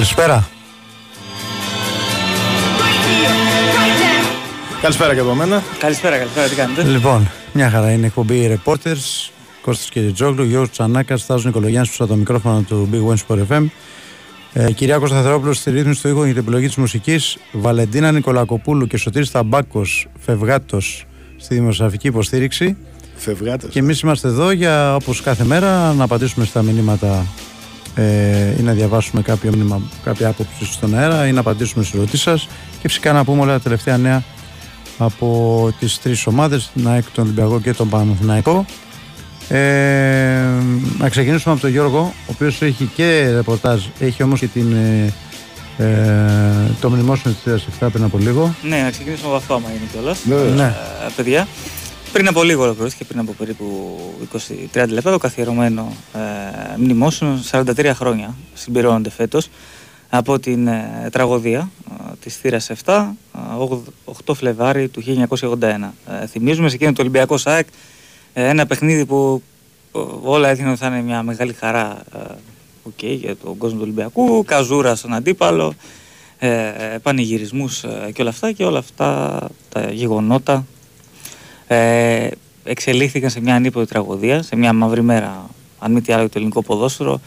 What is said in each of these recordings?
Καλησπέρα. Καλησπέρα και από μένα. Καλησπέρα, καλησπέρα, τι κάνετε; Λοιπόν, μια χαρά είναι η εκπομπή Reporters. Κώστας Κυριτζόγλου, Γιώργος Τσανάκας, Στάζος Νικολογιάννης που στο μικρόφωνο του Big One Sport FM. Ε, Κυριάκο Σταθερόπουλο στη ρύθμιση του ήχου για την επιλογή της μουσικής. Βαλεντίνα Νικολακοπούλου και Σωτήρης Ταμπάκος Φευγάτος στη δημοσιογραφική υποστήριξη. Φευγάτε. Και εμείς είμαστε εδώ για όπως κάθε μέρα να απαντήσουμε στα μηνύματα ε, ή να διαβάσουμε κάποιο μήνυμα, κάποια άποψη στον αέρα ή να απαντήσουμε στις ερωτήσεις σας. Και φυσικά να πούμε όλα τα τελευταία νέα από τις τρεις ομάδες, την ΑΕΚ, τον Ολυμπιακό και τον Παναθηναϊκό. Ε, να ξεκινήσουμε από τον Γιώργο, ο οποίος έχει και ρεπορτάζ, έχει όμως και την, ε, ε, το μνημόσυνο της 37 πριν από λίγο. Ναι, να ξεκινήσουμε από αυτό άμα είναι κιόλας. Βέβαια. Ναι. Ε, παιδιά, πριν από λίγο ολοκληρώθηκε, πριν από περίπου 20-30 λεπτά, το καθιερωμένο ε, μνημόσυνο 43 χρόνια συμπληρώνονται φέτος από την ε, τραγωδία ε, της θύρας 7, ε, 8 Φλεβάρι του 1981. Ε, θυμίζουμε σε εκείνο το Ολυμπιακός ΑΕΚ ε, ένα παιχνίδι που ε, όλα έδιναν ότι θα είναι μια μεγάλη χαρά ε, οκ, για τον κόσμο του Ολυμπιακού, καζούρα στον αντίπαλο, ε, ε, πανηγυρισμούς ε, και όλα αυτά και όλα αυτά τα γεγονότα ε, εξελίχθηκαν σε μια ανίποτη τραγωδία, σε μια μαύρη μέρα, αν μη τι άλλο για το ελληνικό ποδόσφαιρο,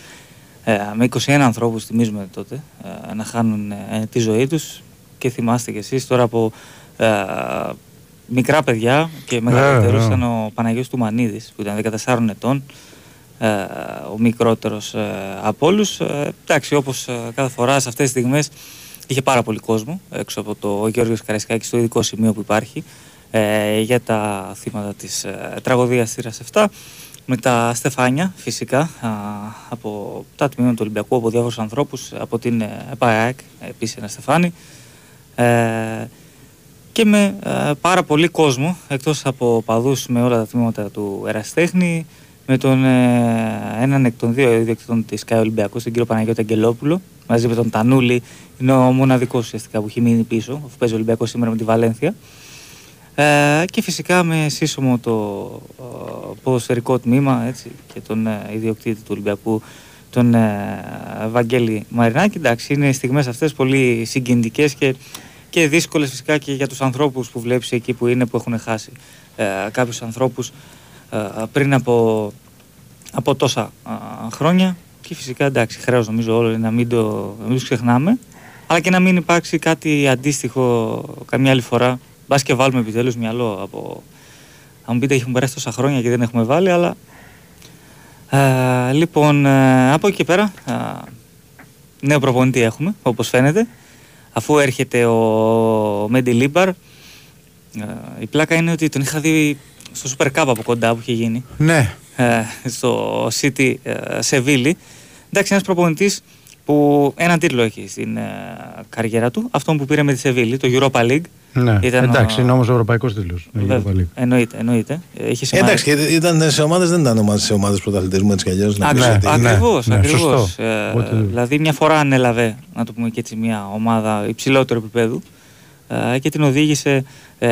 ε, με 21 ανθρώπους θυμίζουμε τότε ε, να χάνουν ε, τη ζωή τους και θυμάστε κι εσείς τώρα από ε, μικρά παιδιά και μεγαλύτερους βέβαια. ήταν ο Παναγιώτης Τουμανίδης που ήταν 14 ετών ε, ο μικρότερος ε, από όλους. Ε, εντάξει, όπως ε, κάθε φορά σε αυτές τις στιγμές είχε πάρα πολύ κόσμο έξω από το ο Γιώργος Καραϊσκάκης στο ειδικό σημείο που υπάρχει ε, για τα θύματα της ε, τραγωδίας θύρας 7 με τα στεφάνια φυσικά α, από τα τμήματα του Ολυμπιακού από διάφορους ανθρώπους από την ε, ΕΠΑΕΑΚ επίσης ένα στεφάνι ε, και με ε, πάρα πολύ κόσμο εκτός από παδούς με όλα τα τμήματα του Εραστέχνη με τον ε, έναν εκ των δύο ιδιοκτητών της ΚΑΕ Ολυμπιακού, τον κύριο Παναγιώτη Αγγελόπουλο, μαζί με τον Τανούλη, είναι ο μοναδικός ουσιαστικά που έχει μείνει πίσω, αφού παίζει ο Ολυμπιακός σήμερα με τη Βαλένθια. Ε, και φυσικά με σύσσωμο το ε, ποδοσφαιρικό τμήμα έτσι, και τον ε, ιδιοκτήτη του Ολυμπιακού, τον ε, Βαγγέλη Μαρινάκη. Εντάξει, είναι στιγμές αυτές πολύ συγκινητικές και, και δύσκολες φυσικά και για τους ανθρώπους που βλέπεις εκεί που είναι που έχουν χάσει ε, κάποιους ανθρώπους ε, πριν από, από τόσα α, χρόνια. Και φυσικά εντάξει χρέος νομίζω όλων είναι να μην το, να μην το ξεχνάμε. Αλλά και να μην υπάρξει κάτι αντίστοιχο καμιά άλλη φορά μπας και βάλουμε επιτέλους μυαλό από αν μου πείτε έχουν περάσει τόσα χρόνια και δεν έχουμε βάλει αλλά ε, λοιπόν ε, από εκεί και πέρα ε, νέο προπονητή έχουμε όπως φαίνεται αφού έρχεται ο Μεντιλίμπαρ ε, η πλάκα είναι ότι τον είχα δει στο Super Cup από κοντά που είχε γίνει Ναι, ε, στο City ε, Σεβίλη. Εντάξει, ένας προπονητής που έναν τίτλο έχει στην ε, καριέρα του, αυτόν που πήρε με τη Σεβίλη, το Europa League. Ναι. Ήταν εντάξει, ο- είναι όμως ο ευρωπαϊκός τίτλος. η Βέβαια, Europa League. εννοείται, εννοείται. Ε, Είχε σημάδι. Εντάξει, και ήταν σε ομάδες, δεν ήταν ομάδες σε ομάδες πρωταθλητισμού έτσι κι αλλιώς. Να Ακριβώς, πεις ότι- ναι. ακριβώς, ναι, ακριβώς. σωστό. Ε, Οπότε- δηλαδή μια φορά ανέλαβε, να το πούμε και έτσι, μια ομάδα υψηλότερου επίπεδου ε, και την οδήγησε ε,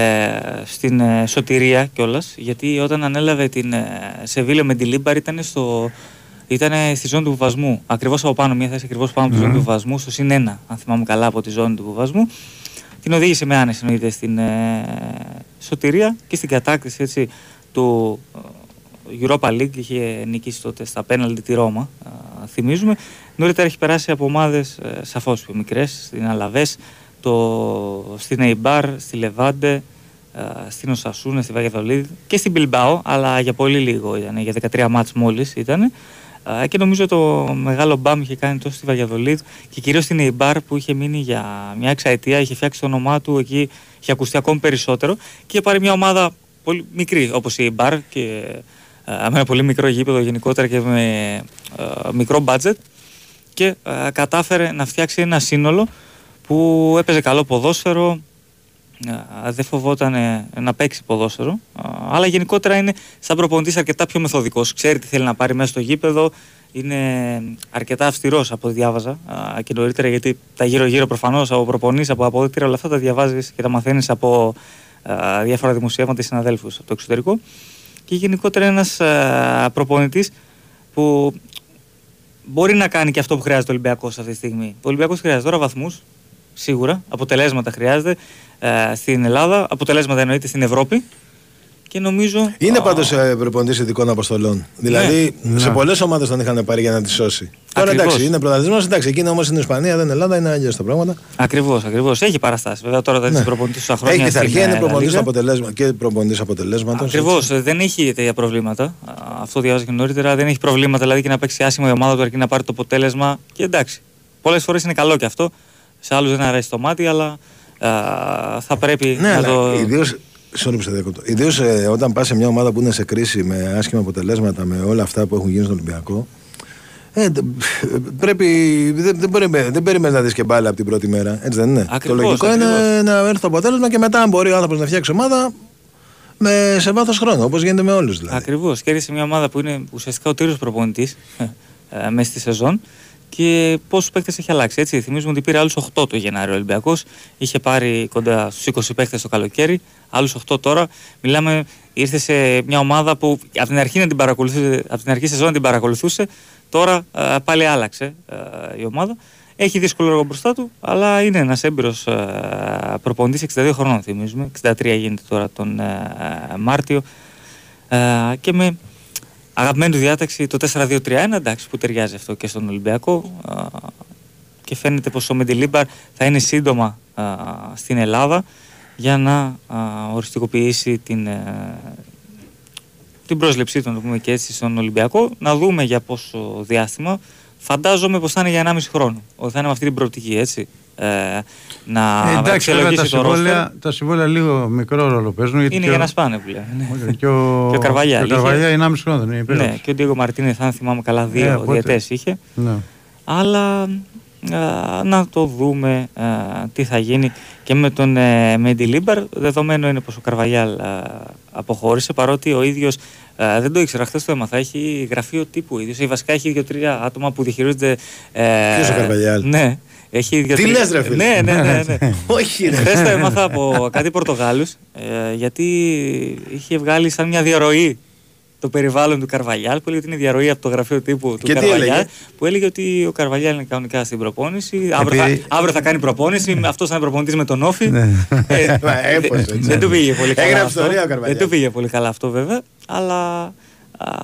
στην ε, σωτηρία κιόλας. Γιατί όταν ανέλαβε την ε, Σεβίλλη ο Μεντιλίμπαρ ήταν, στο, ήταν στη ζώνη του υποβιβασμού. Ακριβώς από πάνω, μια θέση ακριβώς πάνω από τη ζώνη Μμμ. του υποβιβασμού, στο συν 1, αν θυμάμαι καλά, από τη ζώνη του υποβιβασμού. Την οδήγησε με άνεση εννοείται στην ε, σωτηρία και στην κατάκτηση έτσι, του ε, Europa League. Είχε νικήσει τότε στα πέναλτι τη Ρώμα, α, θυμίζουμε. Νωρίτερα έχει περάσει από ομάδες ε, σαφώς πιο μικρές, στην Αλαβές, το, στην Eibar, στη Λεβάντε, ε, στην Οσασούνα, στη Βαγεδολίδη και στην Μπιλμπάο, αλλά για πολύ λίγο ήταν, για 13 μάτς μόλις ήταν. Ε, Και νομίζω το μεγάλο μπαμ είχε κάνει τόσο στη Βαγιαδολίδ και κυρίως στην Eibar που είχε μείνει για μια εξαετία, είχε φτιάξει το όνομά του εκεί, είχε ακουστεί ακόμη περισσότερο και είχε πάρει μια ομάδα πολύ μικρή όπως η Eibar και ε, με ένα πολύ μικρό γήπεδο γενικότερα και με ε, μικρό budget και ε, κατάφερε να φτιάξει ένα σύνολο που έπαιζε καλό ποδόσφαιρο, ε, δεν φοβόταν ε, να παίξει ποδόσφαιρο, ε, αλλά γενικότερα είναι σαν προπονητής αρκετά πιο μεθοδικός. Ξέρει τι θέλει να πάρει μέσα στο γήπεδο, είναι αρκετά αυστηρός από ό,τι διάβαζα ε, και νωρίτερα γιατί τα γύρω-γύρω προφανώς από προπονείς, από αποδεκτήρια όλα αυτά τα διαβάζεις και τα μαθαίνεις από ε, διάφορα δημοσιεύματα συναδέλφους από το εξωτερικό και γενικότερα ένας ε, προπονητής που μπορεί να κάνει και αυτό που χρειάζεται ο Ολυμπιακός αυτή τη στιγμή. Ο Ολυμπιακός χρειάζεται τώρα βαθμούς, σίγουρα. Αποτελέσματα χρειάζεται ε, στην Ελλάδα, αποτελέσματα εννοείται στην Ευρώπη. Και νομίζω. Είναι πάντως προπονητής ειδικών αποστολών. Δηλαδή Ναι. σε πολλές ομάδες τον είχαν πάρει για να τη σώσει. Τώρα Ακριβώς. εντάξει, είναι πρωταθλητισμό, εντάξει, εκείνη όμως είναι Ισπανία, δεν είναι Ελλάδα, είναι αλλιώς τα πράγματα. Ακριβώς, ακριβώς. Έχει παραστάσει. Βέβαια τώρα δεν Ναι. είναι προπονητής στα χρόνια. Έχει πειθαρχία, είναι προπονητής αποτελέσματα. αποτελέσμα και προπονητής αποτελέσματος. Ακριβώς. Δεν έχει τέτοια προβλήματα. Α, Αυτό διάβαζα και νωρίτερα. Δεν έχει προβλήματα δηλαδή και να παίξει άσχημα η ομάδα του αρκεί να πάρει το αποτέλεσμα. Και εντάξει. Πολλές φορές είναι καλό και αυτό. Σε άλλους δεν αρέσει το μάτι, αλλά α, θα πρέπει Ναι, να αλλά το. ιδίω. Sorry που σε διακόπτω. Ιδίως, ε, όταν πας σε μια ομάδα που είναι σε κρίση με άσχημα αποτελέσματα, με όλα αυτά που έχουν γίνει στον Ολυμπιακό. Ε, τε- πρέπει, δεν, δεν, μπορεί, δεν περιμένει να δεις και μπάλα από την πρώτη μέρα. Έτσι δεν είναι; Ακριβώς, το λογικό ακριβώς. είναι να έρθει το αποτέλεσμα και μετά, αν μπορεί ο άνθρωπος να φτιάξει ομάδα με, σε βάθος χρόνου, όπως γίνεται με όλους δηλαδή. Ακριβώς. Κέρδισε μια ομάδα που είναι ουσιαστικά ο τύριο προπονητής ε, μέσα στη σεζόν και πόσους παίκτες έχει αλλάξει. Έτσι, θυμίζουμε ότι πήρε άλλους 8 το Γενάριο ο Ολυμπιακός. Είχε πάρει κοντά στους 20 παίκτες το καλοκαίρι, άλλους 8 τώρα. Μιλάμε, ήρθε σε μια ομάδα που από την αρχή, να την, παρακολουθούσε, από την αρχή σεζόν να την παρακολουθούσε. Τώρα ε, πάλι άλλαξε ε, η ομάδα. Έχει δύσκολο έργο μπροστά του, αλλά είναι ένας έμπειρος προπονητής 62 χρονών, θυμίζουμε. 63 γίνεται τώρα τον ε, Μάρτιο. Ε, και με αγαπημένη του διάταξη το 4-2-3-1, εντάξει, που ταιριάζει αυτό και στον Ολυμπιακό. ε, και φαίνεται πως ο Μεντιλίμπαρ θα είναι σύντομα ε, στην Ελλάδα για να ε, οριστικοποιήσει την, ε, την πρόσληψή του, να το πούμε και έτσι, στον Ολυμπιακό. Να δούμε για πόσο διάστημα. Φαντάζομαι πως θα είναι για 1,5 χρόνο. Ότι θα είναι με αυτή την προοπτική, έτσι. Ε, να Ε, εντάξει, βέβαια τα αξιολογήσει το roster. συμβόλαια, τα συμβόλαια λίγο μικρό ρόλο παίζουν. γιατί Είναι και για ο- να σπάνε πλέον. ναι. Όχι, Και ο, Και ο Καρβαλιάλ και ο είχε- Καρβαλιά είναι 1,5 χρόνο, δεν είναι υπέροχος. Ναι, και ο Ντίγκο Μαρτίνε, αν θυμάμαι καλά, δύο Ε, ε, οπότε. διαιτές είχε. Ναι. Αλλά α, να το δούμε α, τι θα γίνει και με τον ε, Μέντι Λίμπαρ. Δεδομένο είναι πως ο Καρβαλιάλ α, αποχώρησε παρότι ο ίδιος α, δεν το ήξερα, χθες το έμαθα. Έχει γραφείο τύπου ίδιος. Ή βασικά έχει δύο-τρία άτομα που διαχειρίζονται. Ε, Ποιος ο Καρβαλιάλ; Ναι. Έχει δύο, Τι τρία- λες, ρε φίλε; Ναι, ναι, ναι. ναι. Όχι, ρε. Χθες το έμαθα από κάτι Πορτογάλους ε, γιατί είχε βγάλει σαν μια διαρροή το περιβάλλον του Καρβαλιάλ που έλεγε ότι είναι διαρροή από το γραφείο τύπου του Και τι Καρβαλιάλ. έλεγε; Που έλεγε ότι ο Καρβαλιάλ είναι κανονικά στην προπόνηση. Αύριο, Επειδή- θα, αύριο θα κάνει προπόνηση. Αυτός θα είναι προπονητής με τον Όφη. Ναι. Ε, Μα, έπωσε, δεν- έτσι. δεν του πήγε πολύ καλά. Έγραψε αυτό. ιστορία ο Καρβαλιάλ. Δεν του πήγε πολύ καλά αυτό βέβαια. Αλλά α,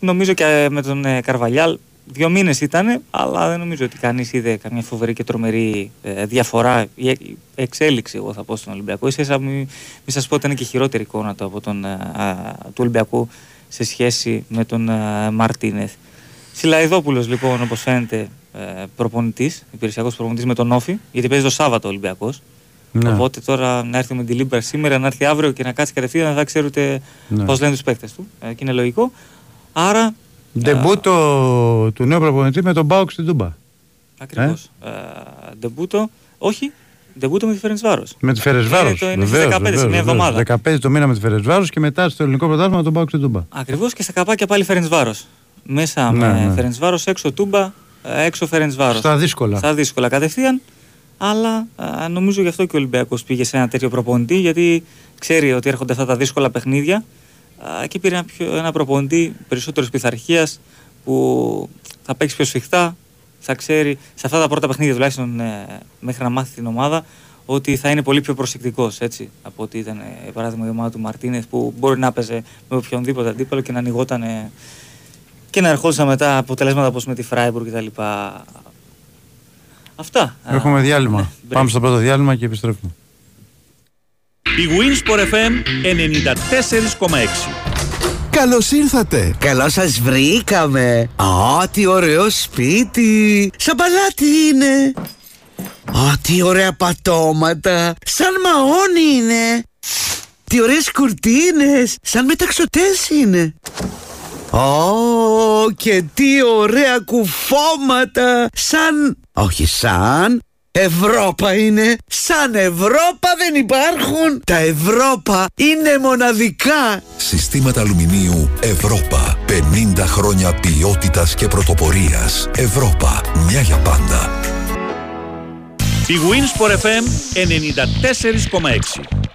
νομίζω και με τον ε, Καρβαλιάλ δύο μήνες ήταν, αλλά δεν νομίζω ότι κανείς είδε καμιά φοβερή και τρομερή ε, διαφορά ή ε, εξέλιξη, εγώ θα πω στον Ολυμπιακό. σα μην, μην σας πω ότι ήταν και χειρότερη εικόνα του από τον, ε, α, του Ολυμπιακού σε σχέση με τον ε, Μαρτίνεθ. Σιλαϊδόπουλος λοιπόν, όπως φαίνεται, ε, προπονητής, υπηρεσιακός προπονητής με τον Όφη, γιατί παίζει το Σάββατο ο Ολυμπιακός. Ναι. Οπότε τώρα να έρθει με τη Λίμπρα σήμερα, να έρθει αύριο και να κάτσει κατευθείαν δεν θα ξέρει ούτε Ναι. πώς λένε τους παίκτες του. Ε, και είναι λογικό. Άρα. Ντεμπούτο του νέου προπονητή με τον Μπάουκ στην Τούμπα. Ακριβώς. Ε, ντεμπούτο. Όχι, ντεμπούτο με τη Φερεντσβάρο. Με τη Φερεσβάρο. Είναι το- είναι στις 15, σε μια εβδομάδα. 15 το μήνα με τη Φερεσβάρο και μετά στο ελληνικό πρωτάθλημα με τον Μπάουκ στην Τούμπα. Ακριβώς και στα καπάκια πάλι Φερεντσβάρο. Μέσα Ναι, με ναι. Φερεντσβάρο, έξω Τούμπα, ε, έξω Φερεντσβάρο. Στα δύσκολα. Στα δύσκολα κατευθείαν. Αλλά α, νομίζω γι' αυτό και ο Ολυμπιακός πήγε σε ένα τέτοιο προπονητή, γιατί ξέρει ότι έρχονται αυτά τα δύσκολα παιχνίδια α, και πήρε ένα, πιο, ένα προπονητή περισσότερης πειθαρχίας που θα παίξει πιο σφιχτά, θα ξέρει σε αυτά τα πρώτα παιχνίδια τουλάχιστον ε, μέχρι να μάθει την ομάδα ότι θα είναι πολύ πιο προσεκτικός από ότι ήταν ε, για παράδειγμα η ομάδα του Μαρτίνεθ που μπορεί να παίζει με οποιονδήποτε αντίπαλο και να ανοιγόταν ε, και να ερχόντουσαν μετά αποτελέσματα όπως με τη Φράιμπουργκ κτλ. Αυτά. Έχουμε Α, διάλειμμα. ναι, Πάμε break. στο πρώτο διάλειμμα και επιστρέφουμε. Η Winsport FM 94,6. Καλώς ήρθατε! Καλώ σας βρήκαμε. Α, τι ωραίο σπίτι. Σαν παλάτι είναι. Α, τι ωραία πατώματα. Σαν μαόνι είναι. Τι ωραίες κουρτίνες. Σαν μεταξωτές είναι. Ω, και τι ωραία κουφώματα. Σαν... Όχι σαν... Ευρώπα είναι. Σαν Ευρώπα δεν υπάρχουν. Τα Ευρώπα είναι μοναδικά. Συστήματα αλουμινίου Ευρώπα. 50 χρόνια ποιότητας και πρωτοπορίας. Ευρώπα. Μια για πάντα. Η Winsport FM 94,6.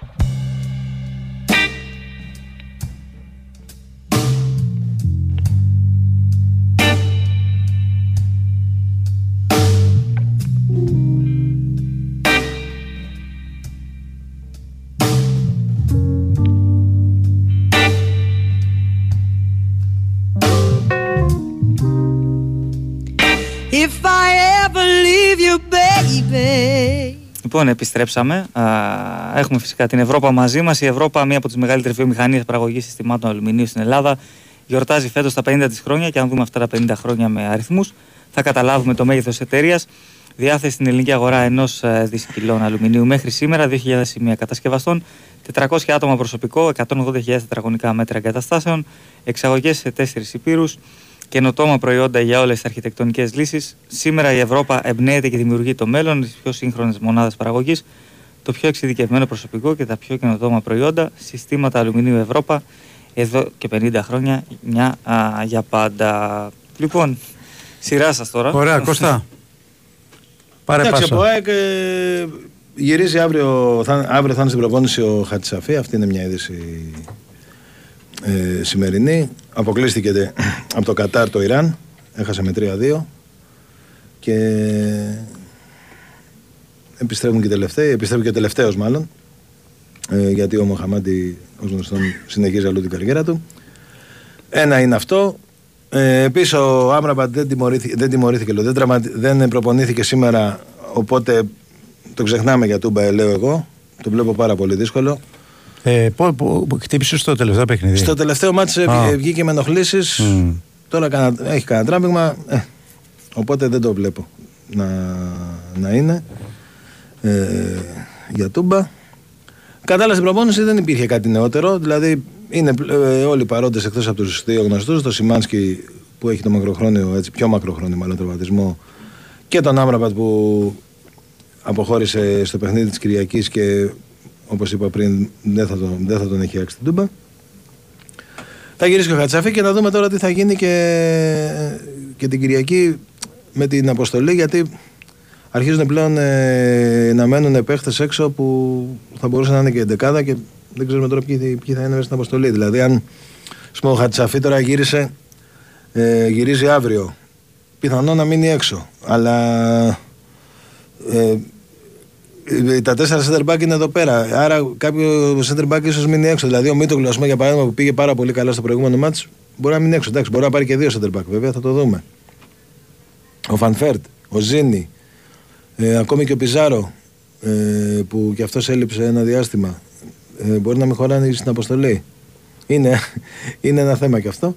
Λοιπόν, επιστρέψαμε. Έχουμε φυσικά την Ευρώπα μαζί μας. Η Ευρώπα, μία από τις μεγαλύτερες βιομηχανίες παραγωγής συστημάτων αλουμινίου στην Ελλάδα, γιορτάζει φέτος τα 50 της χρόνια. Και αν δούμε αυτά τα 50 χρόνια με αριθμούς, θα καταλάβουμε το μέγεθος εταιρείας. Διάθεση στην ελληνική αγορά ενός ε, δισεκυλών αλουμινίου μέχρι σήμερα, 2.000 σημεία κατασκευαστών, 400 άτομα προσωπικό, 180.000 τετραγωνικά μέτρα εγκαταστάσεων, εξαγωγές σε 4 υπήρους, καινοτόμα προϊόντα για όλες τις αρχιτεκτονικές λύσεις. Σήμερα η Ευρώπη εμπνέεται και δημιουργεί το μέλλον, τι πιο σύγχρονε μονάδε παραγωγής, το πιο εξειδικευμένο προσωπικό και τα πιο καινοτόμα προϊόντα, συστήματα αλουμινίου Ευρώπη, εδώ και 50 χρόνια, μια α, για πάντα. Λοιπόν, σειρά σας τώρα. Ωραία, Κώστα. Πάρε Εντάξει, πάσα. Από ε, γυρίζει αύριο θα, αύριο θα είναι στην προπόνηση ο Χατσαφή. Αυτή είναι μια είδηση ε, σημερινή. Αποκλείστηκε από το Κατάρ το Ιράν. Έχασε με 3-2. Και επιστρέφουν και τελευταίοι. Επιστρέφουν και τελευταίος μάλλον. Ε, γιατί ο Μοχαμάντη, ως γνωστόν, συνεχίζει αλλού την καριέρα του. Ένα είναι αυτό. Ε, Επίσης ο Άμραμπατ δεν τιμωρήθηκε, δεν, τιμωρήθηκε δεν, τραυμα, δεν προπονήθηκε σήμερα. Οπότε το ξεχνάμε για τούμπα, λέω εγώ. Το βλέπω πάρα πολύ δύσκολο. Ε, χτύπησε στο τελευταίο παιχνίδι. Στο τελευταίο μάτι ε, βγήκε με ενοχλήσεις. Mm. Τώρα κανα, έχει κανένα τράβηγμα. Ε, οπότε δεν το βλέπω να, να είναι ε, για τούμπα. Κατάλληλα στην προπόνηση δεν υπήρχε κάτι νεότερο. Δηλαδή είναι ε, όλοι οι παρόντες εκτός από τους δύο γνωστούς. Το Σιμάνσκι που έχει το μακροχρόνιο, έτσι, πιο μακροχρόνιο μάλλον τραυματισμό και τον Άμραμπατ που αποχώρησε στο παιχνίδι της Κυριακής και όπως είπα πριν δεν θα τον, δεν θα τον έχει άξει την Τούμπα. Θα γυρίσει και ο Χατσάφη και να δούμε τώρα τι θα γίνει και, και την Κυριακή με την αποστολή γιατί αρχίζουν πλέον ε, να μένουν παίχτες έξω που θα μπορούσαν να είναι και εντεκάδα και δεν ξέρουμε τώρα ποιοι, ποιοι θα είναι μέσα στην αποστολή. Δηλαδή, αν πούμε, ο Χατσαφή τώρα γύρισε, ε, γυρίζει αύριο, πιθανό να μείνει έξω. Αλλά ε, τα τέσσερα center back είναι εδώ πέρα. Άρα κάποιο center back ίσως μείνει έξω. Δηλαδή, ο Μίτογκλου, για παράδειγμα, που πήγε πάρα πολύ καλά στο προηγούμενο μάτ, μπορεί να μείνει έξω. Εντάξει, μπορεί να πάρει και δύο center back, βέβαια, θα το δούμε. Ο Φαν Βέερτ, ο Ζίνι, ε, ακόμη και ο Πιζάρο, ε, που κι αυτός έλειψε ένα διάστημα, ε, μπορεί να μην χωράνε στην αποστολή. Είναι, είναι ένα θέμα κι αυτό.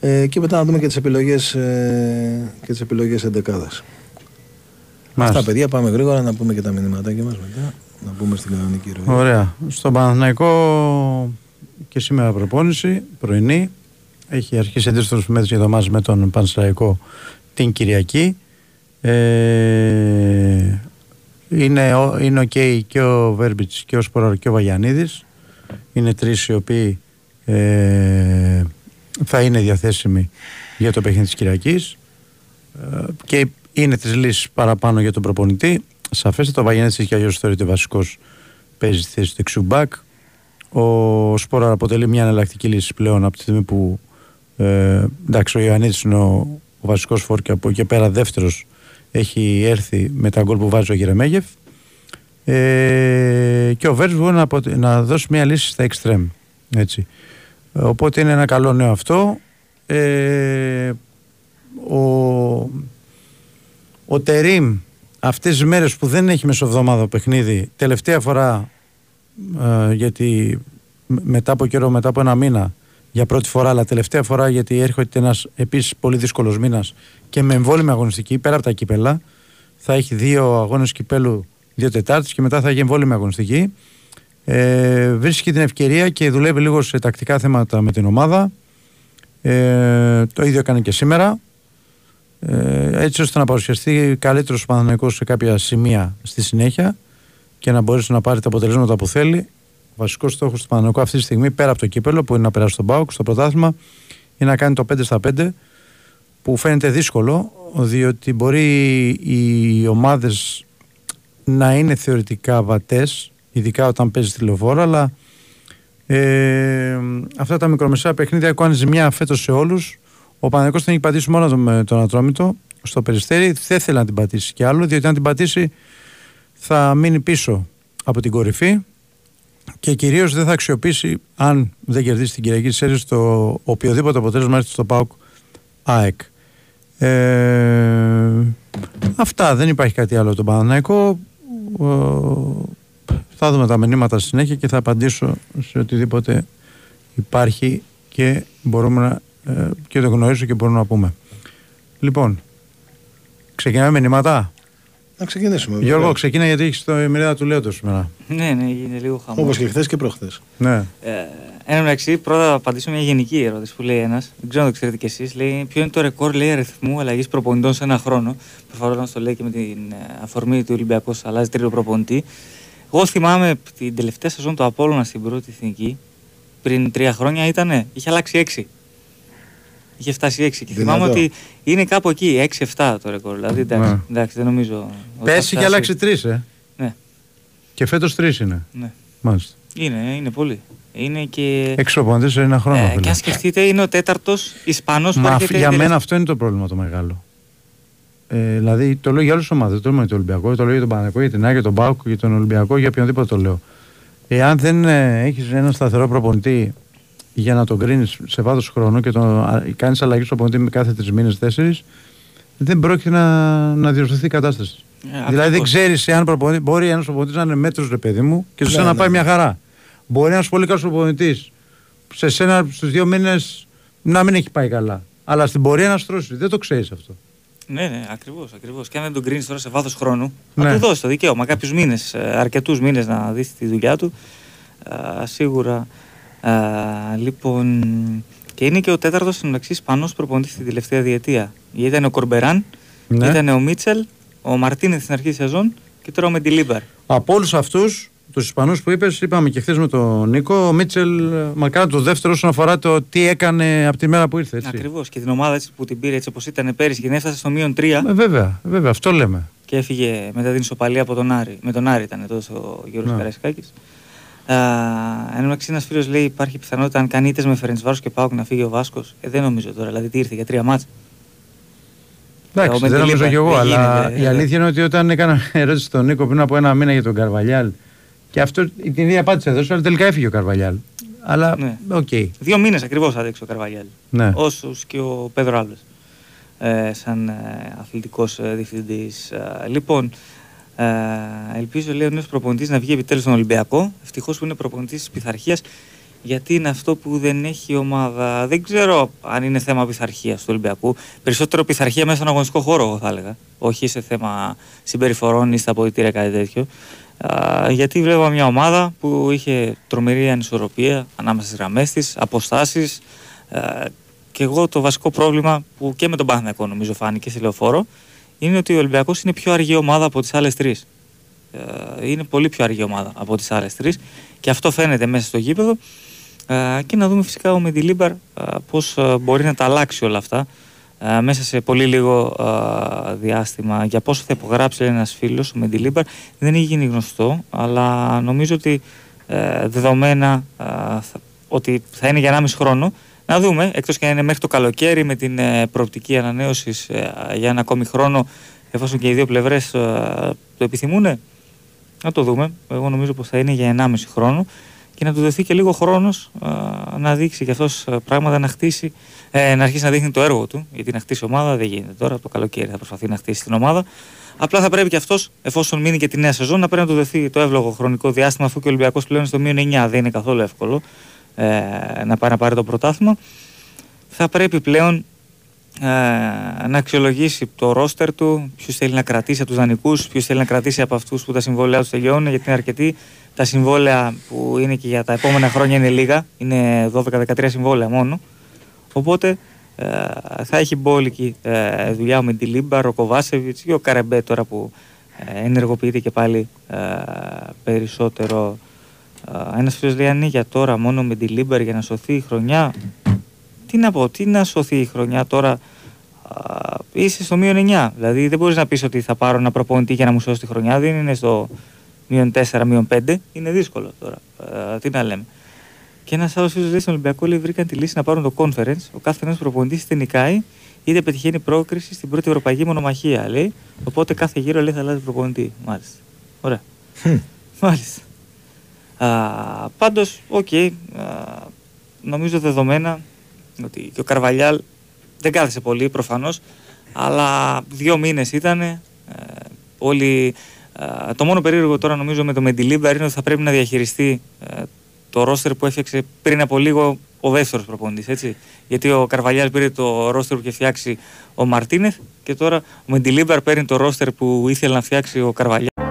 Ε, και μετά να δούμε και τις επιλογές, ε, και τις επιλογές εντεκάδας. Αυτά παιδιά πάμε γρήγορα να πούμε και τα μηνύματάκια μας μετά. Να πούμε στην κανονική ροή. Ωραία. Στον Παναθηναϊκό και σήμερα προπόνηση, πρωινή. Έχει αρχίσει αντίστοιχο μέτρηση για το με τον Πανσραϊκό την Κυριακή. Ε, είναι, είναι ok και ο Βέρμπιτς και ο Σποράρ και ο Βαγιανίδης. Είναι τρεις οι οποίοι ε, θα είναι διαθέσιμοι για το παιχνίδι της Κυριακής ε, και είναι τις λύσεις παραπάνω για τον προπονητή. Σαφέστατα ο Βαγιανίδης και αλλιώς θεωρείται βασικός παίζει στη θέσης του δεξιού μπακ. Ο Σπόρα αποτελεί μια εναλλακτική λύση πλέον από τη στιγμή που ε, εντάξει, ο Ιωαννίδης είναι ο, ο βασικός φόρ και από εκεί πέρα δεύτερος έχει έρθει με τα γκολ που βάζει ο Γερεμέγεφ ε, και ο Βέρτς μπορεί να, να, δώσει μια λύση στα εξτρέμ έτσι. οπότε είναι ένα καλό νέο αυτό ε, ο, ο Τερίμ αυτές τις μέρες που δεν έχει μεσοβδομάδα παιχνίδι τελευταία φορά ε, γιατί μετά από καιρό, μετά από ένα μήνα για πρώτη φορά, αλλά τελευταία φορά γιατί έρχεται ένας επίσης πολύ δύσκολος μήνας και με εμβόλυμη αγωνιστική πέρα από τα κύπελα. Θα έχει δύο αγώνες κυπέλου δύο Τετάρτες και μετά θα έχει εμβόλυμη αγωνιστική. Ε, βρίσκει την ευκαιρία και δουλεύει λίγο σε τακτικά θέματα με την ομάδα. Ε, το ίδιο έκανε και σήμερα. Ε, έτσι ώστε να παρουσιαστεί καλύτερος Παναθηναϊκός σε κάποια σημεία στη συνέχεια και να μπορέσει να πάρει τα αποτελέσματα που θέλει βασικός στόχος του Παναγενικού αυτή τη στιγμή, πέρα από το κύπελο που είναι να περάσει τον Πάουκ στο πρωτάθλημα, είναι να κάνει το 5 στα 5 που φαίνεται δύσκολο διότι μπορεί οι ομάδες να είναι θεωρητικά βατές, ειδικά όταν παίζει τηλεφόρα, αλλά ε, αυτά τα μικρομεσαία παιχνίδια έχουν ζημιά φέτος σε όλους. Ο Παναγενικό την έχει πατήσει μόνο με τον Ατρόμητο στο περιστέρι. Δεν θέλει να την πατήσει κι άλλο, διότι αν την πατήσει θα μείνει πίσω από την κορυφή και κυρίως δεν θα αξιοποιήσει, αν δεν κερδίσει την Κυριακή της το οποιοδήποτε αποτέλεσμα έρθει στο ΠΑΟΚ ΑΕΚ. Ε, αυτά, δεν υπάρχει κάτι άλλο τον Παναναϊκό. Ε, θα δούμε τα μηνύματα στη συνέχεια και θα απαντήσω σε οτιδήποτε υπάρχει και μπορούμε να ε, και το γνωρίζω και μπορούμε να πούμε. Λοιπόν, ξεκινάμε μηνύματα; Να ξεκινήσουμε. Γιώργο, βέβαια. ξεκίνα γιατί έχεις το ημερίδα του Λέωτος σήμερα. Ναι, ναι, είναι λίγο χαμό. Όπως και χθες και προχθές. Ναι. Ε, εν τω μεταξύ, πρώτα θα απαντήσω μια γενική ερώτηση που λέει ένας. Δεν ξέρω αν το ξέρετε κι εσείς. Λέει ποιο είναι το ρεκόρ λέει, αριθμού αλλαγής προπονητών σε ένα χρόνο; Προφανώς το λέει και με την ε, αφορμή του Ολυμπιακού αλλάζει τρίτο προπονητή. Εγώ θυμάμαι την τελευταία σεζόν του Απόλλωνα στην πρώτη εθνική πριν τρία χρόνια ήταν, είχε αλλάξει έξι. Είχε φτάσει 6 και Δυνατό. θυμάμαι ότι είναι κάπου εκεί, 6-7 το ρεκόρ. Δηλαδή εντάξει, Ναι. εντάξει δεν νομίζω. ότι θα Πέρσι είχε φτάσει. αλλάξει τρεις, ε. Ναι, Και φέτος τρεις είναι. ναι. Μάλιστα. Είναι, είναι πολύ. Είναι και. Έξι προπονητέ σε ένα χρόνο. Ε, φίλε. και αν σκεφτείτε, είναι ο τέταρτος Ισπανός που Μα έρχεται. για μένα τελευταία- αυτό είναι το πρόβλημα το μεγάλο. Ε, δηλαδή το λέω για όλε τι ομάδες. Το λέω για τον Ολυμπιακό, το λέω για τον Παναγικό, για την Άγια, τον Πάουκ, για τον Ολυμπιακό, για οποιονδήποτε το λέω. Εάν δεν ε, έχεις ένα σταθερό προπονητή για να τον κρίνεις σε βάθος χρόνου και κάνεις αλλαγή στο προπονητή με κάθε τρεις μήνες, τέσσερις, δεν πρόκειται να, να διορθωθεί η κατάσταση. Ε, δηλαδή δεν ακριβώς. ξέρεις αν προπονητή, μπορεί ένας προπονητής να είναι μέτρο, ρε παιδί μου, και σε Ναι, σένα να ναι. πάει μια χαρά. Μπορεί ένας πολύ καλός προπονητής σε σένα στους δύο μήνες να μην έχει πάει καλά. Αλλά στην πορεία να στρώσει. Δεν το ξέρεις αυτό. Ναι, ναι, ακριβώς. Ακριβώς. Και αν δεν τον κρίνεις τώρα σε βάθος χρόνου, Ναι. να του δώσει το δικαίωμα κάποιους μήνες, αρκετούς μήνες να δεις τη δουλειά του. Α, σίγουρα. Α, λοιπόν. Και είναι και ο τέταρτος συνολεξή Ισπανό προπονητής στην τελευταία διετία. Ήταν ο Κορμπεράν, Ναι. ήταν ο Μίτσελ, ο Μαρτίνεθ στην αρχή τη σεζόν και τώρα ο Μεντιλίμπαρ. Από όλους αυτούς τους Ισπανούς που είπες, είπαμε και χθες με τον Νίκο, ο Μίτσελ μακάρι το δεύτερο όσον αφορά το τι έκανε από τη μέρα που ήρθε. Έτσι. Ακριβώς. Και την ομάδα έτσι που την πήρε έτσι όπως ήταν πέρυσι και την έφτασε στο μείον 3 Ε, βέβαια, βέβαια, αυτό λέμε. και έφυγε μετά την ισοπαλία από τον Άρη. Με τον Άρη ήταν τότε ο Γιώργος Ναι. Καραϊσκάκης. Α, Εν μεταξύ, ένας φίλος λέει: Υπάρχει πιθανότητα αν κάνει ήττες με Φερεντσβάρο και Πάουκ να φύγει ο Βάσκος. Ε, δεν νομίζω τώρα. Δηλαδή, τι ήρθε για τρία μάτσα. Εντάξει, Ο δεν νομίζω Μεντιλίμπαρ, κι εγώ, δεν αλλά γίνεται, η ε. αλήθεια είναι ότι όταν έκανα ερώτηση στον Νίκο πριν από ένα μήνα για τον Καρβαλιάλ και αυτό την ίδια απάντηση έδωσε, αλλά τελικά έφυγε ο Καρβαλιάλ. Αλλά Ναι. οκ. Δύο μήνες ακριβώς άντεξε ο Καρβαλιάλ. Ναι. Όσους και ο Πέδρο Άλβες. Ε, σαν ε, αθλητικός ε, διευθυντής. λοιπόν, ε, ελπίζω λέει ο νέος προπονητής να βγει επιτέλους στον Ολυμπιακό. Ευτυχώς που είναι προπονητής της πειθαρχίας, γιατί είναι αυτό που δεν έχει η ομάδα. Δεν ξέρω αν είναι θέμα πειθαρχίας του Ολυμπιακού. Περισσότερο πειθαρχία μέσα στον αγωνιστικό χώρο, εγώ θα έλεγα. Όχι σε θέμα συμπεριφορών ή στα αποδητήρια κάτι τέτοιο. Α, γιατί βλέπαμε μια ομάδα που είχε τρομερή ανισορροπία ανάμεσα στις γραμμές της, αποστάσεις. Και εγώ το βασικό πρόβλημα που και με τον Παναθηναϊκό νομίζω φάνηκε στη λεωφόρο είναι ότι ο Ολυμπιακός είναι πιο αργή ομάδα από τις άλλες τρεις. Ε, είναι πολύ πιο αργή ομάδα από τις άλλες τρεις και αυτό φαίνεται μέσα στο γήπεδο ε, και να δούμε φυσικά ο Μεντιλίμπαρ ε, πώς ε, μπορεί να τα αλλάξει όλα αυτά ε, μέσα σε πολύ λίγο ε, διάστημα. Για πόσο θα υπογράψει λέει, ένας φίλος, ο Μεντιλίμπαρ, δεν έχει γίνει γνωστό, αλλά νομίζω ότι ε, δεδομένα ε, θα- ότι θα είναι για 1,5 χρόνο. Να δούμε, εκτός και αν είναι μέχρι το καλοκαίρι με την ε, προοπτική ανανέωσης για ένα ακόμη χρόνο, εφόσον και οι δύο πλευρές ε, το επιθυμούν, να το δούμε. Εγώ νομίζω πως θα είναι για 1,5 χρόνο και να του δοθεί και λίγο χρόνος ε, να δείξει και αυτός ε, πράγματα να χτίσει, ε, να αρχίσει να δείχνει το έργο του. Γιατί να χτίσει ομάδα δεν γίνεται τώρα, το καλοκαίρι θα προσπαθεί να χτίσει την ομάδα. Απλά θα πρέπει και αυτός, εφόσον μείνει και τη νέα σεζόν, να πρέπει να του δοθεί το εύλογο χρονικό διάστημα, αφού και ο Ολυμπιακός πλέον στο μείον 9 δεν είναι καθόλου εύκολο ε, να πάει να πάρει το πρωτάθλημα. Θα πρέπει πλέον ε, να αξιολογήσει το ρόστερ του, ποιου θέλει να κρατήσει από τους δανεικούς, ποιου θέλει να κρατήσει από αυτούς που τα συμβόλαια τους τελειώνουν, γιατί είναι αρκετοί. Τα συμβόλαια που είναι και για τα επόμενα χρόνια είναι λίγα, είναι 12-13 συμβόλαια μόνο. Οπότε ε, θα έχει μπόλικη ε, δουλειά ο Μεντιλίμπαρ, ο Κοβάσεβιτς ή ο Καρεμπέ τώρα που ε, ενεργοποιείται και πάλι ε, περισσότερο. Ε, Ένας φίλος λέει: Αν είναι για τώρα μόνο ο Μεντιλίμπαρ για να σωθεί η χρονιά, τι να πω, τι να σωθεί η χρονιά τώρα. Α, είσαι στο μείον 9. Δηλαδή δεν μπορείς να πεις ότι θα πάρω ένα προπονητή για να μου σώσει τη χρονιά. Δεν είναι στο μείον 4, μείον 5. Είναι δύσκολο τώρα. Ε, τι να λέμε. Και ένας άλλος φίλος λέει στον Ολυμπιακό λέει: Βρήκαν τη λύση να πάρουν το Conference. Ο κάθε ένας προπονητής είτε νικάει είτε πετυχαίνει πρόκριση στην πρώτη ευρωπαϊκή μονομαχία. Λέει. Οπότε κάθε γύρο λέει θα αλλάζει προπονητή. Μάλιστα. Ωραία. Μάλιστα. Πάντως, οκ. α, νομίζω δεδομένα ότι και ο Καρβαλιάλ δεν κάθισε πολύ προφανώς. Αλλά δύο μήνες ήταν. Ε, όλοι. Ε, το μόνο περίεργο τώρα νομίζω με το Μεντιλίμπαρ είναι ότι θα πρέπει να διαχειριστεί ε, το ρόστερ που έφτιαξε πριν από λίγο ο δεύτερος προπονητής. Έτσι. Γιατί ο Καρβαλιάλ πήρε το ρόστερ που είχε φτιάξει ο Μαρτίνεθ και τώρα ο Μεντιλίμπαρ παίρνει το ρόστερ που ήθελε να φτιάξει ο Καρβαλιάλ.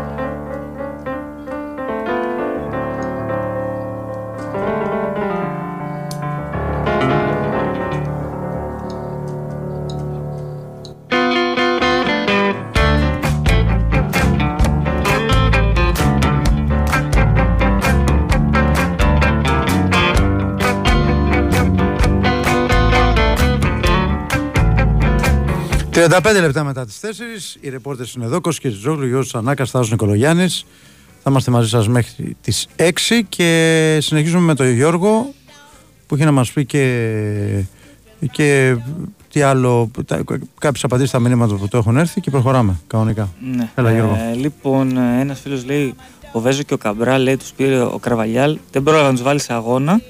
35 λεπτά μετά τις 4, οι ρεπόρτες είναι εδώ. Κώστα Ζόγλου, Γιώργος Ανάκας, Στάζο Νικολογιάννης. Θα είμαστε μαζί σας μέχρι τις 6 και συνεχίζουμε με τον Γιώργο που έχει να μας πει και, και τι άλλο, κάποιες απαντήσεις στα μηνύματα που το έχουν έρθει και προχωράμε κανονικά. Ναι. Έλα, Γιώργο. Ε, λοιπόν, ένας φίλος λέει: Ο Βέζο και ο Καμπρά λέει: Τους πήρε ο Καρβαλιάλ. Δεν πρόλαβε να τους βάλει σε αγώνα.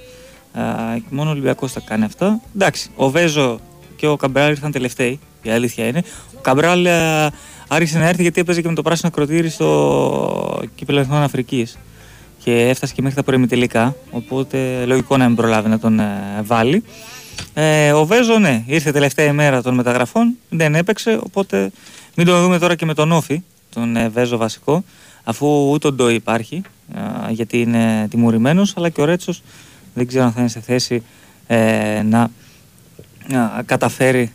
Ε, μόνο ο Ολυμπιακός θα κάνει αυτά. Εντάξει, ο Βέζο και ο Καμπράλ ήρθαν τελευταίοι. Η αλήθεια είναι. Ο Καμπράλ ε, άρχισε να έρθει γιατί έπαιζε και με το πράσινο ακροτήρι στο κύπελο Εθνών Αφρικής. Και έφτασε και μέχρι τα προημιτελικά. Οπότε λογικό να μην προλάβει να τον ε, βάλει. Ε, ο Βέζο, ναι, ήρθε τελευταία ημέρα των μεταγραφών. Δεν έπαιξε. Οπότε μην τον δούμε τώρα και με τον Όφη, τον ε, Βέζο βασικό. Αφού ούτε ο Ντό υπάρχει, ε, γιατί είναι τιμωρημένος, αλλά και ο Ρέτσος δεν ξέρω αν θα είναι σε θέση ε, να να καταφέρει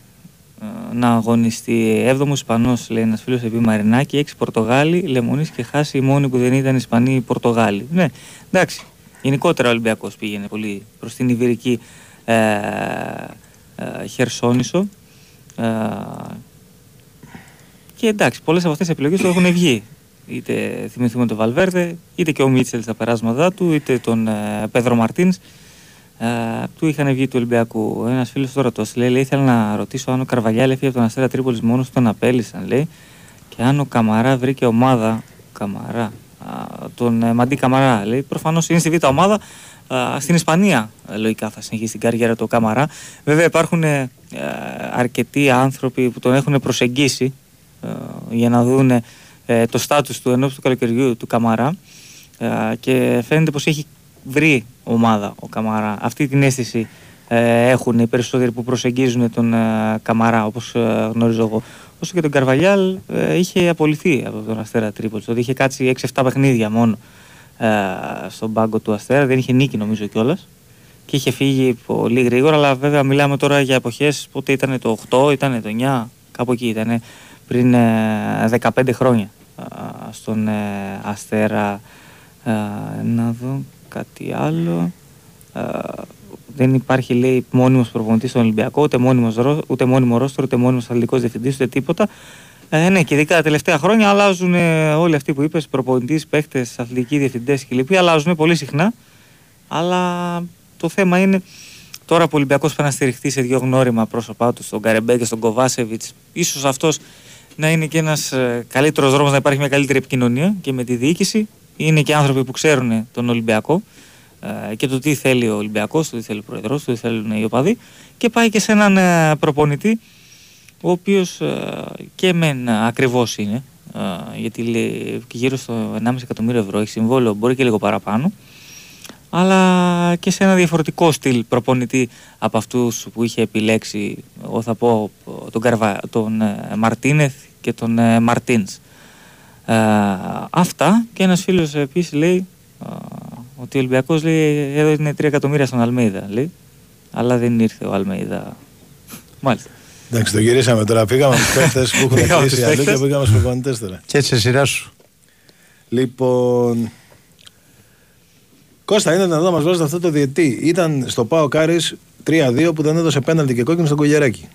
ε, να αγωνιστεί. 7ο Ισπανός, λέει ένας φίλος επί Μαρινάκη, 6 Πορτογάλοι, Λεμονής και χάσει οι μόνοι που δεν ήταν Ισπανοί οι Πορτογάλοι. Ναι, εντάξει. Γενικότερα ο Ολυμπιακός πήγαινε πολύ προς την Ιβηρική ε, ε, Χερσόνησο. Ε, και εντάξει, πολλές από αυτές τις επιλογές του έχουν βγει. Είτε θυμηθούμε τον Βαλβέρδε, είτε και ο Μίτσελ στα περάσματά του, είτε τον ε, Πέδρο Μαρτίνς ε, του είχαν βγει του Ολυμπιακού. Ένας φίλος τώρα το λέει, λέει: Ήθελα να ρωτήσω αν ο Καρβαλιάλ έφυγε από τον Αστέρα Τρίπολης μόνος του τον απέλησαν, λέει. Και αν ο Καμαρά βρήκε ομάδα. Καμαρά. Α, τον ε, Μαντί Καμαρά, λέει. Προφανώς είναι στη β' ομάδα. Α, στην Ισπανία, ε, λογικά, θα συνεχίσει την καριέρα του Καμαρά. Βέβαια, υπάρχουν ε, αρκετοί άνθρωποι που τον έχουν προσεγγίσει ε, για να δουν ε, το στάτους του ενός του καλοκαιριού του Καμαρά και φαίνεται πως έχει βρει ομάδα ο Καμαρά. Αυτή την αίσθηση ε, έχουν οι περισσότεροι που προσεγγίζουν τον ε, Καμαρά, όπως ε, γνωρίζω εγώ. Όσο και τον Καρβαλιάλ ε, είχε απολυθεί από τον Αστέρα Τρίπολης. Δηλαδή είχε κάτσει 6-7 παιχνίδια μόνο ε, στον πάγκο του Αστέρα. Δεν είχε νίκη νομίζω κιόλας. Και είχε φύγει πολύ γρήγορα. Αλλά βέβαια μιλάμε τώρα για εποχές πότε ήταν το 8, ήταν το 9, κάπου εκεί ήταν πριν 15 χρόνια στον Αστέρα. να δω κάτι άλλο. Ε, δεν υπάρχει, λέει, μόνιμος προπονητής στον Ολυμπιακό, ούτε, μόνιμος, ούτε μόνιμο ρόστρο, ούτε μόνιμος αθλητικός διευθυντής, ούτε τίποτα. Ε, ναι, και ειδικά τα τελευταία χρόνια αλλάζουν όλοι αυτοί που είπες, προπονητής, παίχτε, αθλητικοί διευθυντές κλπ. Αλλάζουν πολύ συχνά. Αλλά το θέμα είναι τώρα που ο Ολυμπιακός πρέπει να στηριχθεί σε δύο γνώριμα πρόσωπά του, στον Καρεμπέ και στον Κοβάσεβιτς, ίσως αυτός να είναι και ένας ε, καλύτερος δρόμος να υπάρχει μια καλύτερη επικοινωνία και με τη διοίκηση είναι και άνθρωποι που ξέρουν τον Ολυμπιακό ε, και το τι θέλει ο Ολυμπιακός, το τι θέλει ο Προεδρό, το τι θέλουν οι οπαδοί και πάει και σε έναν ε, προπονητή ο οποίος ε, και μεν ακριβώς είναι γιατί λέει και γύρω στο 1,5 εκατομμύριο ευρώ έχει συμβόλαιο, μπορεί και λίγο παραπάνω αλλά και σε ένα διαφορετικό στυλ προπονητή από αυτούς που είχε επιλέξει εγώ θα πω τον, Καρβα, τον Μαρτίνεθ και τον Μαρτίνς. ε, αυτά και ένας φίλος επίσης λέει ε, ότι ο Ολυμπιακός λέει έδωσε 3 εκατομμύρια στον Αλμέιδα λέει, αλλά δεν ήρθε ο Αλμέιδα. Μάλιστα. Εντάξει, το γυρίσαμε τώρα. Πήγαμε στου παίχτε που έχουν κλείσει αλλού και πήγαμε στους προπονητές τώρα. Και έτσι σε σειρά σου. Λοιπόν. Κώστα, είναι να δω μας βάζετε αυτό το διετή. Ήταν στο Πάο Κάρις 3-2 που δεν έδωσε πέναλτι και κόκκινο στον Κογεράκι.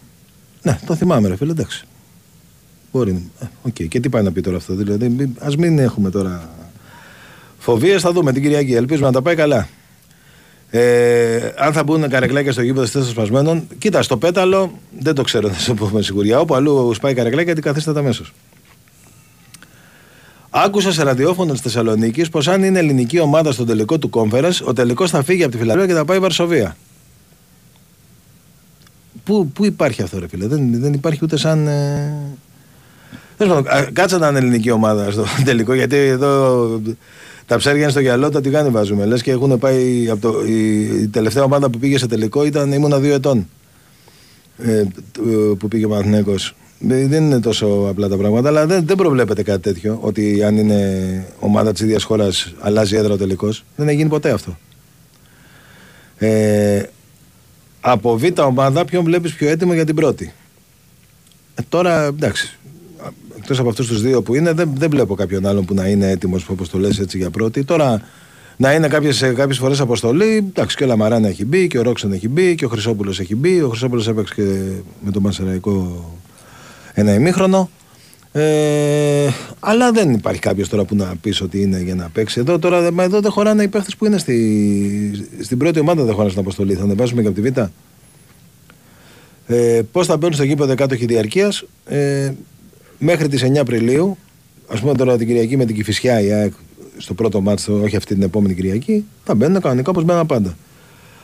Ναι, το θυμάμαι, ρε φίλε, εντάξει. Μπορεί. Okay. Και τι πάει να πει τώρα αυτό. Δηλαδή, ας μην έχουμε τώρα φοβίες. Θα δούμε την Κυριακή. Ελπίζουμε να τα πάει καλά. Ε, αν θα μπουν καρεκλάκια στο γήπεδο των σπασμένων, κοίτα, στο πέταλο δεν το ξέρω να σου πω με σιγουριά. Όπου αλλού σπάει καρεκλάκια, τι καθίσταται αμέσως. Άκουσα σε ραδιόφωνο της Θεσσαλονίκης πως αν είναι ελληνική ομάδα στο τελικό του κόμφερα, ο τελικός θα φύγει από τη Φιλανδία και θα πάει η Βαρσοβία. πού, πού υπάρχει αυτό, ρε φίλε; Δεν, δεν υπάρχει ούτε σαν. Ε... Τέλος πάντων, α, Κάτσε να είναι ελληνική ομάδα στο τελικό, γιατί εδώ τα ψάρια είναι στο γυαλό, τα τηγάνι βάζουμε. Λες και έχουν πάει. Από το, η, η τελευταία ομάδα που πήγε σε τελικό ήταν, ήμουνα δύο ετών. Ε, του- που πήγε ο Παναθηναίκος. Δεν δεν είναι τόσο απλά τα πράγματα, αλλά δεν, δεν προβλέπεται κάτι τέτοιο. Ότι αν είναι ομάδα της ίδιας χώρας αλλάζει έδρα ο τελικός. Δεν έχει γίνει ποτέ αυτό. Ε, από β' ομάδα, ποιον βλέπεις πιο έτοιμο για την πρώτη; Ε, τώρα εντάξει. Εκτός από αυτούς τους δύο που είναι, δεν, δεν βλέπω κάποιον άλλον που να είναι έτοιμος, όπως το λες έτσι για πρώτη. Τώρα να είναι κάποιες κάποιες φορές αποστολή. Εντάξει, και ο Λαμαράν έχει μπει, και ο Ρόξον έχει μπει, και ο Χρυσόπουλος έχει μπει. Ο Χρυσόπουλος έπαιξε και με τον Μασεραϊκό ένα ημίχρονο. Ε, αλλά δεν υπάρχει κάποιος τώρα που να πεις ότι είναι για να παίξει. Εδώ, τώρα, μα εδώ δεν χωράνε οι παίχτες που είναι στη, στην πρώτη ομάδα, δεν χωράνε στην αποστολή. Θα ανεβάσουμε και από τη Β. Ε, Πώς θα μπαίνουν στο γήπεδο κάτοχοι διαρκείας ε, μέχρι τις 9 Απριλίου, ας πούμε τώρα την Κυριακή με την Κυφυσιά, η ΑΕΚ, στο πρώτο μάτσο, όχι αυτή την επόμενη Κυριακή, θα μπαίνουν κανονικά όπως μπαίνουν πάντα.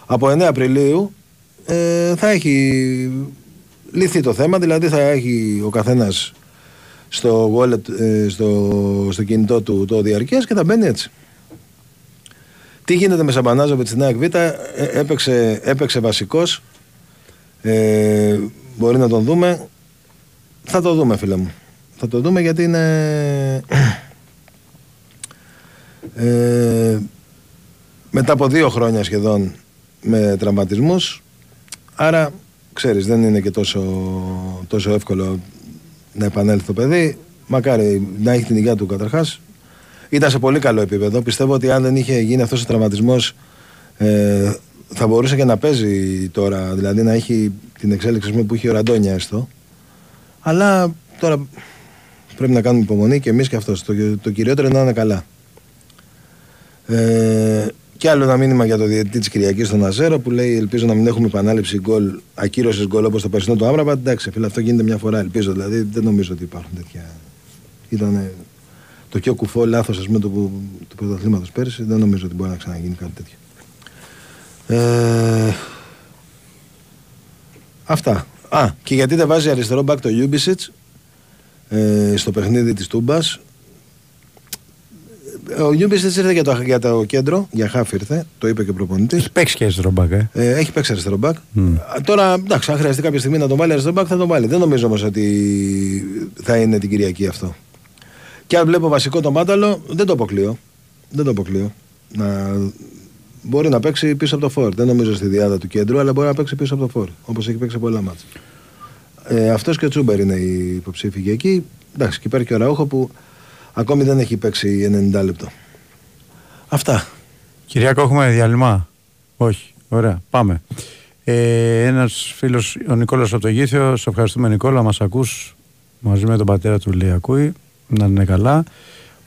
Από 9 Απριλίου ε, θα έχει λυθεί το θέμα, δηλαδή θα έχει ο καθένας στο, wallet, ε, στο, στο κινητό του το διαρκεία και θα μπαίνει έτσι. Τι γίνεται με Σαμπανάζοβιτς στην ΑΕΚ Β, ε, έπαιξε, έπαιξε βασικός, ε, μπορεί να τον δούμε. Θα το δούμε, φίλε μου. Θα το δούμε γιατί είναι. Ε, μετά από δύο χρόνια σχεδόν με τραυματισμούς άρα ξέρεις δεν είναι και τόσο, τόσο εύκολο να επανέλθει το παιδί. Μακάρι να έχει την υγεία του καταρχάς. Ήταν σε πολύ καλό επίπεδο. Πιστεύω ότι αν δεν είχε γίνει αυτός ο τραυματισμός ε, θα μπορούσε και να παίζει τώρα δηλαδή να έχει την εξέλιξη ας πούμε, που είχε ο Ραντόνια έστω. Αλλά τώρα πρέπει να κάνουμε υπομονή και εμείς και αυτός το, το κυριότερο είναι να είναι καλά ε, και άλλο ένα μήνυμα για το διαιτητή της Κυριακής στον Αζέρο που λέει: Ελπίζω να μην έχουμε επανάληψη γκολ, ακύρωσης γκολ όπως το περσινό του Άμραμπα. Εντάξει, φίλε, αυτό γίνεται μια φορά. Ελπίζω δηλαδή. Δεν νομίζω ότι υπάρχουν τέτοια. Ήταν το πιο κουφό λάθος του, του πρωταθλήματος πέρυσι. Δεν νομίζω ότι μπορεί να ξαναγίνει κάτι τέτοιο. Ε, αυτά. Α, και γιατί δεν βάζει αριστερό μπακ τον Λιούμπισιτς ε, στο παιχνίδι της Τούμπας. Ο Λιούμπισιτς ήρθε για το, για το κέντρο, για χάφ ήρθε, το είπε και ο προπονητής. Έχει παίξει και αριστερό μπακ, ε. Ε, έχει παίξει αριστερό μπακ. Mm. Τώρα, εντάξει, αν χρειαστεί κάποια στιγμή να τον βάλει αριστερό μπακ, θα τον βάλει. Δεν νομίζω όμως ότι θα είναι την Κυριακή αυτό. Και αν βλέπω βασικό το μάταλο, δεν το αποκλείω. Δεν το αποκλείω. Να... Μπορεί να παίξει πίσω από το φόρ. Δεν νομίζω στη διάδα του κέντρου, αλλά μπορεί να παίξει πίσω από το φόρ. Όπως έχει παίξει πολλά μάτια. Ε, Αυτός και ο Τσούμπερ είναι οι υποψήφοι για εκεί. Εντάξει, και υπάρχει και ο Ραούχο που ακόμη δεν έχει παίξει 90 λεπτό. Αυτά. Κυριακό, έχουμε διάλειμμα; Όχι. Ωραία. Πάμε. Ε, Ένας φίλος, ο Νικόλας από το Γήθιο, σε ευχαριστούμε Νικόλα, μας ακούς μαζί με τον πατέρα του λέει ακούει. Να είναι καλά.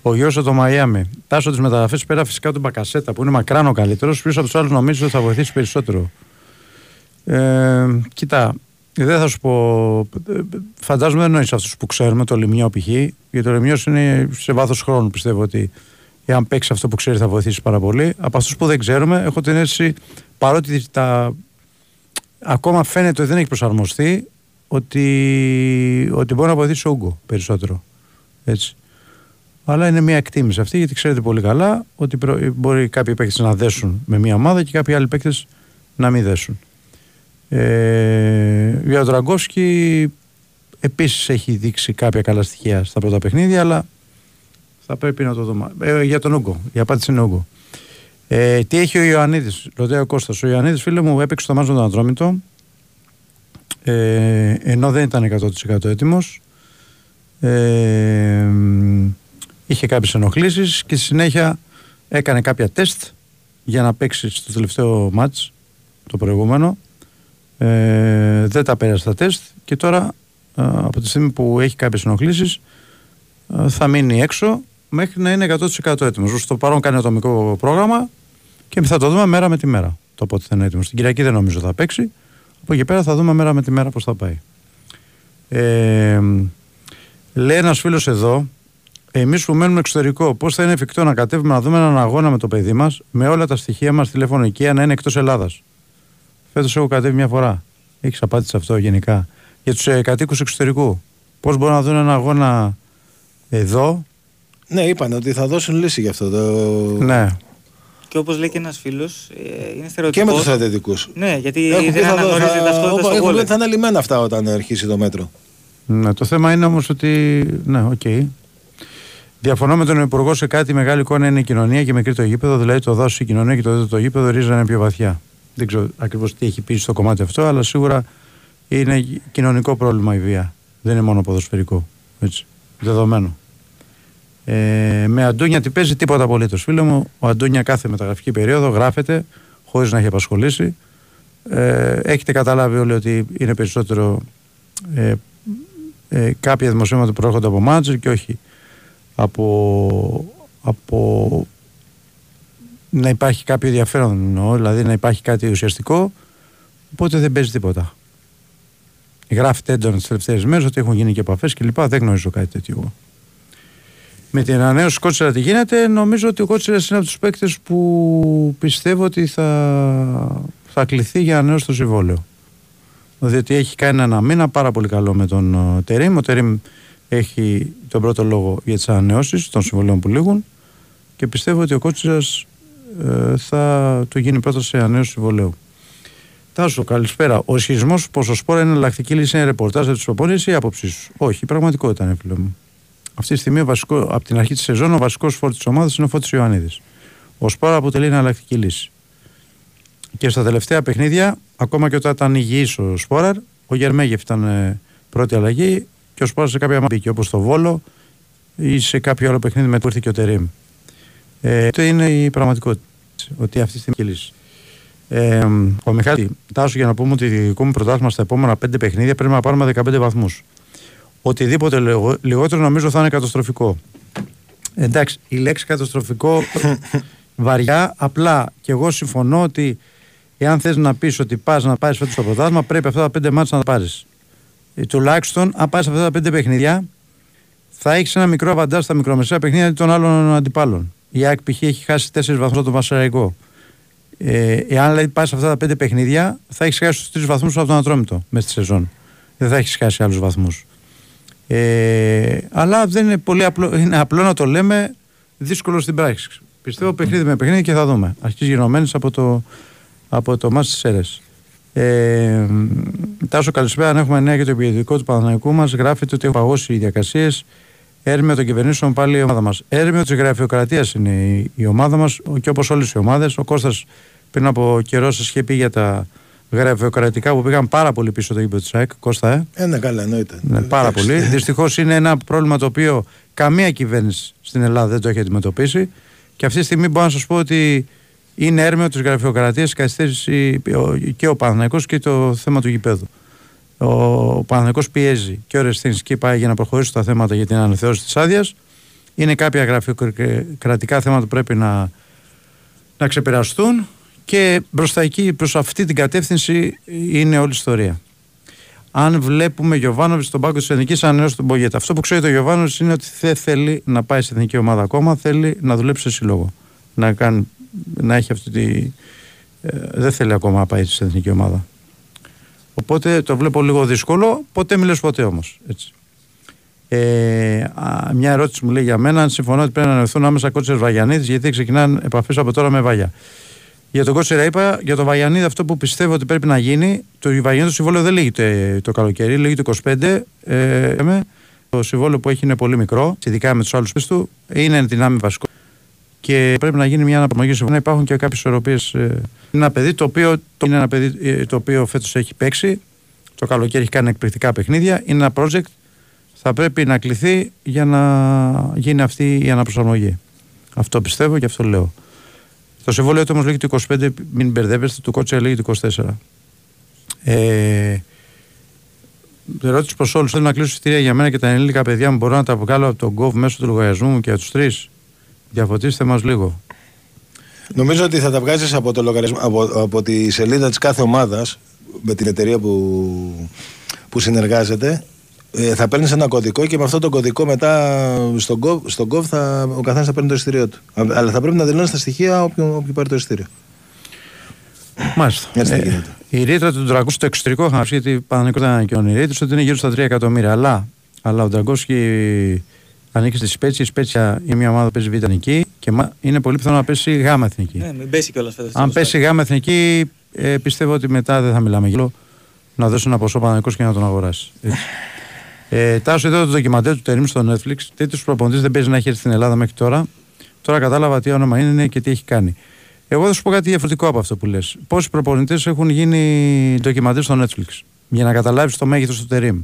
Ο γιος από το Μαϊάμι. Τάσο της μεταγραφής πέρα φυσικά του Μπακασέτα που είναι μακράν ο καλύτερος. Πίσω από τους άλλους νομίζω ότι θα βοηθήσει περισσότερο. Ε, κοίτα, δεν θα σου πω. Φαντάζομαι δεν εννοείς αυτούς που ξέρουμε, το Λιμιό π.χ. Γιατί το Λιμιό είναι σε βάθος χρόνου πιστεύω ότι εάν παίξει αυτό που ξέρει θα βοηθήσει πάρα πολύ. Από αυτούς που δεν ξέρουμε, έχω την αίσθηση παρότι τα... ακόμα φαίνεται ότι δεν έχει προσαρμοστεί ότι, ότι μπορεί να βοηθήσει ο Ούγκο περισσότερο. Έτσι. Αλλά είναι μια εκτίμηση αυτή γιατί ξέρετε πολύ καλά ότι προ... μπορεί κάποιοι παίκτες να δέσουν με μια ομάδα και κάποιοι άλλοι παίκτες να μην δέσουν. Ε, για τον Τραγκόσκι επίσης έχει δείξει κάποια καλά στοιχεία στα πρώτα παιχνίδια αλλά θα πρέπει να το δούμε. Ε, για τον Ούγκο, η απάντηση είναι Ούγκο. Ε, τι έχει ο Ιωαννίδης, ρωτάει ο Κώστας. Ο Ιωαννίδης, φίλε μου, έπαιξε το μάζο τον Ατρόμητο. Ε, ενώ δεν ήταν 100% έτοιμος. Ε, είχε κάποιες ενοχλήσεις και στη συνέχεια έκανε κάποια τεστ για να παίξει στο τελευταίο μάτς το προηγούμενο ε, δεν τα πέρασε τα τεστ και τώρα ε, από τη στιγμή που έχει κάποιες ενοχλήσεις ε, θα μείνει έξω μέχρι να είναι 100% έτοιμος. Στο παρόν κάνει ατομικό πρόγραμμα και θα το δούμε μέρα με τη μέρα το πότε θα είναι έτοιμος. Την Κυριακή δεν νομίζω θα παίξει. Από εκεί πέρα θα δούμε μέρα με τη μέρα πώς θα πάει. Ε, λέει ένας φίλος εδώ Εμείς που μένουμε εξωτερικό, πώς θα είναι εφικτό να κατέβουμε να δούμε έναν αγώνα με το παιδί μας με όλα τα στοιχεία μας τηλεφωνική να είναι εκτός Ελλάδας. Φέτος έχω κατέβει μια φορά. Έχεις απάντηση σε αυτό γενικά; Για τους ε, κατοίκους εξωτερικού. Πώς μπορούν να δουν ένα αγώνα εδώ; Ναι, είπαν ότι θα δώσουν λύση γι' αυτό. Το... Ναι. Και όπως λέει και ένας φίλος, ε, είναι Και στερεοτυπικό. με τους στρατιωτικού. Ναι, γιατί Έχουν πει δεν θα δω- αναγνωρίζει θα- ταυτότητα όπα, στο έχουν πει βόλεϊ. ότι θα είναι λυμμένα αυτά όταν αρχίσει το μέτρο. ναι. Το θέμα είναι όμως ότι. Ναι, οκ. Διαφωνώ με τον Υπουργό σε κάτι μεγάλη εικόνα είναι η κοινωνία και μικρή το γήπεδο. Δηλαδή το δάσος η κοινωνία και το δέντρο το γήπεδο ρίζα είναι πιο βαθιά. Δεν ξέρω ακριβώς τι έχει πει στο κομμάτι αυτό, αλλά σίγουρα είναι κοινωνικό πρόβλημα η βία. Δεν είναι μόνο ποδοσφαιρικό. Έτσι. Δεδομένο. Ε, με Αντώνια τι παίζει τίποτα απολύτως. Φίλε μου, ο Αντώνια κάθε μεταγραφική περίοδο γράφεται χωρίς να έχει απασχολήσει. Ε, έχετε καταλάβει όλοι ότι είναι περισσότερο ε, ε, κάποια δημοσίευματα που προέρχονται από μάτζερ και όχι από, από να υπάρχει κάποιο ενδιαφέρον εννοώ, δηλαδή να υπάρχει κάτι ουσιαστικό οπότε δεν παίζει τίποτα γράφεται έντονα τις τελευταίες μέρες ότι έχουν γίνει και επαφές κλπ. Δεν γνωρίζω κάτι τέτοιο εγώ. Με την ανανέωση Κότσερα τι γίνεται, νομίζω ότι ο Κότσερα είναι από τους παίκτες που πιστεύω ότι θα, θα κληθεί για ανανέωση στο συμβόλαιο. Διότι έχει κάνει ένα μήνα πάρα πολύ καλό με τον ε, Τερήμ. Ο Τερήμ έχει τον πρώτο λόγο για τις ανανεώσεις των συμβολέων που λήγουν και πιστεύω ότι ο Κότσερα θα του γίνει πρώτο σε ανανέωση συμβολέου. Τάσο, καλησπέρα. Ο ισχυρισμό πω ο Σπόρα είναι εναλλακτική λύση είναι ρεπορτάζ από τι προπόνηση ή άποψή σου. Όχι, η πραγματικότητα είναι, φίλο μου. Αυτή τη στιγμή, ο βασικό, από την αρχή της σεζόν, ο βασικός φόρτης της ομάδας είναι ο Φώτης Ιωαννίδης. Ο Σπόρα αποτελεί εναλλακτική λύση. Και στα τελευταία παιχνίδια, ακόμα και όταν ήταν υγιής ο Σπόραρ, ο Γερμέγεφ ήταν ε, πρώτη αλλαγή και ο Σπόραρ σε κάποια μάτια μπήκε, όπως στο Βόλο ή σε κάποιο άλλο παιχνίδι με που ήρθε και ο Τερήμ. Ε, αυτό είναι η πραγματικότητα. Ότι αυτή τη στιγμή είναι η λύση. Ε, ο Μιχάλη, τάσου για να πούμε ότι δικό μου πρωτάθλημα στα επόμενα πέντε παιχνίδια πρέπει να πάρουμε 15 βαθμούς. Οτιδήποτε λιγο- λιγότερο νομίζω θα είναι καταστροφικό. Εντάξει, η λέξη καταστροφικό βαριά, απλά και εγώ συμφωνώ ότι εάν θες να πεις ότι πας να πάρεις φέτος το πρωτάθλημα πρέπει αυτά τα πέντε μάτια να τα πάρεις. Ε, τουλάχιστον, αν πάρεις αυτά τα πέντε παιχνίδια, θα έχεις ένα μικρό αβαντάζ στα μικρομεσαία παιχνίδια των άλλων αντιπάλων. Η ΑΕΚ π.χ. έχει χάσει τέσσερις βαθμούς από τον Βασαραϊκό. Ε, εάν δηλαδή πας αυτά τα πέντε παιχνίδια, θα έχεις χάσει τους τρεις βαθμούς από τον Ατρόμητο μέσα στη σεζόν. Δεν θα έχεις χάσει άλλους βαθμούς. Ε, αλλά δεν είναι πολύ απλό, είναι απλό να το λέμε, δύσκολο στην πράξη. Πιστεύω παιχνίδι με παιχνίδι και θα δούμε. Αρχίζει γενομένης από το, από το μάτς της ΣΕΡΕΣ. Ε, Τάσο, καλησπέρα. Αν έχουμε νέα για το επιθετικό του Παναναϊκού μας, γράφεται ότι έχουν παγώσει οι διακασίες. Έρμεο των κυβερνήσεων πάλι η ομάδα μας. Έρμεο της γραφειοκρατίας είναι η, η ομάδα μας και όπως όλες οι ομάδες. Ο Κώστας πριν από καιρό σας είχε πει για τα γραφειοκρατικά που πήγαν πάρα πολύ πίσω το γήπεδο της ΑΕΚ. Κώστα, ε; Ε, ναι, καλά, εννοείται. Ναι, πάρα Εντάξει. πολύ. Δυστυχώς είναι ένα πρόβλημα το οποίο καμία κυβέρνηση στην Ελλάδα δεν το έχει αντιμετωπίσει. Και αυτή τη στιγμή μπορώ να σας πω ότι είναι έρμεο της γραφειοκρατίας καθυστέρηση και ο Παναθηναϊκός και το θέμα του γηπέδου. Ο Παναθηναϊκός πιέζει και ο Ρεστίνσκι πάει για να προχωρήσει τα θέματα για την αναθεώρηση της άδειας. Είναι κάποια γραφειοκρατικά θέματα που πρέπει να, να ξεπεραστούν και μπροστά εκεί, προς αυτή την κατεύθυνση είναι όλη η ιστορία αν βλέπουμε Γιωβάνοβιτς στον πάγκο της Εθνικής Ανανέωση του Μπογέτα. Αυτό που ξέρει το Γιωβάνοβιτς είναι ότι δεν θέλει να πάει σε εθνική ομάδα ακόμα, θέλει να δουλέψει σε σύλλογο. Να, κάνει, να έχει αυτή τη. Ε, δεν θέλει ακόμα να πάει σε εθνική ομάδα. Οπότε το βλέπω λίγο δύσκολο. Ποτέ μιλέ ποτέ όμω. Ε, α, μια ερώτηση μου λέει για μένα αν συμφωνώ ότι πρέπει να ανεβηθούν άμεσα κότσε Βαγιανίδη γιατί ξεκινάνε επαφέ από τώρα με Βαγιά. Για τον Κότσερα είπα, για τον Βαγιανίδη αυτό που πιστεύω ότι πρέπει να γίνει, το Βαγιανίδη το συμβόλαιο δεν λέγεται το καλοκαίρι, λέγεται 25. Ε, λέμε. το συμβόλαιο που έχει είναι πολύ μικρό, ειδικά με του άλλου του, είναι δυνάμει βασικό. Και πρέπει να γίνει μια αναπρομογή συμβόλαιο. Υπάρχουν και κάποιες ισορροπίες. Ε, είναι ένα παιδί το οποίο, το, είναι ένα παιδί, ε, το οποίο φέτος έχει παίξει. Το καλοκαίρι έχει κάνει εκπληκτικά παιχνίδια. Είναι ένα project. Θα πρέπει να κληθεί για να γίνει αυτή η αναπροσαρμογή. Αυτό πιστεύω και αυτό λέω. Το συμβόλαιο του όμως λέγεται 25, μην μπερδεύεστε, του κότσε λέγεται 24. Ε, ερώτηση προς όλους: Θέλω να κλείσω εισιτήρια για μένα και τα ενήλικα παιδιά μου. Μπορώ να τα βγάλω από τον Gov μέσω του λογαριασμού μου και για τους τρεις. Διαφωτίστε μας λίγο. Νομίζω ότι θα τα βγάζεις από, το λογαριασμό- από, από τη σελίδα της κάθε ομάδας με την εταιρεία που, που συνεργάζεται. Ε, θα παίρνεις ένα κωδικό και με αυτό το κωδικό μετά στον Gov, στον Gov θα, ο καθένας θα παίρνει το εισιτήριό του. Α- Αλλά θα πρέπει να δηλώνεις τα στοιχεία όποιον, όποιον πάρει το εισιτήριο. Μάλιστα. Έτσι δεν Ε, γίνεται. η ρήτρα του Ντραγκούς στο εξωτερικό είχαν πει γιατί Παναγενικό δεν ανακοινώνει η ρήτρα ότι είναι γύρω στα 3 εκατομμύρια. Αλλά, αλλά ο Ντραγκόσκι ανήκει στη Σπέτσια. Η Σπέτσια είναι μια ομάδα που παίζει β' εθνική και μα- είναι πολύ πιθανό να πέσει γάμα εθνική. Ναι, μην πέσει κιόλας φέτος. Αν πέσει γάμα εθνική, ε, πιστεύω ότι μετά δεν θα μιλάμε γύρω να δώσει ένα ποσό Παναγενικό και να τον αγοράσεις. Έτσι. Ε, Τάσο, είδα το ντοκιμαντέρ του Τερήμ στο Netflix. Τέτοιος προπονητής δεν παίζει να έχει έρθει στην Ελλάδα μέχρι τώρα. Τώρα κατάλαβα τι όνομα είναι και τι έχει κάνει. Εγώ θα σου πω κάτι διαφορετικό από αυτό που λες. Πόσοι προπονητές έχουν γίνει ντοκιμαντέρ στο Netflix για να καταλάβεις το μέγεθος του Τερήμ.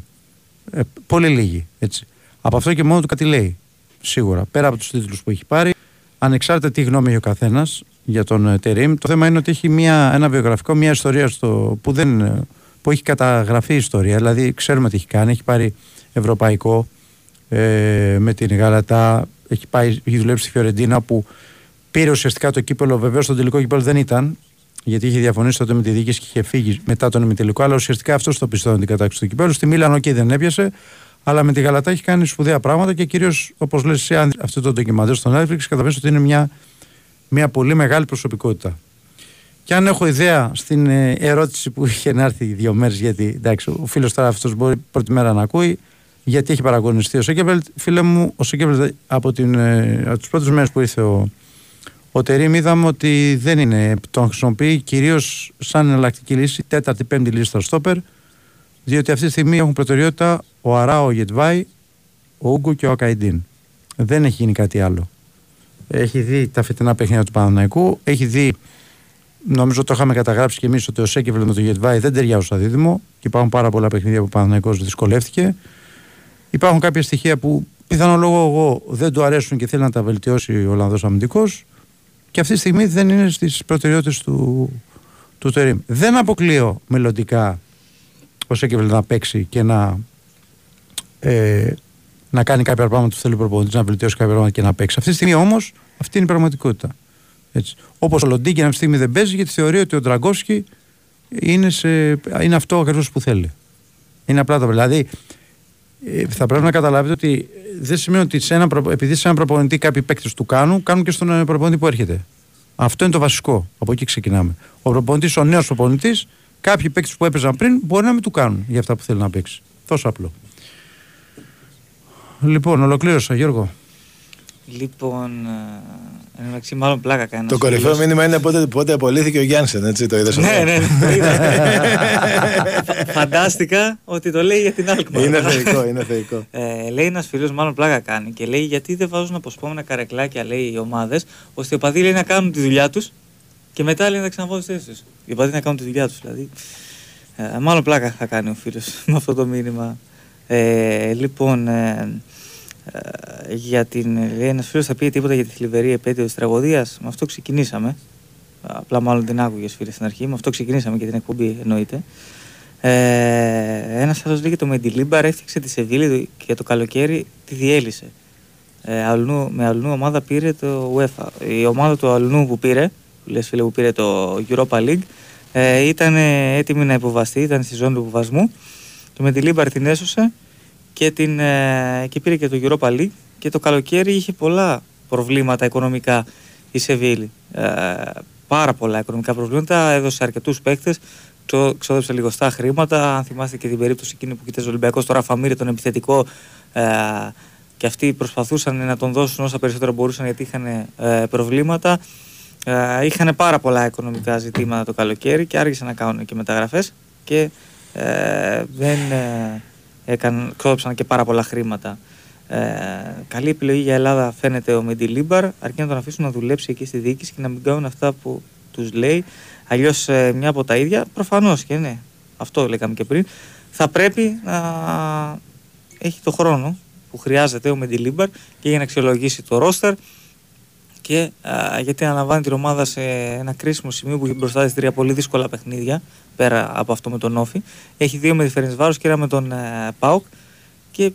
Ε, πολύ λίγοι. Έτσι. Από αυτό και μόνο του κάτι λέει. Σίγουρα. Πέρα από τους τίτλους που έχει πάρει, ανεξάρτητα τι γνώμη έχει ο καθένας για τον ε, Τερήμ, το θέμα είναι ότι έχει μια, ένα βιογραφικό, μια ιστορία στο, που, δεν, ε, που έχει καταγραφεί ιστορία. Δηλαδή, ξέρουμε τι έχει κάνει. Έχει πάρει ευρωπαϊκό ε, με την Γαλατά. Έχει, πάει, έχει δουλέψει στη Φιωρεντίνα που πήρε ουσιαστικά το κύπελο. Βεβαίως, το τελικό κύπελο δεν ήταν, γιατί είχε διαφωνήσει τότε με τη διοίκηση και είχε φύγει μετά τον ημιτελικό. Αλλά ουσιαστικά αυτός το πιστώνεται την κατάκτηση του κυπέλου. Στη Μίλαν, οκ, δεν έπιασε. Αλλά με τη Γαλατά έχει κάνει σπουδαία πράγματα και κυρίως, όπως λες εσύ, αν αυτό το ντοκιμαντέρ στο Netflix, καταλαβαίνεις ότι είναι μια, μια πολύ μεγάλη προσωπικότητα. Και αν έχω ιδέα στην ε, ερώτηση που είχε να έρθει δύο μέρες, γιατί εντάξει, ο φίλος τώρα αυτός μπορεί πρώτη μέρα να ακούει, γιατί έχει παραγωνιστεί ο Σέκεβελτ. Φίλε μου, ο Σέκεβελτ από, την, ε, από τις πρώτες μέρες που ήρθε ο, ο Τερήμ, είδαμε ότι δεν είναι. Τον χρησιμοποιεί κυρίως σαν εναλλακτική λύση, τέταρτη-πέμπτη λύση στα στόπερ, διότι αυτή τη στιγμή έχουν προτεραιότητα ο Αράο Γετβάη, ο Ούγκο και ο Ακαϊντίν. Δεν έχει γίνει κάτι άλλο. Έχει δει τα φετινά παιχνίδια του Παναναϊκού, έχει δει Νομίζω το είχαμε καταγράψει και εμείς ότι ο Σέκεβελ με τον Γετβάη δεν ταιριάζουν στα δίδυμο και υπάρχουν πάρα πολλά παιχνίδια που ο Παναθηναϊκός δυσκολεύτηκε. Υπάρχουν κάποια στοιχεία που πιθανό λόγο εγώ δεν του αρέσουν και θέλει να τα βελτιώσει ο Ολλανδός αμυντικός και αυτή τη στιγμή δεν είναι στις προτεραιότητες του, του Τερήμ. Δεν αποκλείω μελλοντικά ο Σέκεβελ να παίξει και να, ε, να κάνει κάποια πράγματα που θέλει ο προπονητής, να βελτιώσει κάποια πράγματα και να παίξει. Αυτή τη στιγμή όμως αυτή είναι η πραγματικότητα. Έτσι. Όπως ο Λοντίγκη αυτή τη στιγμή δεν παίζει γιατί θεωρεί ότι ο Ντραγκόσκι είναι, σε, είναι αυτό ακριβώς που θέλει. Είναι απλά το Δηλαδή ε, θα πρέπει να καταλάβετε ότι δεν σημαίνει ότι σε ένα, προ- επειδή σε ένα προπονητή κάποιοι παίκτες του κάνουν, κάνουν και στον ε, προπονητή που έρχεται. Αυτό είναι το βασικό. Από εκεί ξεκινάμε. Ο προπονητής, ο νέος προπονητής, κάποιοι παίκτες που έπαιζαν πριν μπορεί να μην του κάνουν για αυτά που θέλει να παίξει. Τόσο απλό. Λοιπόν, ολοκλήρωσα, Γιώργο. Λοιπόν, ε, εν μεταξύ, μάλλον πλάκα κάνει. Το ένας κορυφαίο φίλος. μήνυμα είναι πότε, πότε απολύθηκε ο Γιάνσεν, έτσι το είδες Ναι, αυτό. ναι, ναι. το είδα. Φα- Φαντάστηκα ότι το λέει για την Alkmaar. Είναι θεϊκό, είναι θεϊκό. Ε, λέει ένας φίλος, μάλλον πλάκα κάνει και λέει γιατί δεν βάζουν αποσπόμενα καρεκλάκια λέει οι ομάδες, ώστε οι οπαδοί λέει να κάνουν τη δουλειά τους και μετά λέει να τα ξαναβάλουν στι θέσει του. Οι οπαδοί να κάνουν τη δουλειά τους δηλαδή. Ε, μάλλον πλάκα θα κάνει ο φίλος με αυτό το μήνυμα. Ε, λοιπόν, ε, ε, για την, λέει ένας φίλος θα πει τίποτα για τη θλιβερή επέτειο της τραγωδίας. Με αυτό ξεκινήσαμε. Απλά μάλλον την άκουγες φίλε στην αρχή. Με αυτό ξεκινήσαμε και την εκπομπή εννοείται. Ε, ένας άλλος λέει και το Μεντιλίμπαρ έφτιαξε τη Σεβίλη και για το καλοκαίρι τη διέλυσε. Ε, αλνού, με αλλού ομάδα πήρε το UEFA. Η ομάδα του αλλού που πήρε, που λες φίλε που πήρε το Europa League, ε, ήταν έτοιμη να υποβαστεί, ήταν στη ζώνη του υποβασμού. Το Μεντιλίμπαρ την έσωσε και, την, ε, και πήρε και το Europa League και το καλοκαίρι είχε πολλά προβλήματα οικονομικά η Σεβίλη. Ε, πάρα πολλά οικονομικά προβλήματα, έδωσε αρκετούς παίκτες, ξο- ξόδεψε λιγοστά χρήματα. Αν θυμάστε και την περίπτωση εκείνη που κοίταζε ο Ολυμπιακός, τώρα Φαμίρη τον επιθετικό ε, και αυτοί προσπαθούσαν να τον δώσουν όσα περισσότερο μπορούσαν γιατί είχαν ε, προβλήματα. Ε, είχαν πάρα πολλά οικονομικά ζητήματα το καλοκαίρι και άργησαν να κάνουν και μεταγραφές και ε, δεν ε, έκαναν, ξόδεψαν και πάρα πολλά χρήματα. Ε, καλή επιλογή για Ελλάδα φαίνεται ο Μεντιλίμπαρ, αρκεί να τον αφήσουν να δουλέψει εκεί στη διοίκηση και να μην κάνουν αυτά που τους λέει. Αλλιώς μια από τα ίδια, προφανώς και ναι, αυτό λέγαμε και πριν, θα πρέπει να έχει το χρόνο που χρειάζεται ο Μεντιλίμπαρ και για να αξιολογήσει το ρόστερ και α, γιατί αναλαμβάνει την ομάδα σε ένα κρίσιμο σημείο που έχει μπροστά της τρία πολύ δύσκολα παιχνίδια πέρα από αυτό με τον ΟΦΗ. Έχει δύο με τη Φερενσβάρος και ένα με τον ε, ΠΑΟΚ και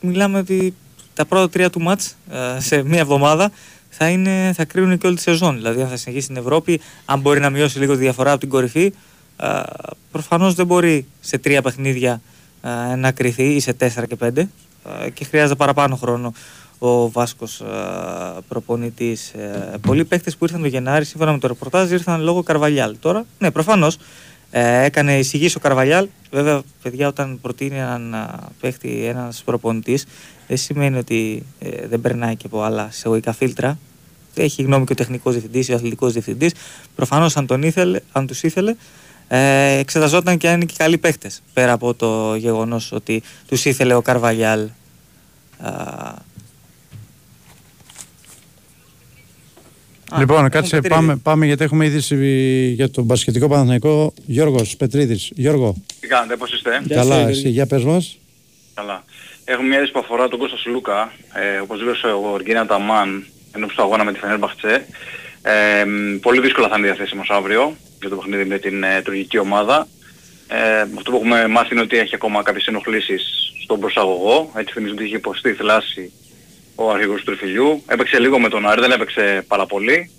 μιλάμε ότι τα πρώτα τρία του μάτς ε, σε μία εβδομάδα θα, είναι, θα κρίνουν και όλη τη σεζόν. Δηλαδή αν θα συνεχίσει στην Ευρώπη, αν μπορεί να μειώσει λίγο τη διαφορά από την κορυφή, ε, προφανώς δεν μπορεί σε τρία παιχνίδια ε, να κρυθεί ή σε τέσσερα και πέντε ε, και χρειάζεται παραπάνω χρόνο ο Βάσκος προπονητής. Ε, πολλοί παίχτε που ήρθαν το Γενάρη, σύμφωνα με το ρεπορτάζ, ήρθαν λόγω Καρβαλιάλ. Τώρα, ναι, προφανώς ε, έκανε εισηγήσεις ο Καρβαλιάλ. Βέβαια, παιδιά, όταν προτείνει έναν α, παίχτη ένας προπονητής, δεν σημαίνει ότι ε, δεν περνάει και από άλλα εισαγωγικά φίλτρα. Έχει γνώμη και ο τεχνικός διευθυντής, ο αθλητικός διευθυντής. Προφανώς, αν, τον ήθελε, αν τους ήθελε, ε, εξεταζόταν και αν είναι και καλοί παίχτε. Πέρα από το γεγονός ότι τους ήθελε ο Καρβαλιάλ. Λοιπόν, έχουμε κάτσε, Πετρίδη. πάμε, πάμε γιατί έχουμε είδηση για τον Μπασχετικό Παναθηναϊκό. Γιώργος Πετρίδης. Γιώργο, Τι κάνετε, πώς είστε; Γεια καλά, σου, εσύ, Γιώργη. για πες μας. Καλά. Έχουμε μια είδηση που αφορά τον Κώστας Σλούκα. Ε, όπως δήλωσε ο Οργίνα Ταμάν ενώπιση του αγώνα με τη Φενέρμπαχτσε. Ε, μ, πολύ δύσκολα θα είναι διαθέσιμος αύριο για το παιχνίδι με την ε, τουρκική ομάδα. Ε, αυτό που έχουμε μάθει είναι ότι έχει ακόμα κάποιες ενοχλήσεις στον προσαγωγό. Έτσι θυμίζω ότι είχε υποστεί θλάση ο αρχηγός του Τριφυλιού. Έπαιξε λίγο με τον Άρη, δεν έπαιξε πάρα πολύ.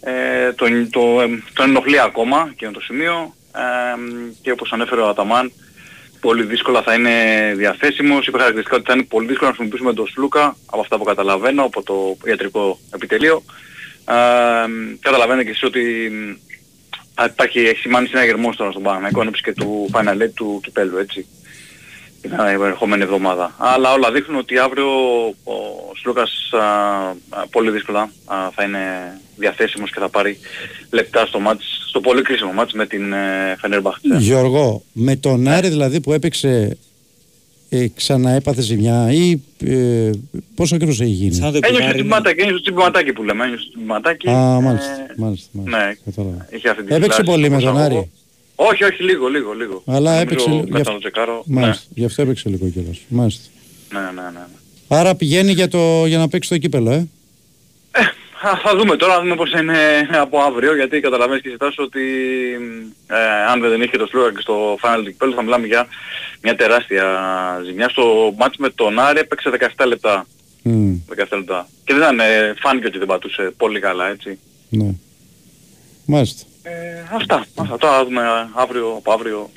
Ε, τον, το, ε, τον ενοχλεί ακόμα και είναι το σημείο. Ε, και όπως ανέφερε ο Αταμάν, πολύ δύσκολα θα είναι διαθέσιμος. Είπε χαρακτηριστικά ότι θα είναι πολύ δύσκολο να χρησιμοποιήσουμε τον Σλούκα από αυτά που καταλαβαίνω από το ιατρικό επιτελείο. Ε, καταλαβαίνετε και εσείς ότι α, υπάρχει, έχει σημάνει συναγερμός τώρα στον Παναγενικό ένωψη και του Final Eight του Κυπέλου, έτσι. Την ερχόμενη εβδομάδα. Αλλά όλα δείχνουν ότι αύριο ο Σλούκας α, α, πολύ δύσκολα α, θα είναι διαθέσιμος και θα πάρει λεπτά στο μάτς, στο πολύ κρίσιμο μάτς με την ε, Φενέρμπαχτσε. Γιώργο, με τον Άρη δηλαδή που έπαιξε ε, ξαναέπαθε ζημιά ή ε, πόσο καιρός έχει γίνει; Σαν να το Ένιωσε το επιβάρυνε. τσιμπηματάκι, ένιωσε το τσιμπηματάκι που λέμε, ένιωσε το τσιμπηματάκι. Α, ε, μάλιστα, μάλιστα, μάλιστα. Ναι, Κατάλαβα. είχε αυτή την Έπαιξε φλάση πολύ στο με τον προσαγωγό. Άρη. Όχι, όχι, λίγο, λίγο, λίγο. Αλλά Νομίζω έπαιξε λίγο. κατά γι' το αυτό- τσεκάρω. Μάλιστα, γι' αυτό έπαιξε λίγο κιόλας. Μάλιστα. Ναι, ναι, ναι. ναι. Άρα πηγαίνει για, το, για να παίξει το κύπελο, ε; Α, Θα δούμε τώρα, θα δούμε πώς είναι από αύριο, γιατί καταλαβαίνεις και εσύ Τάσο ότι ε, αν δεν είχε το Σλούκα και στο Final του Κυπέλλου θα μιλάμε για μια τεράστια ζημιά. Στο μάτς με τον Άρη έπαιξε 17 λεπτά. Μμ, 17 λεπτά. Και δεν ήταν, ε, φάνηκε ότι δεν πατούσε πολύ καλά, έτσι. ναι. Μάλιστα. Ε, αυτά. αυτά. Τώρα θα δούμε αύριο, από αύριο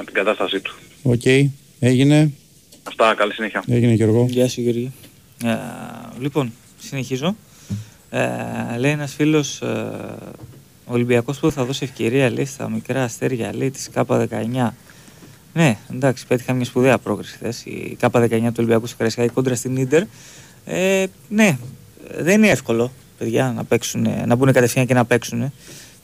ε, την κατάστασή του. Οκ. Έγινε. Αυτά, καλή συνέχεια. Έγινε Γιώργο. Γεια σου Γιώργη. Ε, λοιπόν, συνεχίζω. Ε, λέει ένας φίλος, ε, ο Ολυμπιακός που θα δώσει ευκαιρία λέει, στα μικρά αστέρια λέει, της K19. Ναι, εντάξει, πέτυχε μια σπουδαία πρόκριση χθες. Η K19 του Ολυμπιακού στο Καραϊσκάκη κόντρα στην Ίντερ. Ε, ναι, δεν είναι εύκολο, παιδιά, να, παίξουν, να μπουν κατευθείαν και να παίξουν.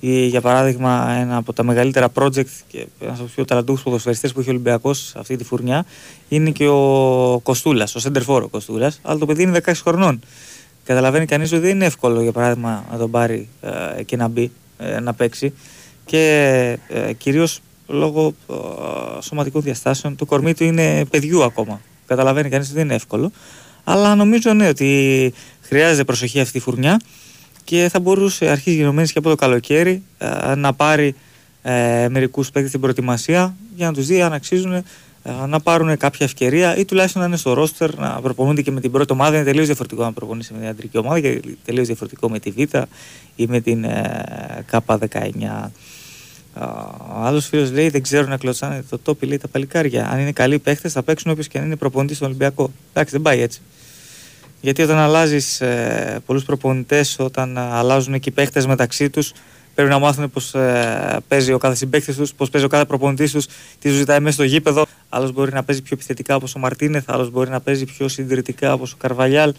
Ή, για παράδειγμα, ένα από τα μεγαλύτερα project και ένας από τους πιο ταλαντούχους ποδοσφαιριστές που έχει ο Ολυμπιακός αυτή τη φουρνιά είναι και ο Κοστούλας, ο Σέντερφορ ο Κοστούλας. Αλλά το παιδί είναι 16 χρονών. Καταλαβαίνει κανείς ότι δεν είναι εύκολο για παράδειγμα να τον πάρει ε, και να μπει ε, να παίξει. Και ε, κυρίως λόγω ε, σωματικών διαστάσεων το κορμί του είναι παιδιού ακόμα. Καταλαβαίνει κανείς ότι δεν είναι εύκολο. Αλλά νομίζω ναι, ότι χρειάζεται προσοχή αυτή η φουρνιά και θα μπορούσε αρχίζει γενομένης και από το καλοκαίρι ε, να πάρει ε, μερικούς παίκτες στην προετοιμασία για να τους δει αν αξίζουν ε, να πάρουν κάποια ευκαιρία ή τουλάχιστον να είναι στο ρόστερ να προπονούνται και με την πρώτη ομάδα. Είναι τελείως διαφορετικό να προπονείσαι με την αντρική ομάδα και τελείως διαφορετικό με τη Β ή με την ε, K19. Ο άλλος φίλος λέει: Δεν ξέρω να κλωτσάνε το τόπι, λέει τα παλικάρια. Αν είναι καλοί παίχτε, θα παίξουν όποιος και αν είναι προπονητής στον Ολυμπιακό. Εντάξει, δεν πάει έτσι. Γιατί όταν αλλάζεις ε, πολλούς προπονητές, όταν ε, αλλάζουν και οι παίχτες μεταξύ τους, πρέπει να μάθουν πώ ε, παίζει ο κάθε συμπαίκτης τους, πώ παίζει ο κάθε προπονητής τους, τι τους ζητάει μέσα στο γήπεδο. Άλλος μπορεί να παίζει πιο επιθετικά όπως ο Μαρτίνεθ, άλλος μπορεί να παίζει πιο συντηρητικά όπως ο Καρβαλιάλ.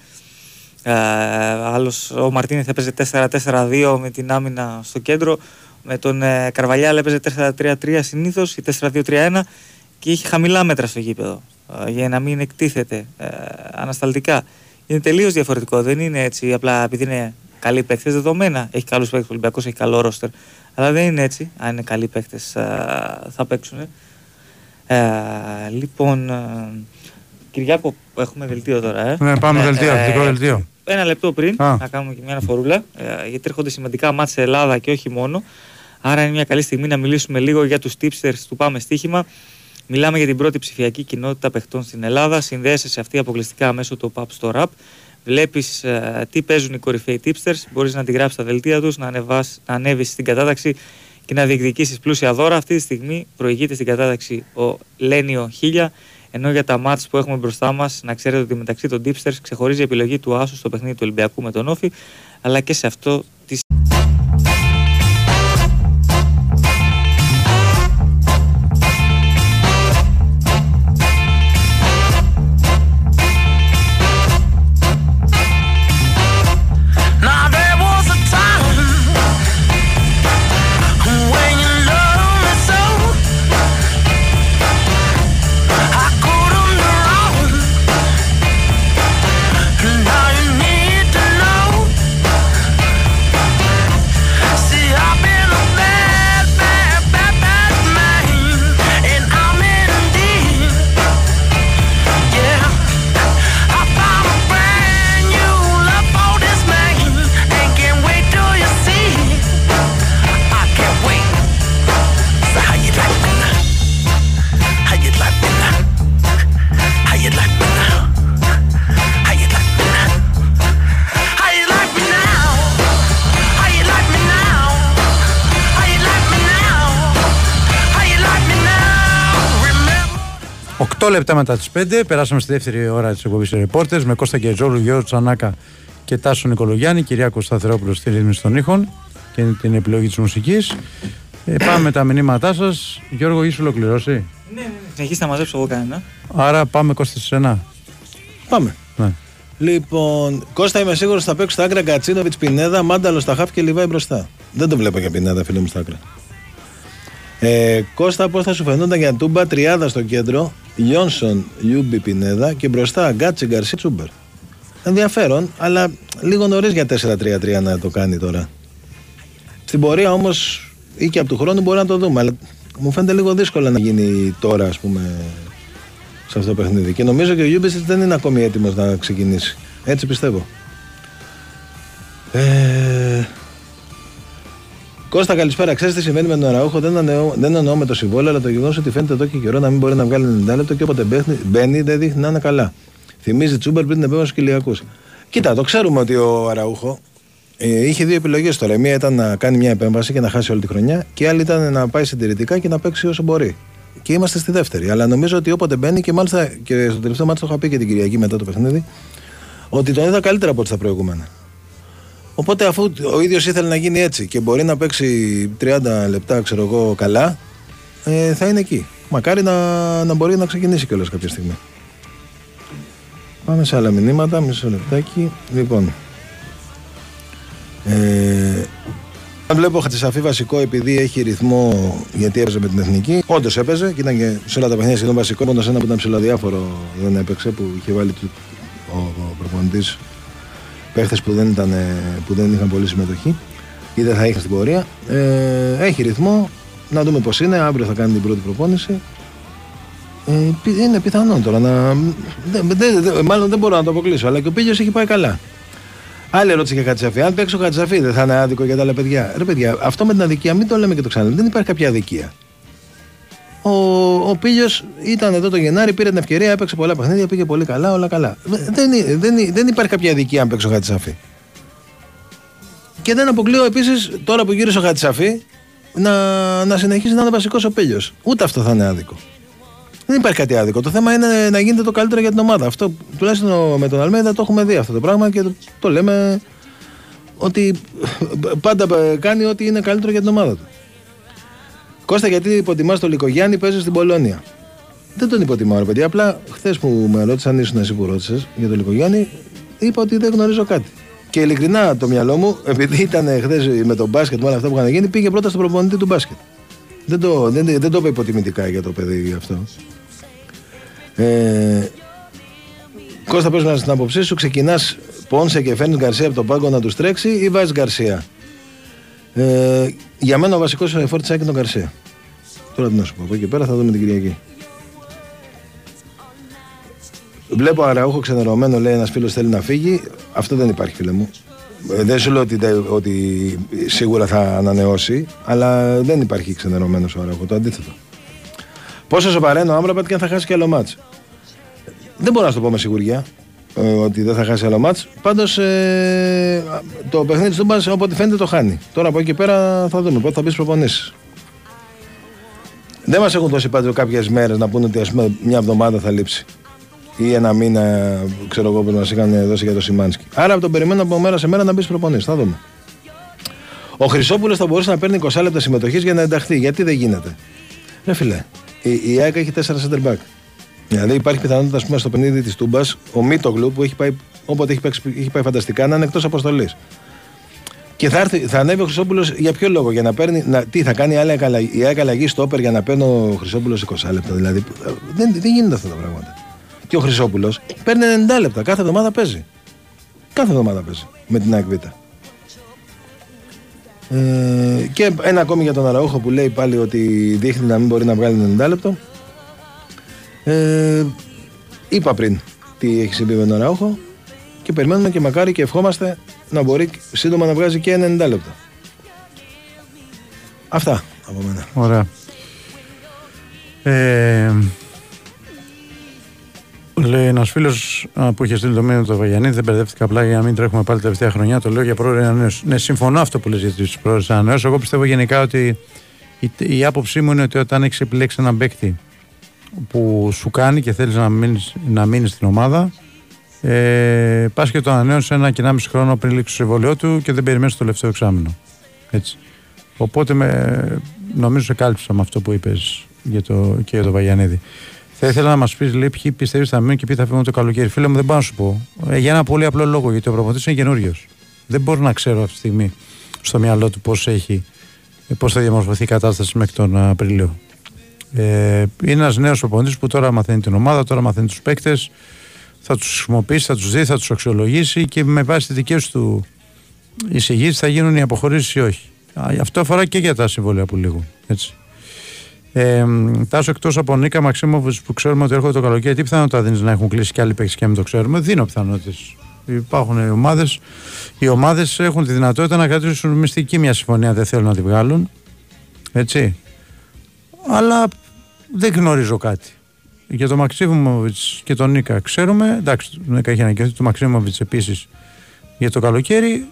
Ε, άλλος, ο Μαρτίνεθ έπαιζε 4-4-2 με την άμυνα στο κέντρο. Με τον ε, Καρβαλιάλ έπαιζε 4-3-3 συνήθως ή 4-2-3-1 και είχε χαμηλά μέτρα στο γήπεδο ε, για να μην εκτίθεται ε, ανασταλτικά. Είναι τελείως διαφορετικό. Δεν είναι έτσι απλά επειδή είναι καλοί παίκτες δεδομένα. Έχει καλούς παίκτες. Ο Ολυμπιακός έχει καλό ρόστερ. Αλλά δεν είναι έτσι. Αν είναι καλοί παίκτες θα παίξουν. Ε, λοιπόν, ε, Κυριάκο, έχουμε δελτίο τώρα. Ε. Ναι, πάμε Ε, δελτίο, ε, δικό δελτίο. Ένα λεπτό πριν Α. να κάνουμε και μια αναφορούλα, ε, γιατί έρχονται σημαντικά μάτια σε Ελλάδα και όχι μόνο. Άρα είναι μια καλή στιγμή να μιλήσουμε λίγο για τους tipsters του Πάμε Στοίχημα. Μιλάμε για την πρώτη ψηφιακή κοινότητα παιχτών στην Ελλάδα. Συνδέεσαι σε αυτή αποκλειστικά μέσω του Pub Store App. Βλέπεις τι παίζουν οι κορυφαίοι tipsters. Μπορείς να αντιγράψει τα δελτία τους, να, ανεβάς, να ανέβεις στην κατάταξη και να διεκδικήσεις πλούσια δώρα. Αυτή τη στιγμή προηγείται στην κατάταξη ο Λένιο 1000, Ενώ για τα μάτς που έχουμε μπροστά μας, να ξέρετε ότι μεταξύ των Deepsters ξεχωρίζει η επιλογή του Άσου στο παιχνίδι του Ολυμπιακού με τον Όφη, αλλά και σε αυτό 8 λεπτά μετά τις 5 περάσαμε στη δεύτερη ώρα της εκπομπής Reporters με Κώστα Γκετζόλου, Γιώργο Τσανάκα και Τάσο Νικολογιάννη, κυρία Κωνσταθερόπουλο στη ρύθμιση των ήχων και την επιλογή της μουσικής. Ε, πάμε με τα μηνύματά σας. Γιώργο, είσαι ολοκληρώσει; Ναι, ναι, ναι. Συνεχίστε να μαζέψω εγώ κανένα. Άρα πάμε Κώστα σε σένα. Πάμε. Ναι. Λοιπόν, Κώστα είμαι σίγουρος θα παίξω στα άκρα Κατσίνοβιτς Πινέδα, Μάνταλο στα χάφ και Λιβάη μπροστά. Δεν το βλέπω για Πινέδα, φίλε μου στα άκρα. Ε, Κώστα, πώς θα σου φαινόταν για Τούμπα τριάδα στο κέντρο, Γιόνσον, Γιούμπι, Πινέδα και μπροστά Γκάτσι, Γκαρσία, Τσούμπερ. Ενδιαφέρον, αλλά λίγο νωρίς για 4-3-3 να το κάνει τώρα. Στην πορεία όμως ή και από του χρόνου μπορεί να το δούμε. Αλλά μου φαίνεται λίγο δύσκολο να γίνει τώρα, ας πούμε, σε αυτό το παιχνίδι. Και νομίζω και ο Γιούμπισιτς δεν είναι ακόμη έτοιμος να ξεκινήσει. Έτσι πιστεύω. Ε... Κώστα, καλησπέρα. Ξέρεις τι συμβαίνει με τον Αραούχο; Δεν εννοώ, δεν εννοώ με το συμβόλαιο, αλλά το γεγονός ότι φαίνεται εδώ και καιρό να μην μπορεί να βγάλει 90 λεπτό και όποτε μπαίνει, μπαίνει δεν δείχνει να είναι καλά. Θυμίζει Τσούμπερ πριν την επέμβαση στους Κυλιακούς. Κοίτα, το ξέρουμε ότι ο Αραούχο ε, είχε δύο επιλογές τώρα. Η μία ήταν να κάνει μια επέμβαση και να χάσει όλη τη χρονιά, και η άλλη ήταν να πάει συντηρητικά και να παίξει όσο μπορεί. Και είμαστε στη δεύτερη. Αλλά νομίζω ότι όποτε μπαίνει και μάλιστα και στο τελευταίο μάτι το είχα πει και την Κυριακή μετά το παιχνίδι, ότι τον είδα καλύτερα από ό,τι στα προηγούμενα. Οπότε αφού ο ίδιος ήθελε να γίνει έτσι και μπορεί να παίξει 30 λεπτά, ξέρω εγώ, καλά, ε, θα είναι εκεί. Μακάρι να, να μπορεί να ξεκινήσει κιόλας κάποια στιγμή. Πάμε σε άλλα μηνύματα, μισό λεπτάκι. Λοιπόν. Ε, αν βλέπω Χατσισαφή βασικό επειδή έχει ρυθμό γιατί έπαιζε με την εθνική. Όντως έπαιζε και ήταν και σε όλα τα παιχνίδια σχεδόν βασικό. Μόνο ένα που ήταν ψηλοδιάφορο δεν έπαιξε που είχε βάλει του, ο, ο προπονητής παίχτες που, δεν ήταν, που δεν είχαν πολύ συμμετοχή ή δεν θα είχαν στην πορεία. Ε, έχει ρυθμό. Να δούμε πώς είναι. Αύριο θα κάνει την πρώτη προπόνηση. Ε, πι- είναι πιθανό τώρα να. Δεν, δεν- δεν- μάλλον δεν μπορώ να το αποκλείσω, αλλά και ο Πίλιο έχει πάει καλά. Άλλη ερώτηση για Χατσαφή. Αν παίξω Χατσαφή, δεν θα είναι άδικο για τα άλλα παιδιά. Ρε παιδιά, αυτό με την αδικία μην το λέμε και το ξαναλέμε. Δεν υπάρχει κάποια αδικία. Ο, ο Πίλιος ήταν εδώ το Γενάρη, πήρε την ευκαιρία, έπαιξε πολλά παιχνίδια, πήγε πολύ καλά, όλα καλά. Δεν, δεν, δεν, δεν υπάρχει κάποια αδικία αν παίξω Χατσαφή. Και δεν αποκλείω επίσης τώρα που γύρισε ο Χατσαφή να, να συνεχίσει να είναι βασικός ο Πίλιος. Ούτε αυτό θα είναι άδικο. Δεν υπάρχει κάτι άδικο. Το θέμα είναι να γίνεται το καλύτερο για την ομάδα. Αυτό τουλάχιστον ο- με τον Αλμέιδα το έχουμε δει αυτό το πράγμα και το, το λέμε ότι πάντα κάνει ό,τι είναι καλύτερο για την ομάδα του. Κώστα, γιατί υποτιμάς τον Λικογιάννη, παίζεις στην Πολώνια. Δεν τον υποτιμάω, ρε παιδιά. Απλά χθες που με ρώτησαν, ήσουν εσύ που ρώτησες για τον Λικογιάννη, είπα ότι δεν γνωρίζω κάτι. Και ειλικρινά το μυαλό μου, επειδή ήταν χθες με τον μπάσκετ με όλα αυτά που είχαν γίνει, πήγε πρώτα στον προπονητή του μπάσκετ. Δεν το, δεν, δεν το είπα υποτιμητικά για το παιδί αυτό. Ε, Κώστα, πες μας την άποψή σου. Ξεκινάς Πόνσε και φέρνει Γκαρσία από τον πάγκο να τους τρέξει ή βάζει Γκαρσία; Ε, για μένα ο βασικός φόρτης είναι τον Γκαρσία. Τώρα τι να σου πω. Από εκεί πέρα θα δούμε την Κυριακή. Βλέπω Αραούχο ξενερωμένο, λέει ένας φίλος θέλει να φύγει. Αυτό δεν υπάρχει, φίλε μου. Ε, Δεν σου λέω ότι, δεν- ότι σίγουρα θα ανανεώσει, αλλά δεν υπάρχει ξενερωμένος ο Αραούχο. Το αντίθετο. Πόσο σοβαρά είναι ο Άμραμπατ και αν θα χάσει και άλλο μάτς. Δεν μπορώ να σου το πω με σιγουριά ε, ότι δεν θα χάσει άλλο μάτς. Πάντως ε, το παιχνίδι του Τούμπας όποτε φαίνεται το χάνει. Τώρα από εκεί και πέρα θα δούμε πότε θα μπεις στις προπονήσεις. Δεν μας έχουν δώσει πάντως κάποιες μέρες να πούνε ότι ας πούμε, μια εβδομάδα θα λείψει. Ή ένα μήνα, ξέρω εγώ, που μας είχαν δώσει για το Σιμάνσκι. Άρα τον περιμένω από μέρα σε μέρα να μπεις προπονή. Θα δούμε. Ο Χρυσόπουλος θα μπορούσε να παίρνει 20 λεπτά συμμετοχής για να ενταχθεί. Γιατί δεν γίνεται; Ρε φιλέ, η, η ΑΕΚ έχει 4 center back. Δηλαδή υπάρχει πιθανότητα ας πούμε, στο παιχνίδι της Τούμπας ο Μίτογλου που έχει πάει, όποτε έχει, παίξει- έχει πάει φανταστικά να είναι εκτός αποστολής. Και θα, έρθει, θα ανέβει ο Χρυσόπουλος για ποιο λόγο, για να παίρνει. Να, τι θα κάνει άλλη ακαλα- η ΑΕΚ αλλαγή στο όπερ για να παίρνει ο Χρυσόπουλος 20 λεπτά. Δηλαδή ε, δεν, δεν γίνονται αυτά τα πράγματα. Και ο Χρυσόπουλος παίρνει 90 λεπτά. Κάθε εβδομάδα παίζει. Κάθε εβδομάδα παίζει με την ΑΕΚ Β. Ε, και ένα ακόμη για τον Αραούχο που λέει πάλι ότι δείχνει να μην μπορεί να βγάλει 90 λεπτό. Ε, είπα πριν τι έχει συμβεί με τον Αραούχο και περιμένουμε και μακάρι και ευχόμαστε να μπορεί σύντομα να βγάζει και 90 λεπτά. Αυτά από μένα. Ωραία. Ε, λέει ένας φίλος που είχε στείλει το μήνυμα του Βαγιανίδη, δεν μπερδεύτηκα απλά για να μην τρέχουμε πάλι τελευταία χρονιά. Το λέω για πρόορη ανανέωση. Ναι, συμφωνώ αυτό που λες για τις πρόορε ανανέωση. Εγώ πιστεύω γενικά ότι η, η άποψή μου είναι ότι όταν έχεις επιλέξει έναν παίκτη που σου κάνει και θέλεις να μείνεις να μείνεις στην ομάδα, ε, πας και το ανανέωσες ένα και ένα μισή χρόνο πριν λήξει το συμβολιό του και δεν περιμένεις το τελευταίο εξάμεινο. Έτσι. Οπότε με, νομίζω σε κάλυψα με αυτό που είπες για το, και για το Βαγιανίδη. Θα ήθελα να μας πεις λέει ποιοι πιστεύεις θα μείνουν και ποιοι θα φύγουν το καλοκαίρι. Φίλε μου, δεν πάω να σου πω. Ε, για ένα πολύ απλό λόγο. Γιατί ο προπονητής είναι καινούριος. Δεν μπορώ να ξέρω αυτή τη στιγμή στο μυαλό του πώς έχει, πώς θα διαμορφωθεί η κατάσταση μέχρι τον Απρίλιο. Ε, είναι ένας νέος προπονητής που τώρα μαθαίνει την ομάδα, τώρα μαθαίνει τους παίκτες. Θα τους χρησιμοποιήσει, θα τους δει, θα τους αξιολογήσει και με βάση τις δικές του εισηγήσεις θα γίνουν οι αποχωρήσεις ή όχι. Α, Αυτό αφορά και για τα συμβόλαια που λήγουν. Έτσι. Ε, τάσο εκτός από Νίκα Μαξίμοβιτς που ξέρουμε ότι έρχονται το καλοκαίρι, τι πιθανότητα δίνεις να έχουν κλείσει και άλλοι παίξει και να μην το ξέρουμε; Δίνω πιθανότητες. Υπάρχουν ομάδες. Οι ομάδες έχουν τη δυνατότητα να κρατήσουν μυστική μια συμφωνία, δεν θέλουν να τη βγάλουν. Έτσι. Αλλά δεν γνωρίζω κάτι. Για τον Μαξίμοβιτ και τον Νίκα ξέρουμε. Εντάξει, τον Νίκα έχει ανακοινωθεί. Το Μαξίμοβιτ επίσης για το καλοκαίρι.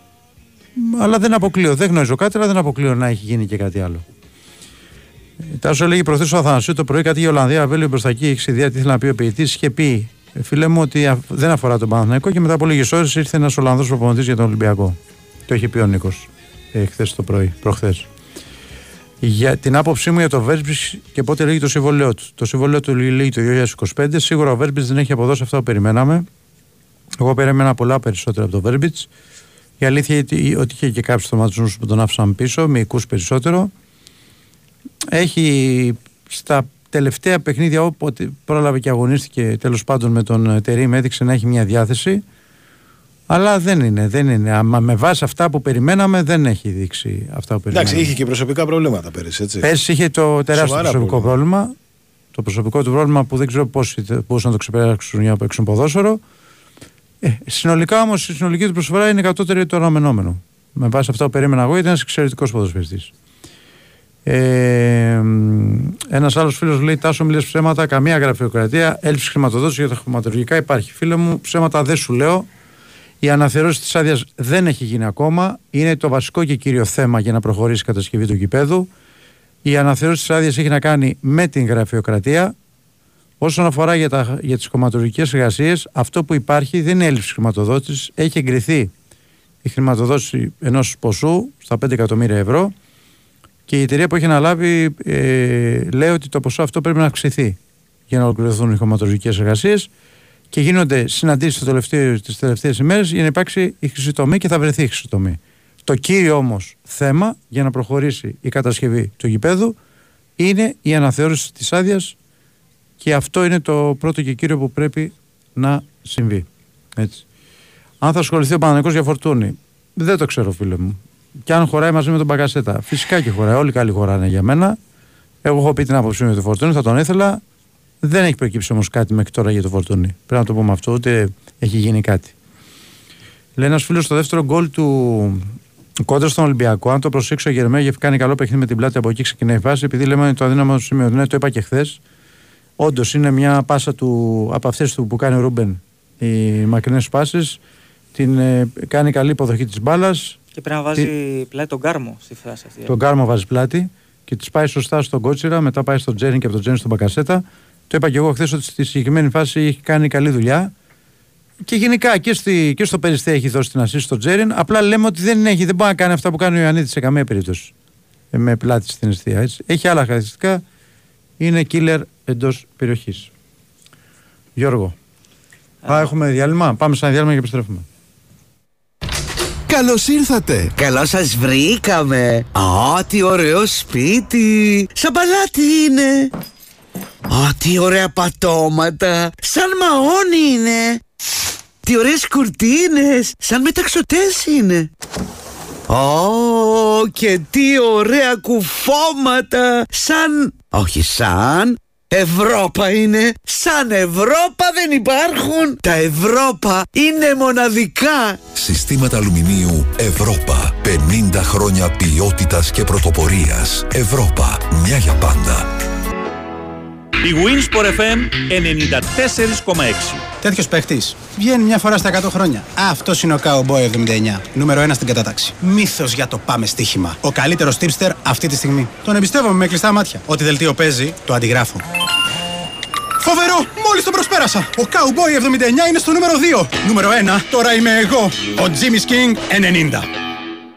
Αλλά δεν αποκλείω. Δεν γνωρίζω κάτι, αλλά δεν αποκλείω να έχει γίνει και κάτι άλλο. Ε, Τάσο έλεγε προχθέ ο Αθανασίου το πρωί κάτι για Ολλανδία. Βέλιο μπροστά εκεί. Έχει ιδέα τι ήθελε να πει ο ποιητής. Είχε πει, ε, φίλε μου, ότι α- δεν αφορά τον Παναθηναϊκό και μετά από λίγες ώρες ήρθε ένας Ολλανδός προπονητής για τον Ολυμπιακό. Το είχε πει ο Νίκος ε, χθες το πρωί, προχθές. Για την άποψή μου για το Βέρμπις και πότε λέγει το συμβόλαιό του. Το συμβόλαιό του λέει το 2025. Σίγουρα ο Βέρμπις δεν έχει αποδώσει αυτά που περιμέναμε. Εγώ περίμενα πολλά περισσότερα από το Βέρμπιτ. Η αλήθεια είναι ότι είχε και κάποιους θωματισμού που τον άφησαν πίσω, μυϊκούς περισσότερο. Έχει στα τελευταία παιχνίδια, όποτε πρόλαβε και αγωνίστηκε τέλος πάντων με τον Τερήμ, έδειξε να έχει μια διάθεση. Αλλά δεν είναι, δεν είναι. Άμα με βάση αυτά που περιμέναμε, δεν έχει δείξει αυτά που περιμέναμε. Εντάξει, είχε και προσωπικά προβλήματα πέρυσι, έτσι. Πέρσι είχε το τεράστιο Σοβαρά προσωπικό προβλήματα. πρόβλημα. Το προσωπικό του πρόβλημα που δεν ξέρω πόσοι θε- μπορούσαν να το ξεπεράσουν για να παίξουν ποδόσφαιρο. Ε, συνολικά όμως η συνολική του προσφορά είναι κατώτερη από το αναμενόμενο. Με βάση αυτά που περίμενα εγώ, ήταν ένας εξαιρετικός ποδοσφαιριστής. Ε, Ένας άλλος φίλος λέει: Τάσο, μιλέ ψέματα, καμία γραφειοκρατία, έλλειψη χρηματοδότησης για τα χρηματολογικά υπάρχει. Φίλε μου, ψέματα δεν σου λέω. Η αναθεώρηση της άδειας δεν έχει γίνει ακόμα. Είναι το βασικό και κύριο θέμα για να προχωρήσει η κατασκευή του γηπέδου. Η αναθεώρηση της άδειας έχει να κάνει με την γραφειοκρατία. Όσον αφορά για, τα, για τις κομματολογικές εργασίες, αυτό που υπάρχει δεν είναι έλλειψη χρηματοδότησης. Έχει εγκριθεί η χρηματοδότηση ενός ποσού στα 5 εκατομμύρια ευρώ και η εταιρεία που έχει αναλάβει ε, λέει ότι το ποσό αυτό πρέπει να αυξηθεί για να ολοκληρωθούν οι κομματολογικές εργασίες και γίνονται συναντήσεις τις τελευταίες, τις τελευταίες ημέρες για να υπάρξει η χρυσή τομή και θα βρεθεί η χρυσή τομή. Το κύριο όμως θέμα για να προχωρήσει η κατασκευή του γηπέδου είναι η αναθεώρηση της άδειας και αυτό είναι το πρώτο και κύριο που πρέπει να συμβεί. Έτσι. Αν θα ασχοληθεί ο Παναγενικός για φορτούνη, δεν το ξέρω, φίλε μου. Και αν χωράει μαζί με τον Μπαγκασέτα. Φυσικά και χωράει. Όλοι καλοί χωράνε για μένα. Εγώ έχω πει την άποψή μου για το φορτούνη, θα τον ήθελα. Δεν έχει προκύψει όμως κάτι μέχρι τώρα για το φορτούνη. Πρέπει να το πούμε αυτό, ούτε έχει γίνει κάτι. Λέει ένας φίλος στο δεύτερο γκολ του κόντρα στον Ολυμπιακό. Αν το προσέξω, ο Γερμέγεφ κάνει καλό παιχνίδι με την πλάτη από εκεί ξεκινάει η φάση. Επειδή λέμε το αδύναμο του σημείο. Ναι, το είπα και χθες. Όντως είναι μια πάσα του, από αυτές του που κάνει ο Ρούμπεν οι μακρινές πάσες. Την ε, κάνει καλή υποδοχή της μπάλας. Και πρέπει να βάζει πλάι τον Κάρμο στη φάση αυτή. Τον Κάρμο βάζει πλάτη. και της πάει σωστά στον Κώτσιρα, μετά πάει στον Τζέριν και από τον Τζέριν στον Μπακασέτα. Το είπα και εγώ χθες ότι στη συγκεκριμένη φάση έχει κάνει καλή δουλειά. Και γενικά και, στη, και στο Περιστέ έχει δώσει την ασύση στον Τζέριν. Απλά λέμε ότι δεν, έχει, δεν μπορεί να κάνει αυτά που κάνει ο Ιωαννίδης σε καμία περίπτωση. Ε, με πλάτη στην αιστεία. Έτσι. Έχει άλλα χαρακτηριστικά. Είναι killer εντός περιοχής. Γιώργο. Α, έχουμε διάλειμμα; Πάμε σε ένα διάλειμμα και επιστρέφουμε. Καλώς ήρθατε! Καλώ σας βρήκαμε. Α, τι ωραίο σπίτι. Σαν παλάτι είναι. Α, τι ωραία πατώματα. Σαν μαόνι είναι. Τι ωραίες κουρτίνες. Σαν μεταξωτές είναι. Ω, και τι ωραία κουφώματα. Σαν... Όχι σαν... Ευρώπα είναι. Σαν Ευρώπα δεν υπάρχουν. Τα Ευρώπα είναι μοναδικά. Συστήματα αλουμινίου Ευρώπα. 50 χρόνια ποιότητας και πρωτοπορίας. Ευρώπα. Μια για πάντα. Η Winsport FM 94,6. Τέτοιος παίχτης βγαίνει μια φορά στα 100 χρόνια. Αυτός είναι ο Cowboy 79. Νούμερο 1 στην κατάταξη. Μύθος για το πάμε στοίχημα. Ο καλύτερος tipster αυτή τη στιγμή. Τον εμπιστεύομαι με κλειστά μάτια. Ό,τι δελτίο παίζει, το αντιγράφω. Φοβερό! Μόλις τον προσπέρασα! Ο Cowboy 79 είναι στο νούμερο 2. Νούμερο 1, τώρα είμαι εγώ. Ο Jimmy's King 90.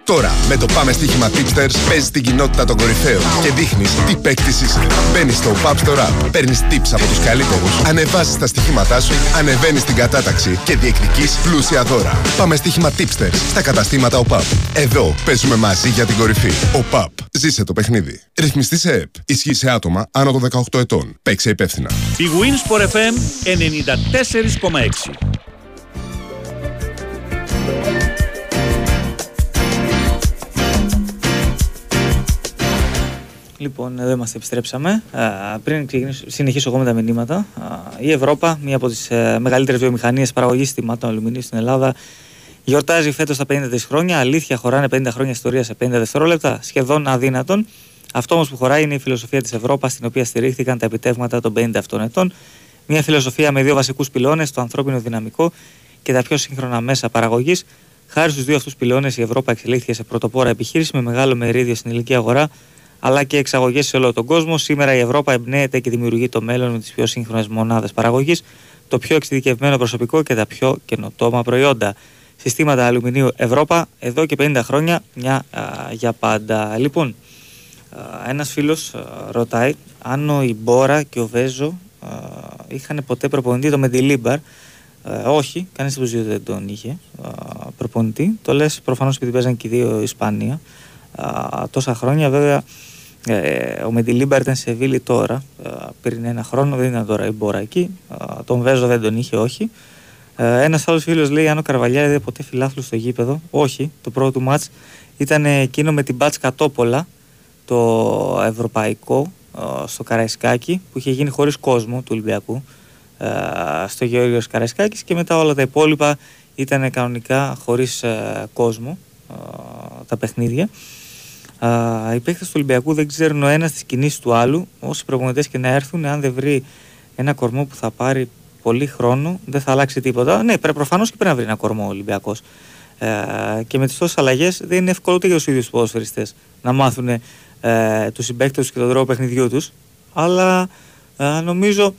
Τώρα, με το Πάμε Στοίχημα Tipsters, παίζεις την κοινότητα των κορυφαίων και δείχνεις τι παίκτης είσαι. Μπαίνεις στο Pub Store App, παίρνεις tips από τους καλύτερους, ανεβάζεις τα στοιχήματά σου, ανεβαίνεις την κατάταξη και διεκδικείς πλούσια δώρα. Πάμε Στοίχημα Tipsters στα καταστήματα ΟΠΑΠ. Εδώ παίζουμε μαζί για την κορυφή. ΟΠΑΠ. Ζήσε το παιχνίδι. Ρυθμιστή σε ΕΠ. Ισχύει σε άτομα άνω των 18 ετών. Παίξε υπεύθυνα. Η Winsport FM 94,6. Λοιπόν, εδώ είμαστε, επιστρέψαμε. Α, πριν ξεκινήσω, συνεχίσω εγώ με τα μηνύματα. Α, η Ευρώπα, μία από τις ε, μεγαλύτερες βιομηχανίες παραγωγής θυμάτων αλουμινίου στην Ελλάδα, γιορτάζει φέτος τα 50 τη χρόνια. Αλήθεια, χωράνε 50 χρόνια ιστορία σε 50 δευτερόλεπτα, σχεδόν αδύνατον. Αυτό όμως που χωράει είναι η φιλοσοφία της Ευρώπη, στην οποία στηρίχθηκαν τα επιτεύγματα των 50 αυτών ετών. Μια φιλοσοφία με δύο βασικούς πυλώνες, το ανθρώπινο δυναμικό και τα πιο σύγχρονα μέσα παραγωγής. Χάρη στους δύο αυτούς πυλώνες, η Ευρώπη εξελίχθηκε σε πρωτοπόρα επιχείρηση με μεγάλο μερίδιο στην ελληνική αγορά αλλά και εξαγωγές σε όλο τον κόσμο. Σήμερα η Ευρώπη εμπνέεται και δημιουργεί το μέλλον με τις πιο σύγχρονες μονάδες παραγωγής, το πιο εξειδικευμένο προσωπικό και τα πιο καινοτόμα προϊόντα. Συστήματα αλουμινίου Ευρώπα εδώ και 50 χρόνια, μια α, για πάντα. Λοιπόν, ένας φίλος ρωτάει αν ο Ιμπόρα και ο Βέζο α, είχαν ποτέ προπονητή το Μεντιλίμπαρ. Ε, όχι, κανείς από τους δύο δεν τον είχε α, προπονητή. Το λες προφανώς επειδή παίζαν και οι δύο Ισπανία α, τόσα χρόνια. Βέβαια, ε, ο Μεντιλίμπα ήταν σε Βίλη τώρα, α, πριν ένα χρόνο, δεν ήταν τώρα η Μπόρα εκεί. Α, τον Βέζο δεν τον είχε, όχι. Ε, ένας άλλος φίλος λέει: Αν ο Καρβαλιά είδε ποτέ φιλάθλους στο γήπεδο, όχι. Το πρώτο του μάτς ήταν εκείνο με την Μπάτς Κατόπολα, το ευρωπαϊκό, α, στο Καραϊσκάκι, που είχε γίνει χωρίς κόσμο του Ολυμπιακού, α, στο Γεώργιος Καραϊσκάκης και μετά όλα τα υπόλοιπα ήταν κανονικά χωρίς ε, κόσμο α, τα παιχνίδια. Α, οι παίχτε του Ολυμπιακού δεν ξέρουν ο ένας τις κινήσεις του άλλου. Όσοι προπονητές και να έρθουν, αν δεν βρει ένα κορμό που θα πάρει πολύ χρόνο, δεν θα αλλάξει τίποτα. Ναι, προφανώς και πρέπει να βρει ένα κορμό ο Ολυμπιακός. Ε, και με τις τόσες αλλαγές δεν είναι εύκολο ούτε για τους ίδιους τους ποδοσφαιριστές να μάθουν ε, τους συμπαίκτες τους και τον τρόπο παιχνιδιού τους. Αλλά ε, νομίζω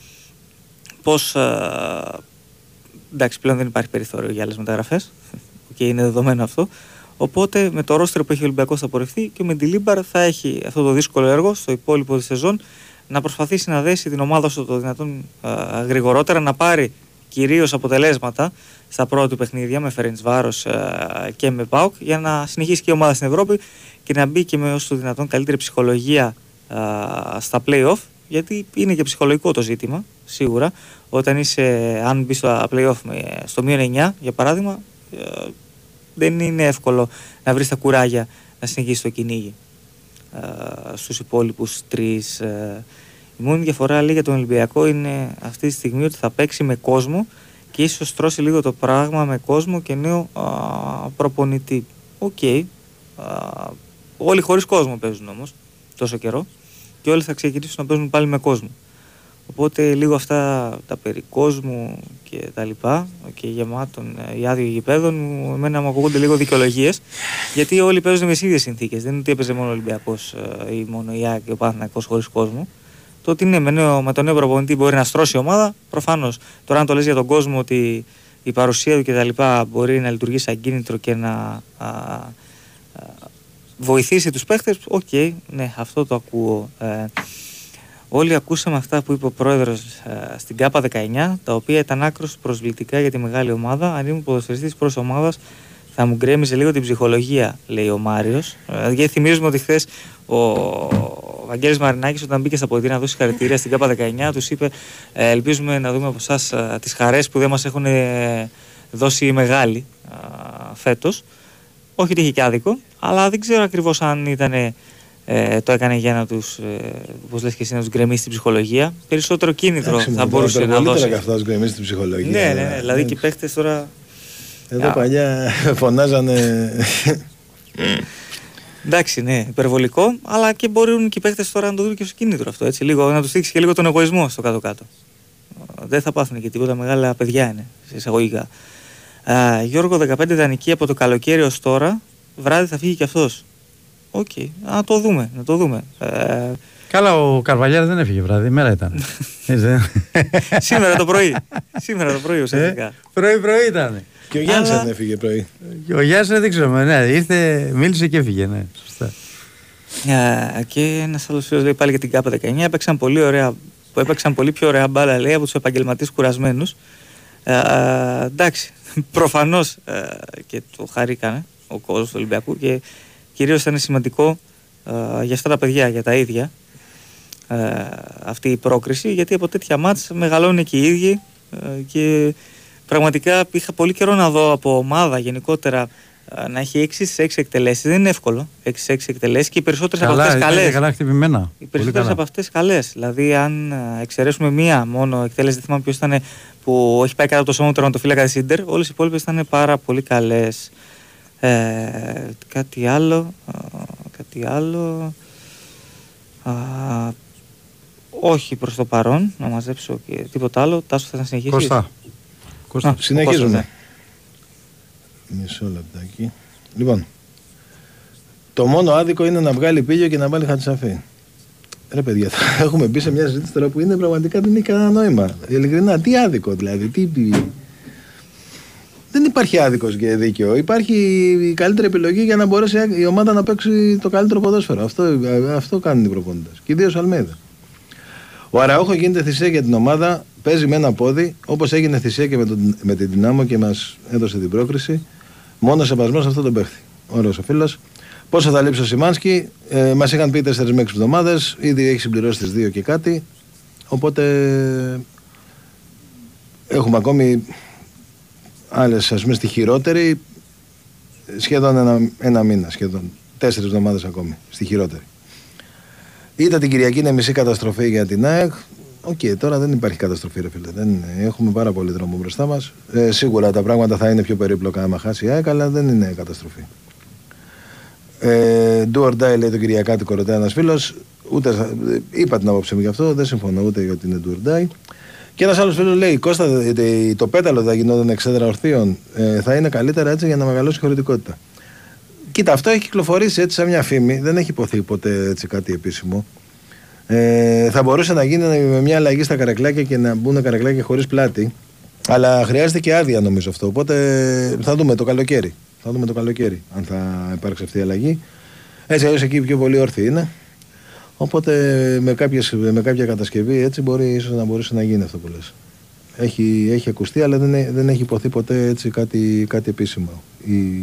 πως. Ε, εντάξει, πλέον δεν υπάρχει περιθώριο για άλλες μεταγραφές. και είναι δεδομένο αυτό. Οπότε με το ρόστερ που έχει ο Ολυμπιακός θα πορευτεί και ο Μεντιλίμπαρ θα έχει αυτό το δύσκολο έργο στο υπόλοιπο της σεζόν να προσπαθήσει να δέσει την ομάδα όσο το δυνατόν α, γρηγορότερα, να πάρει κυρίως αποτελέσματα στα πρώτα του παιχνίδια με Φερεντ Βάρος και με Πάουκ για να συνεχίσει και η ομάδα στην Ευρώπη και να μπει και με όσο το δυνατόν καλύτερη ψυχολογία α, στα playoff. Γιατί είναι και ψυχολογικό το ζήτημα, σίγουρα. Όταν είσαι, αν μπεις στα playoff με, στο μείον 9, για παράδειγμα, ε, δεν είναι εύκολο να βρεις τα κουράγια να συνεχίσεις το κυνήγι ε, στους υπόλοιπους τρεις. Ε. Η μόνη διαφορά λέει για τον Ολυμπιακό είναι αυτή τη στιγμή ότι θα παίξει με κόσμο και ίσως τρώσει λίγο το πράγμα με κόσμο και νέο α, προπονητή. OK. Okay. Όλοι χωρίς κόσμο παίζουν όμως τόσο καιρό και όλοι θα ξεκινήσουν να παίζουν πάλι με κόσμο. Οπότε λίγο αυτά τα περί κόσμου και τα λοιπά και γεμάτων ε, οι άδειοι γηπέδων μου, εμένα μου ακούγονται λίγο δικαιολογίες. Γιατί όλοι παίζουν με τις ίδιες συνθήκες. Δεν είναι ότι έπαιζε μόνο ο Ολυμπιακός ή μόνο η ΑΕΚ και ο Παναθηναϊκός χωρίς κόσμο. Το ότι ναι, με, νέο, με τον νέο προπονητή μπορεί να στρώσει η ομάδα. Προφανώς τώρα, αν το λες για τον κόσμο ότι η παρουσία του κτλ. μπορεί να λειτουργήσει σαν κίνητρο και να α, α, βοηθήσει τους παίχτες, οκ, ναι, αυτό το ακούω. Ε, όλοι ακούσαμε αυτά που είπε ο πρόεδρος ε, στην ΚΑΠΑ 19, τα οποία ήταν άκρως προσβλητικά για τη μεγάλη ομάδα. Αν ήμουν ποδοσφαιριστής πρώτης ομάδας, θα μου γκρέμιζε λίγο την ψυχολογία, λέει ο Μάριος. Ε, γιατί θυμίζουμε ότι χθες ο Βαγγέλης Μαρινάκης όταν μπήκε στα αποδυτήρια να δώσει συγχαρητήρια στην ΚΑΠΑ 19 τους είπε ε, ελπίζουμε να δούμε από εσάς ε, τις χαρές που δεν μας έχουν ε, δώσει οι μεγάλοι ε, φέτος. Όχι ότι είχε και άδικο, αλλά δεν ξέρω ακριβώς αν ήταν, ε, το έκανε για να τους, ε, πώς λες και εσύ, να τους γκρεμίσει την ψυχολογία. Περισσότερο κίνητρο Εντάξει, θα μου, μπορούσε να υπερβολήτερα δώσει. και αυτός να γκρεμίσει την ψυχολογία. Ναι, ναι, ναι, δηλαδή Ε, και οι παίχτες τώρα Εδώ Α. παλιά φωνάζανε. Εντάξει, ναι, υπερβολικό, αλλά και μπορούν και οι παίχτες τώρα να το δουν και στο κίνητρο αυτό. Έτσι, λίγο, να τους δείξει και λίγο τον εγωισμό στο κάτω-κάτω. Ε, Δεν θα πάθουν και τίποτα, μεγάλα παιδιά είναι, σε εισαγωγικά. Α, Γιώργο, 15 ιδανική από το καλοκαίρι ως τώρα, βράδυ θα φύγει κι αυτός. Οκ, να το δούμε, να το δούμε. Ε, Καλά, ο Καρβαλιάλ δεν έφυγε βράδυ, μέρα ήταν. Έτσι δεν- σήμερα το πρωί. σήμερα το πρωί ουσιαστικά. Ε, Πρωί-πρωί ήταν. Και ο Γιάννης Αλλά- δεν έφυγε πρωί. Ο Γιάννης δεν ξέρω, ναι, ήρθε, μίλησε και έφυγε, ναι. Σωστά. Ε, και ένας άλλος φίλος λέει πάλι για την ΚΑΠΑ 19. Έπαιξαν πολύ, ωραία, που έπαιξαν πολύ πιο ωραία μπάλα λέει, από τους επαγγελματίες κουρασμένους. Ε, ε, εντάξει, προφανώς και το χαρήκανε ο κόσμος του Ολυμπιακού και κυρίως ήταν σημαντικό ε, για αυτά τα παιδιά, για τα ίδια ε, αυτή η πρόκριση γιατί από τέτοια μάτς μεγαλώνουν και οι ίδιοι ε, και πραγματικά είχα πολύ καιρό να δω από ομάδα γενικότερα ε, να έχει 6 σε 6 εκτελέσεις δεν είναι εύκολο 6 σε 6 εκτελέσεις και οι περισσότερες από Καλά, αυτές ήταν καλές και καλά χτυπημένα. οι Πολύ περισσότερες καλά. από αυτές καλές. Δηλαδή, αν ε, εξαιρέσουμε μία μόνο εκτέλεση, δεν θυμάμαι ποιος ήταν που έχει πάει κάτω από το σώμα του τερματοφύλακα της Ιντερ, όλες οι υπόλοιπες ήταν πάρα πολύ καλές. Ε, κάτι άλλο. α, κάτι άλλο. Α, όχι προς το παρόν, να μαζέψω και τίποτα άλλο. Τάσο θα να συνεχίσεις; Κώστα. Κώστα. Α, Συνεχίζουμε. Κώστας, ναι. Μισό λεπτάκι. Λοιπόν, το μόνο άδικο είναι να βγάλει πύλιο και να βάλει χατσαφή. Ρε παιδιά, θα έχουμε μπει σε μια συζήτηση τώρα που είναι πραγματικά δεν έχει κανένα νόημα. Ειλικρινά, τι άδικο δηλαδή, τι... Δεν υπάρχει άδικος και δίκαιο. Υπάρχει η καλύτερη επιλογή για να μπορέσει η ομάδα να παίξει το καλύτερο ποδόσφαιρο. Αυτό, αυτό κάνουν οι προπονητές. Και ιδίως ο Αλμέδα. Ο Αραούχο γίνεται θυσία για την ομάδα, παίζει με ένα πόδι, όπως έγινε θυσία και με, τον, με την Δυνάμο και μας έδωσε την πρόκριση. Μόνος σεβασμός σε αυτό τον παίχτη. Ωραίο ο φίλος. Πόσο θα λείψει ο Σιμάνσκι, ε, μας είχαν πει 4 με 6 εβδομάδες, ήδη έχει συμπληρώσει τις 2 και κάτι. Οπότε έχουμε ακόμη άλλες, ας πούμε, στη χειρότερη σχεδόν ένα, ένα μήνα, σχεδόν. Τέσσερις εβδομάδες ακόμη, στη χειρότερη. Ήττα την Κυριακή είναι μισή καταστροφή για την ΑΕΚ. Οκ, τώρα δεν υπάρχει καταστροφή, ρε φίλε. Δεν είναι. Έχουμε πάρα πολύ δρόμο μπροστά μας. Ε, σίγουρα τα πράγματα θα είναι πιο περίπλοκα άμα χάσει η ΑΕΚ, αλλά δεν είναι καταστροφή. Ε, do or die, λέει το Κυριακάτικο, ρωτάει ένας φίλος. Ούτε, θα- ε, είπα την άποψή μου γι' αυτό, δεν συμφωνώ ούτε για ότι είναι do or die. Και ένας άλλος φίλος λέει: Κώστα, ε, το πέταλο θα γινόταν εξέδρα ορθίων. Ε, θα είναι καλύτερα έτσι για να μεγαλώσει η χωρητικότητα. Κοίτα, αυτό έχει κυκλοφορήσει έτσι σαν μια φήμη. Δεν έχει υποθεί ποτέ έτσι κάτι επίσημο. Ε, θα μπορούσε να γίνει με μια αλλαγή στα καρακλάκια και να μπουν καρακλάκια χωρίς πλάτη. Αλλά χρειάζεται και άδεια νομίζω αυτό. Οπότε θα δούμε το καλοκαίρι. Θα δούμε το καλοκαίρι αν θα υπάρξει αυτή η αλλαγή. Έτσι αλλιώς εκεί πιο πολύ όρθιοι είναι. Οπότε με, κάποιες, με κάποια κατασκευή έτσι μπορεί ίσως να μπορούσε να γίνει αυτό που λες. Έχει, έχει ακουστεί αλλά δεν, έ- δεν έχει υποθεί ποτέ έτσι κάτι, κάτι επίσημο. Η,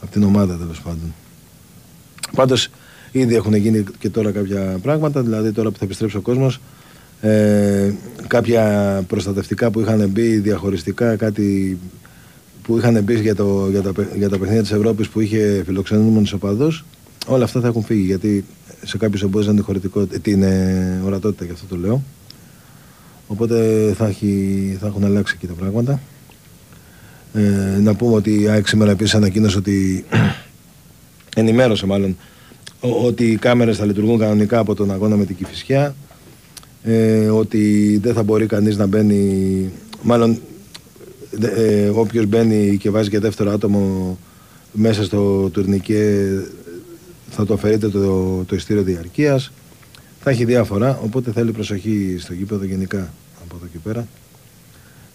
από την ομάδα τέλος πάντων. Πάντως ήδη έχουν γίνει και τώρα κάποια πράγματα, δηλαδή τώρα που θα επιστρέψει ο κόσμος ε, κάποια προστατευτικά που είχαν μπει διαχωριστικά, κάτι που είχαν μπει για, το, για, τα, παι- για τα παιχνίδια της Ευρώπης που είχε φιλοξενούμενους οπαδούς όλα αυτά θα έχουν φύγει γιατί σε κάποιους εμπόδιζαν την, χωρητικότητα- την ε, ορατότητα και αυτό το λέω. Οπότε θα, έχει, θα έχουν αλλάξει εκεί τα πράγματα. Ε, να πούμε ότι η ΑΕΚ σήμερα επίσης ανακοίνωσε ότι ενημέρωσε μάλλον ο- ότι οι κάμερες θα λειτουργούν κανονικά από τον αγώνα με την Κηφισιά ε, ότι δεν θα μπορεί κανείς να μπαίνει, μάλλον ε, όποιος μπαίνει και βάζει και δεύτερο άτομο μέσα στο τουρνικέ θα το αφαιρείται το, το ειστήριο διαρκείας. Θα έχει διάφορα, οπότε θέλει προσοχή στο γήπεδο γενικά από εδώ και πέρα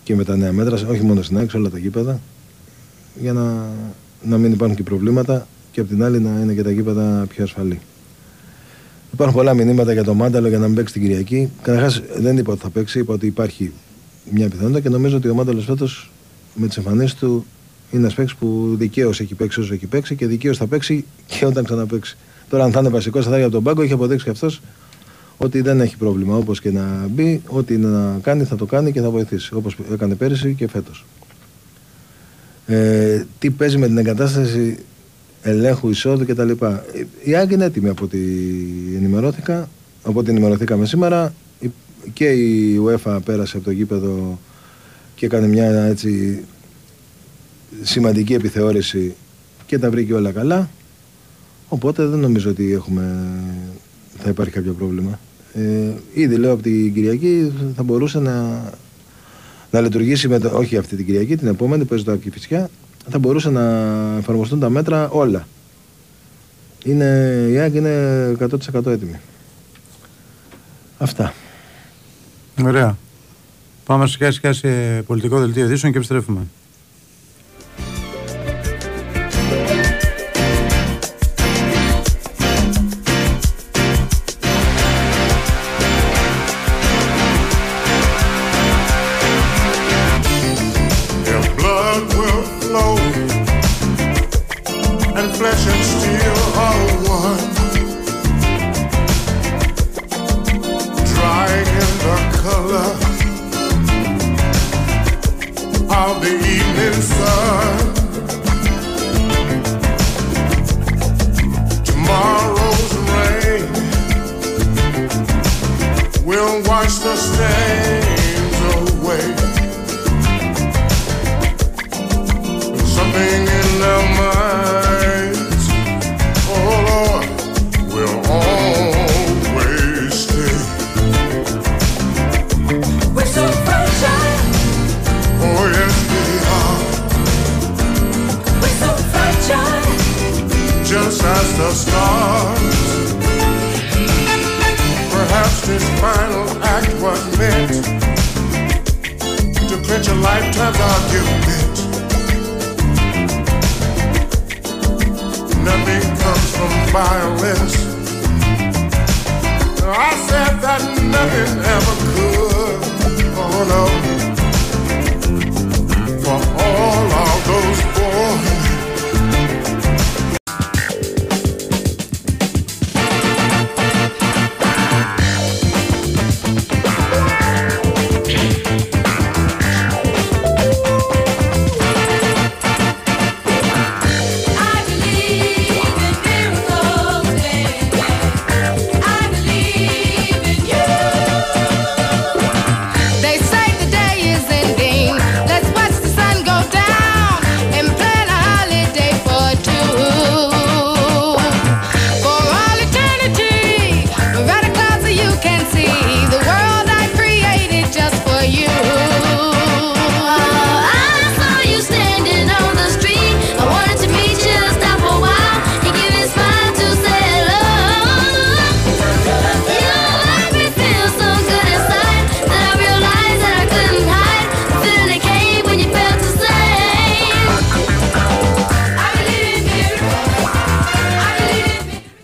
και με τα νέα μέτρα, όχι μόνο στην άξο, όλα τα γήπεδα για να, να μην υπάρχουν και προβλήματα και απ' την άλλη να είναι και τα γήπεδα πιο ασφαλή. Υπάρχουν πολλά μηνύματα για το Μάνταλο για να μην παίξει την Κυριακή. Καταρχάς δεν είπα ότι θα παίξει, είπα ότι υπάρχει μια πιθανότητα και νομίζω ότι ο Μάνταλος φέτος με τις εμφανίσεις του είναι ένας παίκτης που δικαίως έχει παίξει όσο έχει παίξει και δικαίως θα παίξει και όταν ξαναπαίξει. Τώρα, αν θα είναι βασικός, θα είναι από τον πάγκο, έχει αποδείξει και αυτός ότι δεν έχει πρόβλημα. Όπως και να μπει, ό,τι να κάνει θα το κάνει και θα βοηθήσει. Όπως έκανε πέρυσι και φέτος. Ε, τι παίζει με την εγκατάσταση ελέγχου εισόδου κτλ. Η Άγκη είναι έτοιμη από ό,τι ενημερώθηκα, από ό,τι ενημερωθήκαμε σήμερα. Η- Και η UEFA πέρασε από το γήπεδο και έκανε μια έτσι σημαντική επιθεώρηση και τα βρήκε όλα καλά. Οπότε δεν νομίζω ότι έχουμε, θα υπάρχει κάποιο πρόβλημα. Ε, ήδη λέω από την Κυριακή θα μπορούσε να, να λειτουργήσει, με το, όχι αυτή την Κυριακή, την επόμενη παίζει το Ακυφισιά, θα μπορούσε να εφαρμοστούν τα μέτρα όλα. Είναι, η ΑΕΚ είναι 100% έτοιμη. Αυτά. Ωραία. Πάμε σιγά σιγά σε πολιτικό δελτίο ειδήσεων και επιστρέφουμε.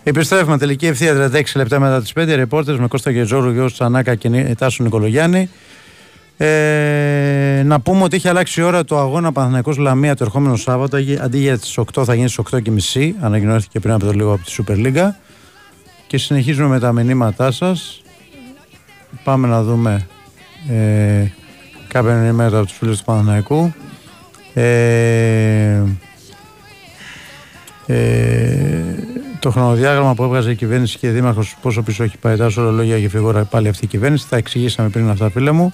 Επιστρέφουμε τελική ευθεία 36 λεπτά μετά τις 5 ρεπόρτερς με Κώστα Γεζόρου, Γιώργος Τσανάκα και Νί- Τάσο Νικολογιάννη. Ε, να πούμε ότι έχει αλλάξει η ώρα το αγώνα Παναθηναϊκός Λαμία το ερχόμενο Σάββατο. Αγι- Αντί για τις 8 θα γίνει στις 8.30. Ανακοινώθηκε πριν από το λίγο από τη Super League. Και συνεχίζουμε με τα μηνύματά σας. Πάμε να δούμε ε, κάποια μηνύματα από τους φίλους του Παναθηναϊκού. Ε, ε, το χρονοδιάγραμμα που έβγαζε η κυβέρνηση και δήμαρχος, πόσο πίσω έχει πάει τα ορολόγια και φιγούρα πάλι αυτή η κυβέρνηση. Τα εξηγήσαμε πριν αυτά, φίλε μου.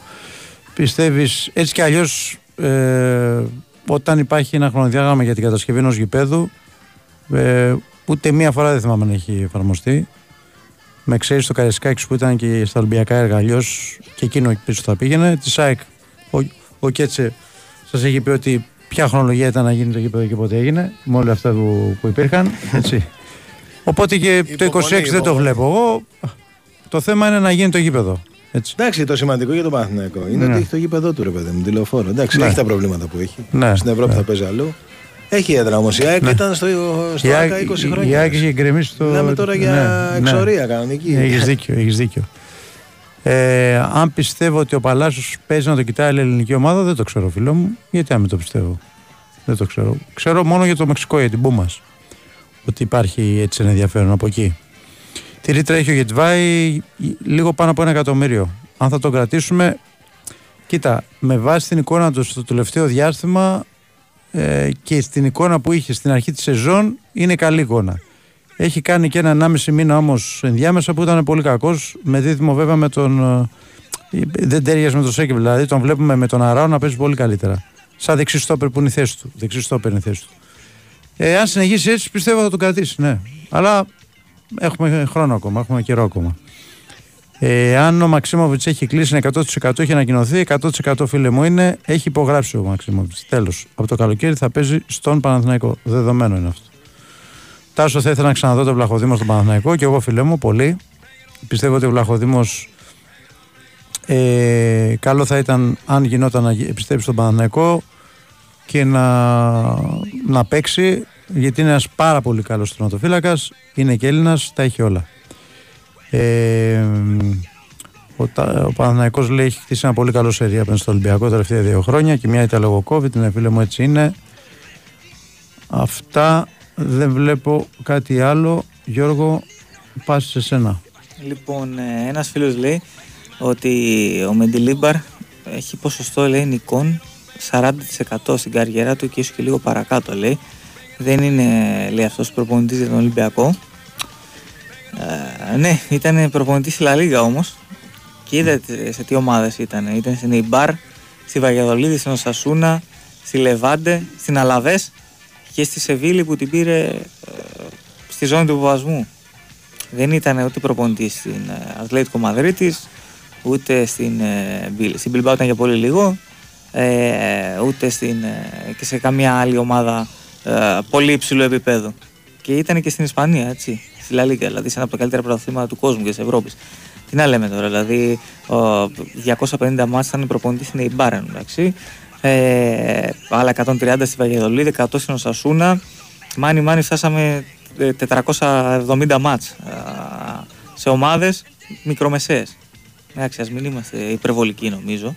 Πιστεύεις έτσι κι αλλιώς, ε, όταν υπάρχει ένα χρονοδιάγραμμα για την κατασκευή ενός γηπέδου, ε, ούτε μία φορά δεν θυμάμαι να έχει εφαρμοστεί. Με ξέρεις το Καρεσκάκη που ήταν και στα Ολυμπιακά έργα αλλιώς και εκείνο εκεί πίσω θα πήγαινε. Της ΑΕΚ, ο, ο Κέτσε σας έχει πει ότι ποια χρονολογία ήταν να γίνει το γήπεδο και πότε έγινε, με όλα αυτά που, που υπήρχαν. Έτσι. Οπότε και το 26 Υπομονή, δεν το υπομονή. βλέπω εγώ. Το θέμα είναι να γίνει το γήπεδο. Έτσι. Εντάξει, το σημαντικό για τον Παναθηναϊκό είναι Ναι. ότι έχει το γήπεδο του ρε παιδί μου, τη λεωφόρο. Εντάξει, Ναι. έχει τα προβλήματα που έχει. Ναι. Στην Ευρώπη Ναι. θα παίζει αλλού. Έχει έδρα όμως. Η ΑΕΚ Ναι. ήταν στο, στο Η ΆΚΑ ΑΕΚ 20 η χρόνια. ΑΕΚ είχε γκρεμίσει το. Μιλάμε τώρα για εξορία κανονική. Έχεις δίκιο, έχεις δίκιο. Ε, αν πιστεύω ότι ο Παλάσιος παίζει να το κοιτάει η ελληνική ομάδα, δεν το ξέρω, φίλο μου. Γιατί να μην το πιστεύω; Δεν το ξέρω. Ξέρω μόνο για το Μεξικό, για την Πούμας. Ότι υπάρχει έτσι ένα ενδιαφέρον από εκεί. Τη ρήτρα έχει ο Γετβάη λίγο πάνω από ένα εκατομμύριο. Αν θα τον κρατήσουμε, κοίτα, με βάση την εικόνα του στο τελευταίο διάστημα ε, και στην εικόνα που είχε στην αρχή της σεζόν, είναι καλή εικόνα. Έχει κάνει και ένα 1,5 μήνα όμως ενδιάμεσα που ήταν πολύ κακός. Με δίδυμο βέβαια με τον. ε, Δεν τέριαζε με τον Σέκεβ. Δηλαδή τον βλέπουμε με τον Αράο να παίζει πολύ καλύτερα. Σαν δεξί στόπερ που είναι η θέση του. Δεξί στόπερ είναι η θέση του. Ε, αν συνεχίσει έτσι πιστεύω θα τον κρατήσει, ναι. Αλλά έχουμε χρόνο ακόμα, έχουμε καιρό ακόμα. Ε, αν ο Μαξίμοβιτς έχει κλείσει είναι 100% έχει ανακοινωθεί, 100% φίλε μου είναι, έχει υπογράψει ο Μαξίμοβιτς. Τέλος. Από το καλοκαίρι θα παίζει στον Παναθηναϊκό. Δεδομένο είναι αυτό. Τάσο θα ήθελα να ξαναδώ τον Βλαχοδήμο στον Παναθηναϊκό και εγώ φίλε μου πολύ. Πιστεύω ότι ο Βλαχοδήμος ε, καλό θα ήταν αν γινόταν να γι- επιστρέψει στον Παναθηναϊκό και να, να παίξει γιατί είναι ένας πάρα πολύ καλός τερματοφύλακας είναι και Έλληνας, τα έχει όλα. Ε, ο, Τα- ο Παναθηναϊκός λέει έχει χτίσει ένα πολύ καλό σερί απέναντι στο Ολυμπιακό τα τελευταία δύο χρόνια και μια ήταν λόγω COVID, ναι φίλε μου έτσι είναι. Αυτά δεν βλέπω κάτι άλλο. Γιώργο πας σε σένα. Λοιπόν, ε, ένας φίλος λέει ότι ο Μεντιλίμπαρ έχει ποσοστό λέει νικών 40% στην καριέρα του και ίσως και λίγο παρακάτω λέει. Δεν είναι λέει αυτός προπονητής για τον Ολυμπιακό. Ε, ναι, ήταν προπονητής στη Λα Λίγα όμως και είδατε σε τι ομάδες ήταν. Ήταν στην Ιμπάρ, στη Βαγιαδολίδη, στην Οσασούνα, στη Λεβάντε, στην Αλαβές και στη Σεβίλη που την πήρε ε, στη ζώνη του υποβασμού. Δεν ήταν ούτε προπονητής στην ε, Ατλέτικο Μαδρίτης, ούτε στην, ε, Μπιλ- στην Bilbao ήταν για πολύ λίγο, ε, ούτε στην, ε, και σε καμία άλλη ομάδα ε, πολύ υψηλού επίπεδου. Και ήταν και στην Ισπανία, έτσι, στη Λα Λίγκα, δηλαδή σε ένα από τα καλύτερα πρωταθλήματα του κόσμου και της Ευρώπης. Τι να λέμε τώρα, δηλαδή ο, 250 μάτς ήταν προπονητής στην Ιμπάρεν, εντάξει. Ε, άλλα 130 στη Βαγεδολίδη, 100 στην Οσασούνα. Μάνι μάνι φτάσαμε ε, 470 μάτς α, σε ομάδες μικρομεσαίες. Εντάξει, ας μην είμαστε υπερβολικοί νομίζω.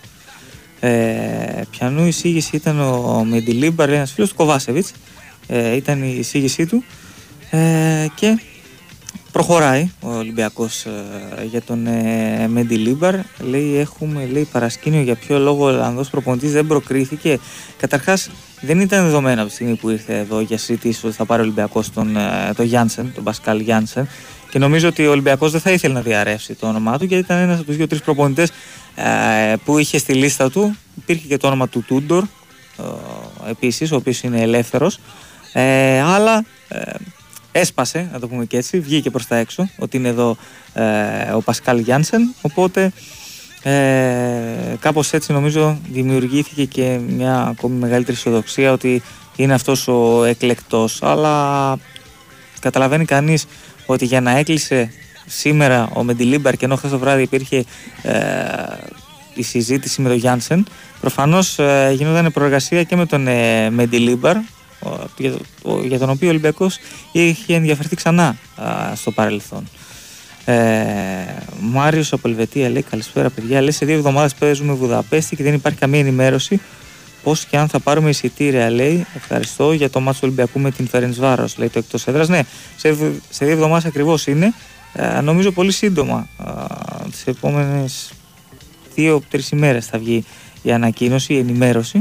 Ε, πιανού η εισήγηση ήταν ο Μεντιλίμπαρ, ένας φίλος του Κοβάσεβιτς. Ε, ήταν η εισήγησή του. Ε, και προχωράει ο Ολυμπιακός ε, για τον ε, Μεντιλίμπαρ. Λέει έχουμε λέει, παρασκήνιο για ποιο λόγο ο Ολλανδός προπονητής δεν προκρίθηκε. Καταρχάς δεν ήταν δεδομένο από τη στιγμή που ήρθε εδώ για συζητήσεις ότι θα πάρει ο Ολυμπιακός τον, ε, τον Γιάνσεν, τον Πασκάλ Γιάνσεν. Και νομίζω ότι ο Ολυμπιακός δεν θα ήθελε να διαρρεύσει το όνομά του γιατί ήταν ένας από τους δύο-τρεις προπονητές ε, που είχε στη λίστα του. Υπήρχε και το όνομα του Τούντορ ε, επίσης, ο οποίος είναι ελεύθερος. Ε, αλλά ε, έσπασε, να το πούμε και έτσι, βγήκε προς τα έξω ότι είναι εδώ ε, ο Πασκάλ Γιάνσεν, οπότε ε, κάπως έτσι νομίζω δημιουργήθηκε και μια ακόμη μεγαλύτερη αισιοδοξία ότι είναι αυτός ο εκλεκτός, αλλά καταλαβαίνει κανείς ότι για να έκλεισε σήμερα ο Μεντιλίμπαρ και ενώ χθες το βράδυ υπήρχε ε, η συζήτηση με τον Γιάνσεν, προφανώς ε, γινόταν προεργασία και με τον ε, Μεντιλίμπαρ, ο- για, ο- για τον οποίο ο Ολυμπιακός είχε ενδιαφερθεί ξανά α, στο παρελθόν. Ε, Μάριος από Ελβετία λέει: Καλησπέρα, παιδιά. Λέει: Σε δύο εβδομάδες παίζουμε Βουδαπέστη και δεν υπάρχει καμία ενημέρωση πώς και αν θα πάρουμε εισιτήρια. Λέει: Ευχαριστώ για το μάτσο του Ολυμπιακού με την Φέρεντ Βάρος. Λέει το εκτός έδρας. Ναι, σε, ευ- σε δύο εβδομάδες ακριβώς είναι. Ε, νομίζω πολύ σύντομα. Τις επόμενες δύο-τρει ημέρες θα βγει η ανακοίνωση, η ενημέρωση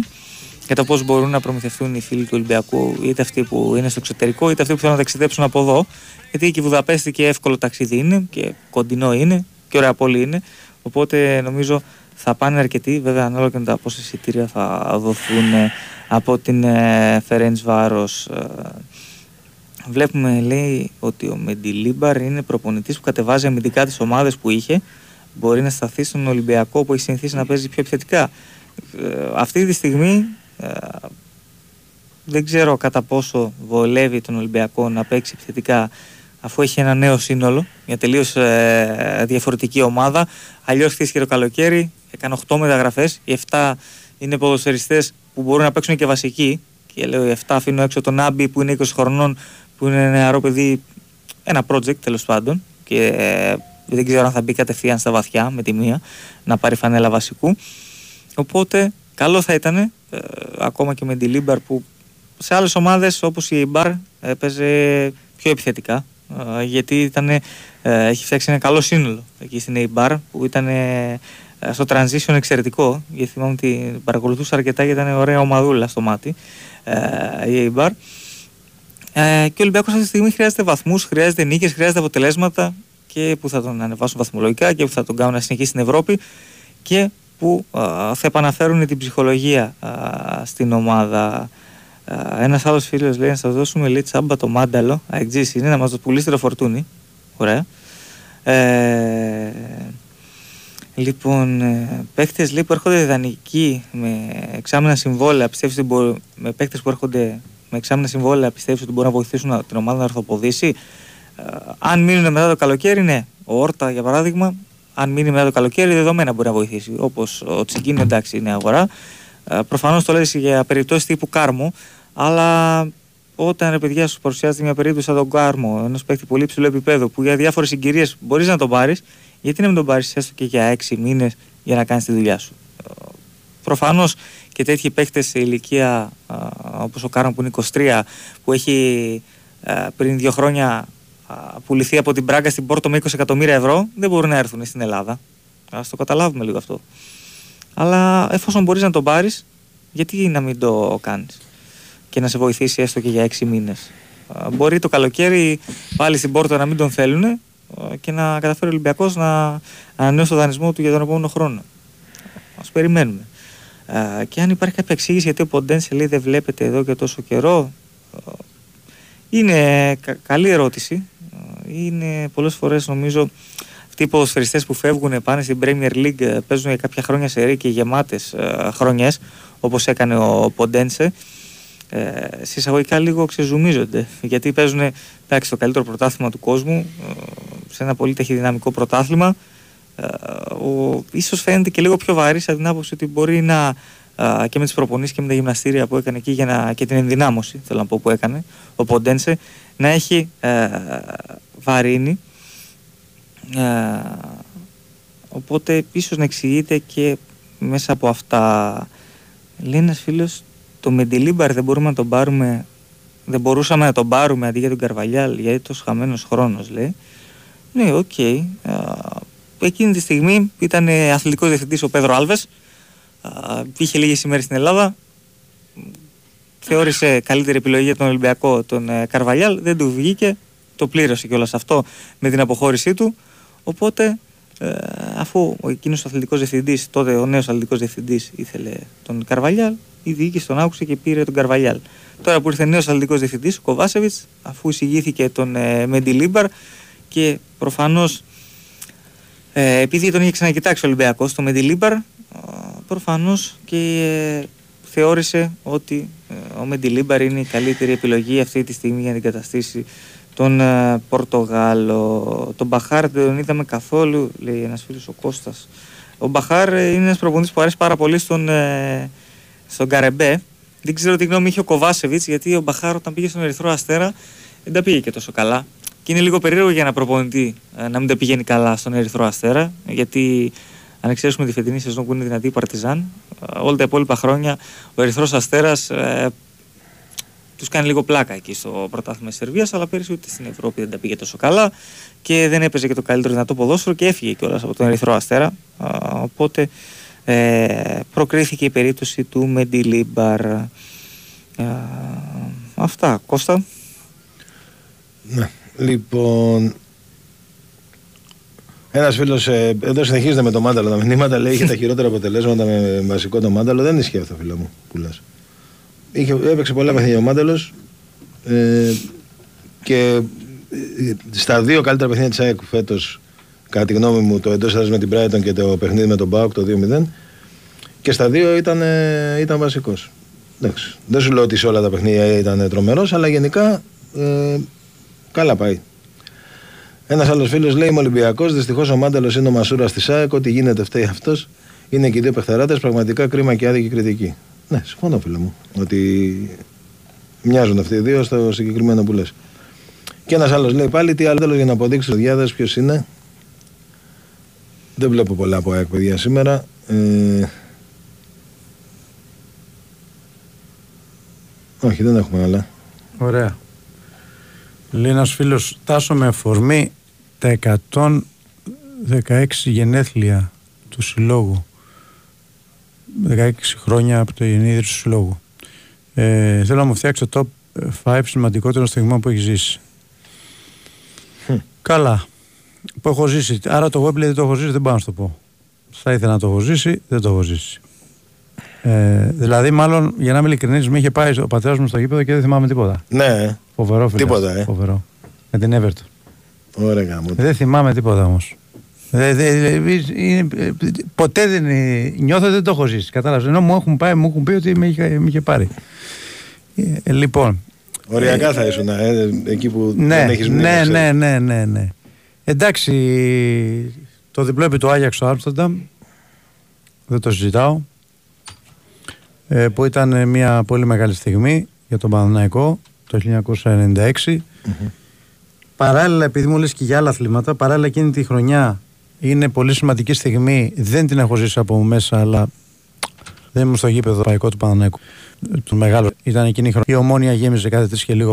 για το πώς μπορούν να προμηθευτούν οι φίλοι του Ολυμπιακού, είτε αυτοί που είναι στο εξωτερικό, είτε αυτοί που θέλουν να ταξιδέψουν από εδώ. Γιατί και η Βουδαπέστη και εύκολο ταξίδι είναι και κοντινό είναι και ωραία πόλη είναι. Οπότε νομίζω θα πάνε αρκετοί. Βέβαια, ανάλογα και με τα πόσα εισιτήρια θα δοθούν ε, από την Φερέντ Βάρο βλέπουμε λέει ότι ο Μεντιλίμπαρ είναι προπονητής που κατεβάζει αμυντικά τις ομάδες που είχε μπορεί να σταθεί στον Ολυμπιακό που έχει συνηθίσει να παίζει πιο επιθετικά Ε, αυτή τη στιγμή ε, δεν ξέρω κατά πόσο βολεύει τον Ολυμπιακό να παίξει επιθετικά αφού έχει ένα νέο σύνολο, μια τελείως διαφορετική ομάδα. Αλλιώς χτίστηκε το καλοκαίρι, έκανε 8 μεταγραφές. Οι 7 είναι ποδοσφαιριστές που μπορούν να παίξουν και βασικοί. Και λέω οι 7 αφήνω έξω τον Άμπι που είναι 20 χρονών, που είναι νεαρό παιδί, ένα project τέλος πάντων. Και ε, δεν ξέρω αν θα μπει κατευθείαν στα βαθιά με τη μία να πάρει φανέλα βασικού. Οπότε καλό θα ήταν ε, ακόμα και με Μεντιλίμπαρ που σε άλλες ομάδες όπως η Εϊμπάρ έπαιζε πιο επιθετικά ε, γιατί ήταν, ε, έχει φτιάξει ένα καλό σύνολο εκεί στην Eibar που ήταν ε, στο transition εξαιρετικό γιατί θυμάμαι ότι παρακολουθούσα αρκετά γιατί ήταν ωραία ομαδούλα στο μάτι ε, η Eibar ε, και ο Ολυμπιακός αυτή τη στιγμή χρειάζεται βαθμούς, χρειάζεται νίκες, χρειάζεται αποτελέσματα και που θα τον ανεβάσουν βαθμολογικά και που θα τον κάνουν να συνεχίσει στην Ευρώπη και που α, θα επαναφέρουν την ψυχολογία α, στην ομάδα. Ένας άλλος φίλος λέει να σας δώσουμε λέει τσάμπα το μάνταλο. Αεξή είναι να μας το πουλήσει το φορτούνι. Ωραία. Ε, λοιπόν, ε, παίχτε λέει που έρχονται δανεικοί με εξάμενα συμβόλαια, πιστεύεις ότι μπορεί, με παίχτε που έρχονται με εξάμενα συμβόλαια, πιστεύεις ότι μπορούν να βοηθήσουν την ομάδα να ορθοποδήσει; Ε, αν μείνουν μετά το καλοκαίρι, ναι. Ο Όρτα, για παράδειγμα, αν μείνει μετά το καλοκαίρι, δεδομένα μπορεί να βοηθήσει. Όπως ο Τσιγκίνη, εντάξει, είναι αγορά. Ε, Προφανώς το λέει για περιπτώσεις τύπου Κάρμου, αλλά όταν ρε παιδιά σου παρουσιάζεται μια περίπτωση σαν τον Κάρμο, ενό παίκτη πολύ υψηλού επίπεδου, που για διάφορες συγκυρίες μπορείς να τον πάρεις, γιατί να μην τον πάρεις έστω και για έξι μήνες για να κάνεις τη δουλειά σου; Προφανώς και τέτοιοι παίκτες σε ηλικία όπως ο Κάρμο που είναι 23, που έχει ε, πριν δύο χρόνια α, πουληθεί από την Πράγκα στην Πόρτο με 20 εκατομμύρια ευρώ, δεν μπορούν να έρθουν στην Ελλάδα. Α το καταλάβουμε λίγο αυτό. Αλλά εφόσον μπορείς να τον πάρεις, γιατί να μην το κάνεις και να σε βοηθήσει έστω και για έξι μήνες; Μπορεί το καλοκαίρι πάλι στην Πόρτο να μην τον θέλουν και να καταφέρει ο Ολυμπιακός να ανανεώσει το δανεισμό του για τον επόμενο χρόνο. Α περιμένουμε. Α, Και αν υπάρχει κάποια εξήγηση γιατί ο Ποντένσε λέει δεν βλέπετε εδώ και τόσο καιρό, α, είναι κα- καλή ερώτηση. Α, Είναι πολλές φορές νομίζω αυτοί οι ποδοσφαιριστές που φεύγουν πάνε στην Premier League ε, παίζουν για κάποια χρόνια σε ρί και γεμάτες ε, χρονιές όπως έκανε ο Ποντένσε ε, συσσαγωγικά λίγο ξεζουμίζονται γιατί παίζουν εντάξει, το καλύτερο πρωτάθλημα του κόσμου ε, σε ένα πολύ ταχυδυναμικό πρωτάθλημα ε, ο, ίσως φαίνεται και λίγο πιο βαρύς από την άποψη ότι μπορεί να α, και με τις προπονήσεις και με τα γυμναστήρια που έκανε εκεί για να, και την ενδυνάμωση θέλω να πω που έκανε ο Ποντένσε να έχει ε, βαρύνει. Ε, οπότε ίσως να εξηγείται και μέσα από αυτά. Λέει ένας φίλος το Μεντιλίμπαρ δεν μπορούμε να τον πάρουμε δεν μπορούσαμε να τον πάρουμε αντί για τον Καρβαλιάλ γιατί τόσο χαμένος χρόνος λέει. Ναι οκ Α, εκείνη τη στιγμή ήταν ε, αθλητικός διευθυντής ο Πέδρο Άλβες. Α, είχε λίγες ημέρες στην Ελλάδα. Θεώρησε καλύτερη επιλογή για τον Ολυμπιακό τον ε, Καρβαλιάλ. Δεν του βγήκε. Το πλήρωσε κιόλας αυτό με την αποχώρησή του. Οπότε ε, αφού ο εκείνος ο αθλητικός διευθυντής τότε ο νέος αθλητικός διευθυντής ήθελε τον Καρβαλιάλ η διοίκηση τον άκουσε και πήρε τον Καρβαλιάλ. Τώρα που ήρθε νέος αθλητικός διευθυντής ο Κοβάσεβιτς αφού εισηγήθηκε τον ε, Μεντιλίμπαρ και προφανώς ε, επειδή τον είχε ξανακοιτάξει ο Ολυμπιακός το Μεντιλίμπαρ προφανώς και ε, θεώρησε ότι ε, ο Μεντιλίμπαρ είναι η καλύτερη επιλογή αυτή τη στιγμή για να αντικαταστήσει τον ε, Πορτογάλο. Τον Μπαχάρ δεν τον είδαμε καθόλου, λέει ένας φίλος ο Κώστας. Ο Μπαχάρ ε, είναι ένας προπονητής που αρέσει πάρα πολύ στον, ε, στον Καρεμπέ. Δεν ξέρω τι γνώμη είχε ο Κοβάσεβιτς, γιατί ο Μπαχάρ όταν πήγε στον Ερυθρό Αστέρα δεν τα πήγε και τόσο καλά. Και είναι λίγο περίεργο για ένα προπονητή ε, να μην τα πηγαίνει καλά στον Ερυθρό Αστέρα, γιατί αν εξαιρέσουμε τη φετινή σεζόν που είναι δυνατή η Παρτιζάν, ε, όλα τα υπόλοιπα χρόνια ο Ερυθρός Αστέρας ε, τους κάνει λίγο πλάκα εκεί στο πρωτάθλημα της Σερβίας, αλλά πέρυσι ούτε στην Ευρώπη δεν τα πήγε τόσο καλά και δεν έπαιζε και το καλύτερο δυνατό ποδόσφαιρο και έφυγε κιόλας από τον Ερυθρό Αστέρα. Α, οπότε ε, προκρίθηκε η περίπτωση του Μεντιλίμπαρ. Α, αυτά, Κώστα. Ναι. Λοιπόν, ένας φίλος ε, εδώ συνεχίζεται με το μάνταλο. Τα μηνύματα λέει είχε τα χειρότερα αποτελέσματα με βασικό το μάνταλο. Δεν ισχύει αυτό, φίλο μου, που λες. Είχε, έπαιξε πολλά παιχνίδια ο μάνταλος. Ε, Και ε, στα δύο καλύτερα παιχνίδια της ΑΕΚ φέτος, κατά τη γνώμη μου, το εντός έδρας με την Brighton και το παιχνίδι με τον Μπάουκ το 2-0. Και στα δύο ήταν, ε, ήταν βασικός. Δεν σου λέω ότι σε όλα τα παιχνίδια ήταν τρομερός, αλλά γενικά ε, καλά πάει. Ένας άλλος φίλος λέει: Είμαι Ολυμπιακός. Δυστυχώς ο Μάνταλος είναι ο Μασούρας της ΑΕΚ. Ό,τι γίνεται φταίει αυτός. Είναι και οι δύο παιχταράτες. Πραγματικά κρίμα και άδικη κριτική. Ναι, συμφωνώ, φίλε μου. Ότι μοιάζουν αυτοί οι δύο στο συγκεκριμένο που λες. Και ένας άλλος λέει πάλι: Τι άλλο θέλω για να αποδείξει ο Διάδες ποιος είναι. Δεν βλέπω πολλά από ΑΕΚ παιδιά σήμερα. Ε, όχι, δεν έχουμε άλλα. Ωραία. Λέει ένας φίλος, τάσο με αφορμή τα 116 γενέθλια του συλλόγου. 16 χρόνια από το γεννήδη του συλλόγου. Ε, θέλω να μου φτιάξει το top 5 σημαντικότερων στιγμών που έχεις ζήσει. Καλά. Που έχω ζήσει. Άρα το Wembley δεν το έχω ζήσει, δεν πάω να σου το πω. Θα ήθελα να το έχω ζήσει, δεν το έχω ζήσει. Ε, δηλαδή, μάλλον για να είμαι ειλικρινής, με είχε πάει ο πατέρας μου στο γήπεδο και δεν θυμάμαι τίποτα. Ναι, Φοβερό φίλε. Τίποτα, ε. Φοβερό. Με την Everton. ωραία γάμο. Δεν θυμάμαι τίποτα όμως. ποτέ δεν. είναι- Νιώθω ότι δεν το έχω ζήσει. Κατάλαβες. Ενώ μου έχουν, πάει, μου έχουν πει ότι με είχε, με είχε πάρει. Ε, λοιπόν. Οριακά θα ήσουν, ε, εκεί που Ναι, δεν έχεις μνήμη. ναι, ξέρεις. ναι, ναι, ναι, ναι. Εντάξει, το διπλό επί του Άγιαξ στο Άμστερνταμ δεν το συζητάω ε, που ήταν ε, μια πολύ μεγάλη στιγμή για τον Παναναϊκό το 1996 Παράλληλα, επειδή μου λες και για άλλα αθλήματα, παράλληλα εκείνη τη χρονιά είναι πολύ σημαντική στιγμή. Δεν την έχω ζήσει από μέσα, αλλά δεν ήμουν στο γήπεδο παϊκό του Παναναϊκού. Του μεγάλου. Ήταν εκείνη η χρονιά. Η ομόνια γέμιζε κάθε τρει και λίγο.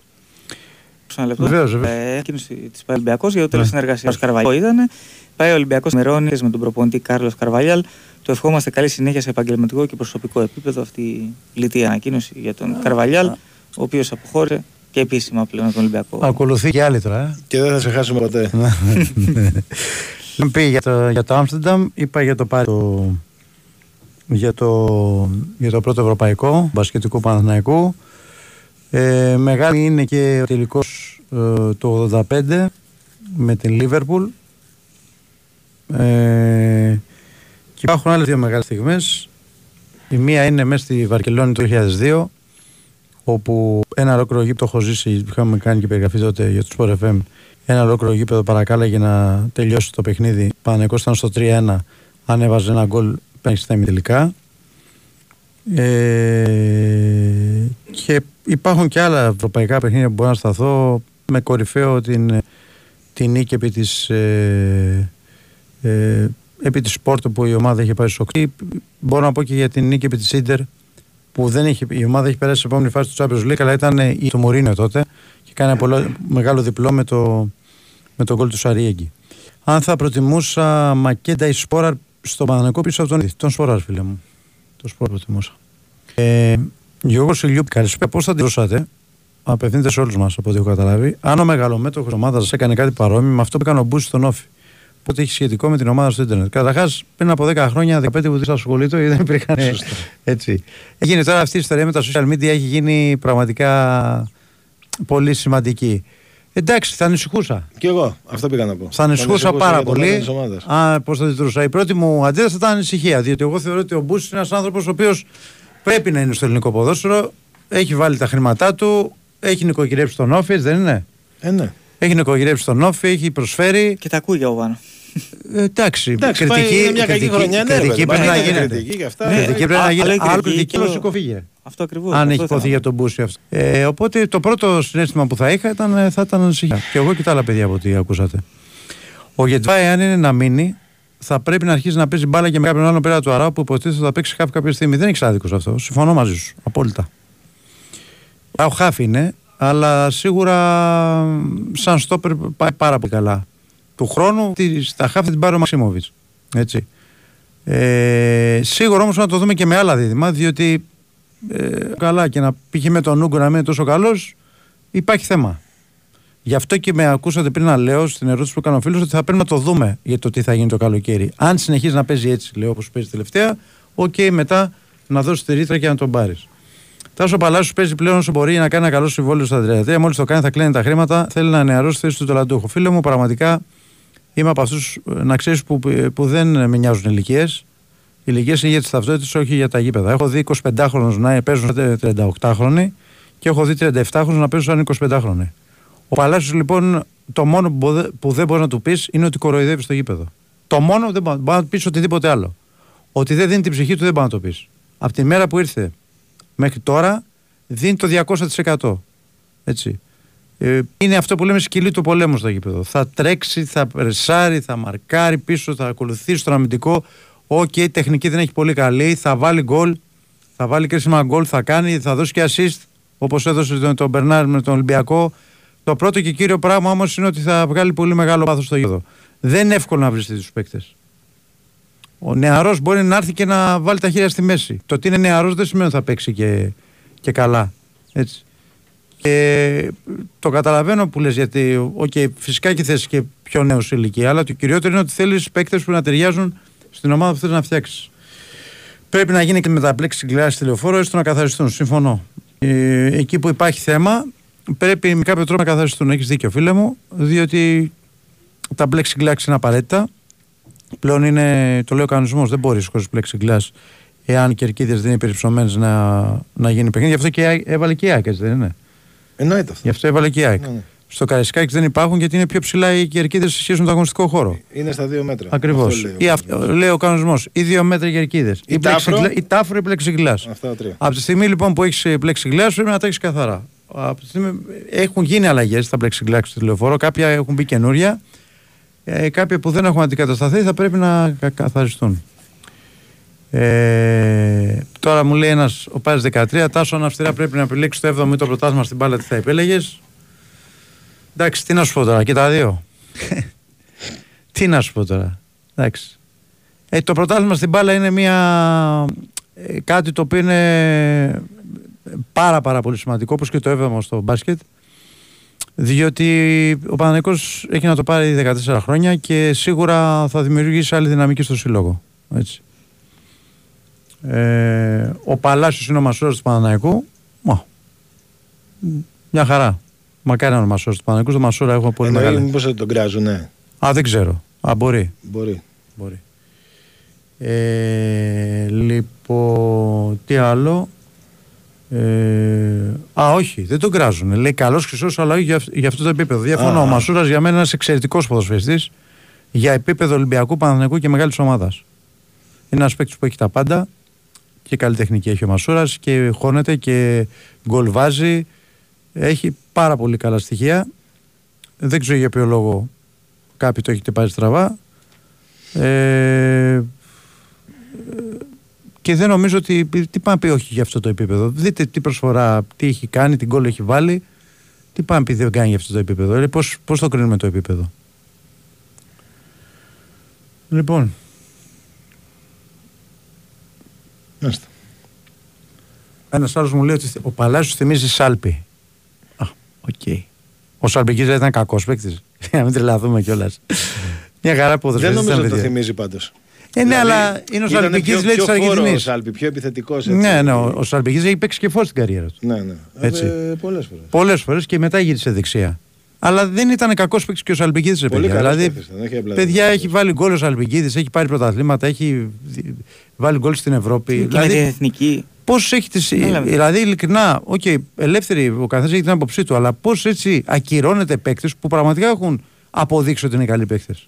Ένα λεπτό. Βεβαίως, βεβαίως. Ε, Ανακοίνωση της ΠΑΕ Ολυμπιακός για το τέλος Ναι. συνεργασίας. Ο Καρβαλιάλ ήταν. Πάει ο Ολυμπιακός μερώνεις με τον προπονητή Κάρλος Καρβαλιάλ. Του ευχόμαστε καλή συνέχεια σε επαγγελματικό και προσωπικό επίπεδο. Αυτή η λιτή ανακοίνωση για τον Καρβαλιάλ, ο οποίος αποχώρησε και επίσημα πλέον από τον Ολυμπιακό. Ακολουθεί και άλλη τώρα. Ε. Και δεν θα σε χάσουμε ποτέ. Λοιπόν, πήγε για το, για το Άμστερνταμ, είπα για το, πάλι το, για το, για το πρώτο ευρωπαϊκό μπασκετικού Παναθηναϊκού. Ε, μεγάλη είναι και ο τελικός ε, το 85 με την Λίβερπουλ. Ε, και υπάρχουν άλλες δύο μεγάλες στιγμές. Η μία είναι μέσα στη Βαρκελόνη το 2002 όπου ένα ολόκληρο γήπεδο έχω ζήσει, είχαμε κάνει και περιγραφή τότε για το Sport FM. Ένα ολόκληρο γήπεδο παρακάλαγε να τελειώσει το παιχνίδι. Πανεκός ήταν στο 3-1, αν έβαζε ένα γκολ πέντε στα ημιτελικά. Ε, και υπάρχουν και άλλα ευρωπαϊκά παιχνίδια που μπορώ να σταθώ με κορυφαίο την, την νίκη επί της, ε, ε, επί της Πόρτο που η ομάδα είχε πάει στο 8. Μπορώ να πω και για την νίκη επί της Ίντερ που δεν έχει, η ομάδα έχει περάσει σε επόμενη φάση του Champions League, αλλά ήταν ε, η- το Μωρίνο τότε και κάνει ένα πολύ μεγάλο διπλό με το, με το γκολ του Σαριέγκη. Αν θα προτιμούσα Μακέντα ή Σπόραρ στο Παναγενικό πίσω από τον, τον Σπόραρ, φίλε μου. Το Σπόραρ προτιμούσα. Ε, Γιώργος Ηλιούπ, καλησπέρα. Πώς θα τη δώσατε, απευθύνεται σε όλους μας από ό,τι έχω καταλάβει, αν ο μεγαλομέτωχος ομάδας σα έκανε κάτι παρόμοιο με αυτό που έκανε ο Μπούση στον Όφη. Πότε έχει σχετικό με την ομάδα στο Ιντερνετ. Καταρχάς, πριν από 10 χρόνια, 15 που δεν ασχολείται, δεν υπήρχαν. Έτσι. Έγινε τώρα αυτή η ιστορία με τα social media, έχει γίνει πραγματικά πολύ σημαντική. Εντάξει, θα ανησυχούσα. Κι εγώ, αυτό πήγα να πω. Θα ανησυχούσα πάρα για το μέλλον πολύ. της ομάδας. Α, πώς θα τη δρούσα. Η πρώτη μου αντίδραση θα ήταν ανησυχία. Διότι εγώ θεωρώ ότι ο Μπούση είναι ένας άνθρωπος ο οποίος πρέπει να είναι στο ελληνικό ποδόσφαιρο. Έχει βάλει τα χρήματά του. Έχει νοικοκυρέψει τον Όφη, δεν είναι; Ε, ναι. Έχει νοικοκυρέψει τον Όφη, έχει προσφέρει. Και τα ακούει για Οβάνο. Ε, εντάξει, Εντάξει, κριτική, πάει, είναι μια κακή κριτική, χρονιά, ναι, ρε, κριτική παιδί, πρέπει να είναι γίνεται. κριτική και αυτά. Ναι, κριτική πρέπει να Α, γίνεται. άλλο η Άλλο κριτική κριτική, και άλλο ο- σηκωφίγε. Αυτό ακριβώς. Αν έχει υποθεί για τον Μπούση αυτό. Ε, οπότε το πρώτο συνέστημα που θα είχα ήταν, ε, θα ήταν ανησυχία. Και εγώ και τα άλλα παιδιά από ό,τι ακούσατε. Ο Γετβάη, αν είναι να μείνει, θα πρέπει να αρχίσει να παίζει μπάλα και με κάποιον άλλον πέρα του Αράου που υποτίθεται ότι θα παίξει χάφ κάποια στιγμή. Δεν έχει άδικος αυτό. Συμφωνώ μαζί σου. Απόλυτα. Ο χάφ είναι, αλλά σίγουρα σαν στόπερ πάει πάρα πολύ καλά. Του χρόνου τη- στα χάφ θα την πάρει ο Μαξίμοβιτ. Έτσι. Ε, σίγουρα όμως να το δούμε και με άλλα δίδυμα, διότι ε, καλά και να πήγε με τον Ούγκο να μην είναι τόσο καλός, υπάρχει θέμα. Γι' αυτό και με ακούσατε πριν να λέω στην ερώτηση που έκανε ο φίλο ότι θα πρέπει να το δούμε για το τι θα γίνει το καλοκαίρι. Αν συνεχίζει να παίζει έτσι, λέω όπως παίζει τελευταία, οκ, μετά να δώσει τη ρήτρα και να τον πάρεις. Τάσο Παλάσιος παίζει πλέον όσο μπορεί να κάνει ένα καλό συμβόλαιο στα 33. Μόλις το κάνει, θα κλαίμε τα χρήματα. Θέλει ένα νεαρό στη θέση του ταλαντούχο. Φίλε μου, πραγματικά είμαι από αυτούς να ξέρεις που, που δεν με νοιάζουν ηλικίες. Οι ηλικίες είναι για τις ταυτότητες, όχι για τα γήπεδα. Έχω δει 25χρονους να παίζουν σαν 38χρονοι και έχω δει 37χρονους να παίζουν σαν 25χρονοι. Ο Παλάσιος λοιπόν, το μόνο που, μπο- που δεν μπορείς να του πεις είναι ότι κοροϊδεύει στο γήπεδο. Το μόνο δεν μπορείς μπορείς να του πεις οτιδήποτε άλλο. Ότι δεν δίνει την ψυχή του δεν μπορείς να το πεις. Από τη μέρα που ήρθε μέχρι τώρα δίνει το 200%. Έτσι. Ε, είναι αυτό που λέμε σκυλί του πολέμου στο γήπεδο. Θα τρέξει, θα πρεσάρει, θα μαρκάρει πίσω, θα ακολουθήσει στον αμυντικό. Οκ, η τεχνική δεν έχει πολύ καλή. Θα βάλει γκολ, θα βάλει κρίσιμα γκολ, θα κάνει, θα δώσει και assist όπως έδωσε τον, τον Μπερνάρ με τον Ολυμπιακό. Το πρώτο και κύριο πράγμα όμως είναι ότι θα βγάλει πολύ μεγάλο πάθος στο γήπεδο. Δεν είναι εύκολο να βρει τους παίκτες. Ο νεαρός μπορεί να έρθει και να βάλει τα χέρια στη μέση. Το ότι είναι νεαρός δεν σημαίνει ότι θα παίξει και, και καλά. Έτσι. Και το καταλαβαίνω που λες γιατί okay, φυσικά και θες και πιο νέους σε ηλικία αλλά το κυριότερο είναι ότι θέλεις παίκτες που να ταιριάζουν στην ομάδα που θέλεις να φτιάξεις. Πρέπει να γίνει και με τα plexiglass στη λεωφόρο έστω να καθαριστούν. Συμφωνώ. Ε, εκεί που υπάρχει θέμα πρέπει με κάποιο τρόπο να καθαριστούν. Έχεις δίκιο φίλε μου διότι τα plexiglass είναι απαραίτητα. Πλέον είναι, το λέει ο κανονισμός, δεν μπορείς χωρίς plexiglass εάν οι κερκίδες δεν είναι περιψωμένες να, να γίνει παιχνίδι. Γι' αυτό και έβαλε και η ΑΕΚ, έτσι δεν είναι. Εννοείται αυτό. Γι' αυτό έβαλε και η ΑΕΚ. Ναι, ναι. Στο Καραϊσκάκη δεν υπάρχουν γιατί είναι πιο ψηλά οι κερκίδες σε σχέση με τον αγωνιστικό χώρο. Είναι στα δύο μέτρα. Ακριβώς. Αυτό λέει ο Ή αυτό, λέει ο κανονισμός. Ή δύο μέτρα κερκίδες. Ή τάφρο; Ή τάφρο ή πλεξιγκλά. Αυτά τα τρία. Από τη στιγμή λοιπόν που έχεις πλεξιγκλά πρέπει να τα έχεις καθαρά. Από τη στιγμή, έχουν γίνει αλλαγές στα πλεξιγκλά στο τηλεφόρο. Κάποια έχουν μπει καινούρια. Ε, κάποια που δεν έχουν αντικατασταθεί θα πρέπει να κα- καθαριστούν. Ε, τώρα μου λέει ένας ο Πάρη 13, Τάσο αν αυστηρά πρέπει να επιλέξεις το 7ο ή το πρωτάθλημα στην μπάλα, τι θα επέλεγες; Εντάξει, τι να σου πω τώρα, και τα δύο. τι να σου πω τώρα. Εντάξει. Ε, το πρωτάθλημα στην μπάλα είναι μια, ε, κάτι το οποίο είναι πάρα πάρα πολύ σημαντικό, όπως και το 7ο στο μπάσκετ. Διότι ο Παναγικός έχει να το πάρει 14 χρόνια και σίγουρα θα δημιουργήσει άλλη δυναμική στο σύλλογο. Έτσι. Ε, ο Παλάσιος είναι ο μασούρας του Παναναϊκού. Μα, μια χαρά. Μακάρι να είναι ο μασούρας του Παναναϊκού. Στο μασούρα έχουμε πολύ Εννοεί μεγάλη. μήπως δεν τον κράζουν, ναι. Α, δεν ξέρω. Α, μπορεί. Μπορεί. Μπορεί. Ε, λοιπόν, τι άλλο; Ε, α, όχι, δεν τον κράζουν. Λέει καλός χρυσός, αλλά όχι για, αυ- για αυτό το επίπεδο. Διαφωνώ. Α, Ο α. Μασούρας για μένα είναι ένας εξαιρετικός ποδοσφαιριστής για επίπεδο Ολυμπιακού, Παναθηναϊκού και μεγάλης ομάδας. Είναι ένας παίκτης που έχει τα πάντα και καλλιτεχνική έχει ο Μασούρας και χώνεται και γκολ βάζει. Έχει πάρα πολύ καλά στοιχεία. Δεν ξέρω για ποιο λόγο κάποιοι το έχετε πάρει στραβά. Ε, και δεν νομίζω ότι. Τι πάει να πει όχι για αυτό το επίπεδο. Δείτε τι προσφορά, τι έχει κάνει, τι γκολ έχει βάλει. Τι πάει να πει δεν κάνει για αυτό το επίπεδο. Ε, πώς, πώς το κρίνουμε το επίπεδο. Λοιπόν, Μάλιστα. ένας άλλος μου λέει ότι ο Παλάσιος θυμίζει Σάλπι. Α, οκ. Ο Σαλπιγγίδης δεν ήταν κακός παίκτης. Για να μην τρελαθούμε κιόλας. Μια χαρά που Δεν νομίζω ότι το θυμίζει πάντως. Ε, ναι, αλλά είναι ο Σαλπική λέει της Ο Αργεντινής. Σάλπι, πιο επιθετικός. Ναι, ναι, ο, ο Σαλπιγγίδης έχει παίξει και φορ στην καριέρα του. ναι, ναι. Έτσι. Ε, Πολλές φορές. Πολλές φορές και μετά γύρισε δεξιά. Αλλά δεν ήταν κακός παίκτης και ο Σαλπιγγίδης. Πολύ παιδιά. καλός Δηλαδή, παίκτης ήταν, όχι απλά παιδιά δεν έχει βάλει γκολ ο Σαλπιγγίδης, έχει πάρει πρωταθλήματα, έχει δι- βάλει γκολ στην Ευρώπη. Και με την δηλαδή, εθνική. πώς έχει τις, Έλα, με. Δηλαδή, ειλικρινά, οκ, ελεύθερη ο καθένας έχει την άποψή του, αλλά πώς έτσι ακυρώνεται παίκτες που πραγματικά έχουν αποδείξει ότι είναι καλοί παίκτες.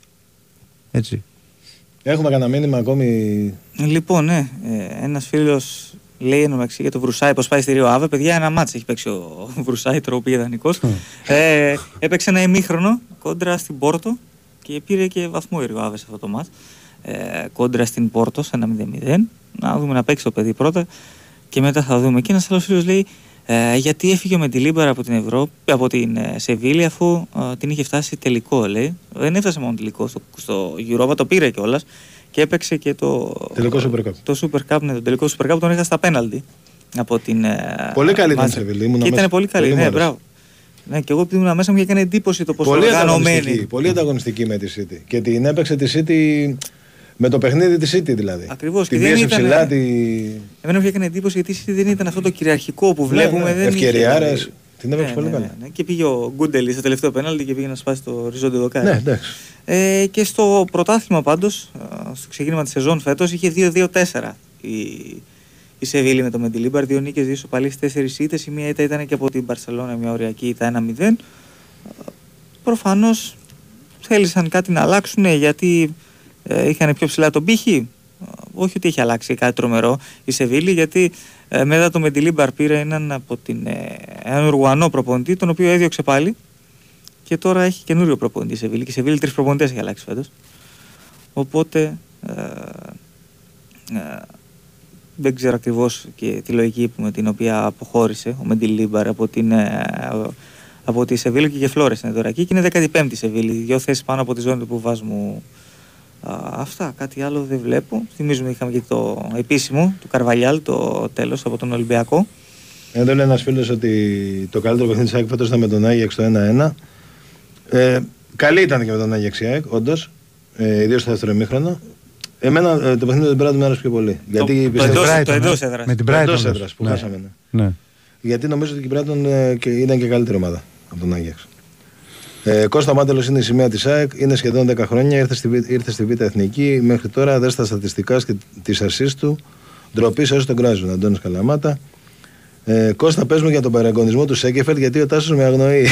Έτσι. Έχουμε κανένα μήνυμα ακόμη; Λοιπόν, ναι, ε, ένας φίλος λέει ενώ μεταξύ για το Βρουσάη πώ πάει στη Ρίο Αβε. Παιδιά, ένα μάτς έχει παίξει ο Βρουσάη, τροπή ιδανικός. ε, έπαιξε ένα ημίχρονο κόντρα στην Πόρτο και πήρε και βαθμό η Ρίο Αβε σε αυτό το μάτς. Ε, κόντρα στην Πόρτο σε ένα 0-0. Να δούμε να παίξει το παιδί πρώτα και μετά θα δούμε. Και ένας άλλος φίλος λέει ε, γιατί έφυγε με τη Λίμπαρα από την Ευρώπη, από την ε, Σεβίλη, αφού ε, την είχε φτάσει τελικό, λέει. Δεν έφτασε μόνο τελικό στο, στο Europa, το πήρε κιόλας και έπαιξε και το. Τελικό Super Cup. Το Super Cup, ναι, το τελικό Super Cup τον είχα στα πέναλτι. Από την. ε, Πολύ καλή ήταν η Μάζε. Σεβίλη, ήμουνα Και ήταν μέσα. πολύ καλή, Πολύ μου ναι, άρεσε. μπράβο. Ναι, και εγώ επειδή ήμουν μέσα μου έκανε εντύπωση το πόσο Πολύ οργανωμένη. ανταγωνιστική, πολύ ανταγωνιστική με τη City. Και την έπαιξε τη City Με το παιχνίδι της City δηλαδή. Ακριβώς, Την και δεν πίεση ήταν- ψηλά, τη... Εμένα μου έκανε εντύπωση γιατί η City δεν ήταν αυτό το κυριαρχικό που βλέπουμε. ναι, δεν είχε, ευκαιριάρες. δηλαδή. Την έπαιξε Ναι, πολύ ναι, καλά. ναι, ναι. Και πήγε ο Γκούντελ στο τελευταίο πέναλτι και πήγε να σπάσει το οριζόντιο δοκάρι. Ναι, εντάξει. Ε, και στο πρωτάθλημα πάντως, στο ξεκίνημα της σεζόν φέτος, είχε 2-2-4 η, η Σεβίλη με το Μεντιλίμπαρ. Δύο νίκες, δύο ισοπαλίε, τέσσερις ήττες. Η μία ήττα ήταν και από την Παρσελόνα, μια οριακή ήττα 1-0. Προφανώς θέλησαν κάτι να αλλάξουν γιατί ε, είχαν πιο ψηλά τον πύχη. Ε, Όχι ότι έχει αλλάξει κάτι τρομερό η Σεβίλη, γιατί ε, μετά το Μεντιλίμπαρ πήρε έναν από την, ε, έναν Ουρουγουανό προπονητή, τον οποίο έδιωξε πάλι και τώρα έχει καινούριο προπονητή η Σεβίλη. Και η Σεβίλη τρεις προπονητές έχει αλλάξει φέτος. Οπότε ε, ε, δεν ξέρω ακριβώς και τη λογική που, με την οποία αποχώρησε ο Μεντιλίμπαρ από, την, ε, από τη Σεβίλη και και Φλόρες είναι τώρα εκεί και είναι 15η Σεβίλη. Δύο θέσεις πάνω από τη ζώνη του Πουβάσμου. Α, αυτά, κάτι άλλο δεν βλέπω. Θυμίζουμε είχαμε και το επίσημο του Καρβαλιάλ το τέλος από τον Ολυμπιακό. Εδώ λέει ένας φίλος ότι το καλύτερο παιχνίδι της ΑΕΚ φέτος ήταν με τον Άγιαξ το 1-1. Ε, καλή ήταν και με τον Άγιαξ η ΑΕΚ, όντως. Ε, Ιδίως στο δεύτερο ημίχρονο. Εμένα ε, το παιχνίδι του Μπράντον μου άρεσε πιο πολύ. Γιατί το πιστεύω- εντός- Brighton, το ε. εντός έδρας. Με την Το Brighton. εντός λες. έδρας που Ναι. χάσαμε, ναι. Ναι. Γιατί νομίζω ότι η Μπράντον ε, και ήταν και καλύτερη ομάδα από τον Άγιαξ. Ε, Κώστα Μάντελος είναι η σημαία της ΑΕΚ, είναι σχεδόν 10 χρόνια, ήρθε στη, Β- ήρθε στη Β' Εθνική. Μέχρι τώρα δες στα στατιστικά και τι ασίστ του. Ντροπής σε όσοι τον κράζουν. Αντώνης Καλαμάτα. Ε, Κώστα, πες μου για τον παραγωνισμό του Σέκεφελ γιατί ο Τάσος με αγνοεί.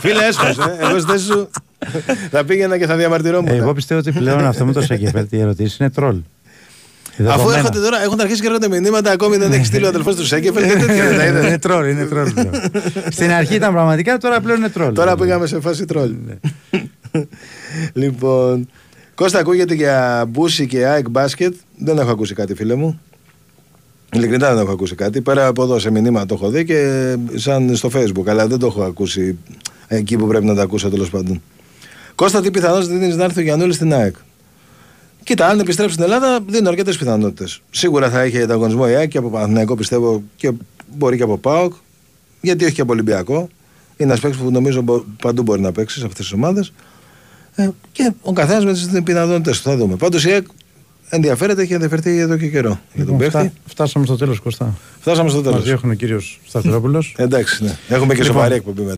Φίλε, έσχος, ε. Εγώ στη θέση σου θα πήγαινα και θα διαμαρτυρόμουν. Ε, εγώ πιστεύω ότι πλέον αυτό με το Σέκεφελτ οι ερωτήσεις είναι τρόλ. Αφού Δεδομένα. έρχονται τώρα, έχουν αρχίσει και έρχονται μηνύματα, ακόμη δεν έχει στείλει ο αδελφός τους Σέκεφελ και τέτοια δεν τα είδες. Είναι τρόλ, είναι τρόλ. πλέον. Στην αρχή ήταν πραγματικά, τώρα πλέον είναι τρόλ. Τώρα πήγαμε σε φάση τρόλ. λοιπόν, Κώστα ακούγεται για Μπούση και ΑΕΚ μπάσκετ. Δεν έχω ακούσει κάτι, φίλε μου. Ειλικρινά δεν έχω ακούσει κάτι. Πέρα από εδώ σε μηνύματα το έχω δει και σαν στο facebook. Αλλά δεν το έχω ακούσει εκεί που πρέπει να το ακούσω τέλος πάντων. Κώστα, τι πιθανότητε δίνεις να έρθει ο Γιαννούλη στην ΑΕΚ; Κοίτα, αν επιστρέψει στην Ελλάδα, δίνω αρκετές πιθανότητες. Σίγουρα θα έχει ανταγωνισμό η ΑΕΚ και από Παναθηναϊκό πιστεύω και μπορεί και από ΠΑΟΚ. Γιατί όχι και από Ολυμπιακό. Είναι ένας παίκτης που νομίζω μπο- παντού μπορεί να παίξει σε αυτές τις ομάδες. Ε, και ο καθένας με τις πιθανότητες του. Θα δούμε. Πάντως η ΑΕΚ ενδιαφέρεται και ενδιαφερθεί εδώ και καιρό για τον Λοιπόν, παίκτη. φτά- φτάσαμε στο τέλος, Κωστά. Φτάσαμε στο Μας τέλος. διώχνει ο κύριο Σταθερόπουλος. Εντάξει, ναι. Έχουμε και Λοιπόν. σοβαρή εκπομπή μετά.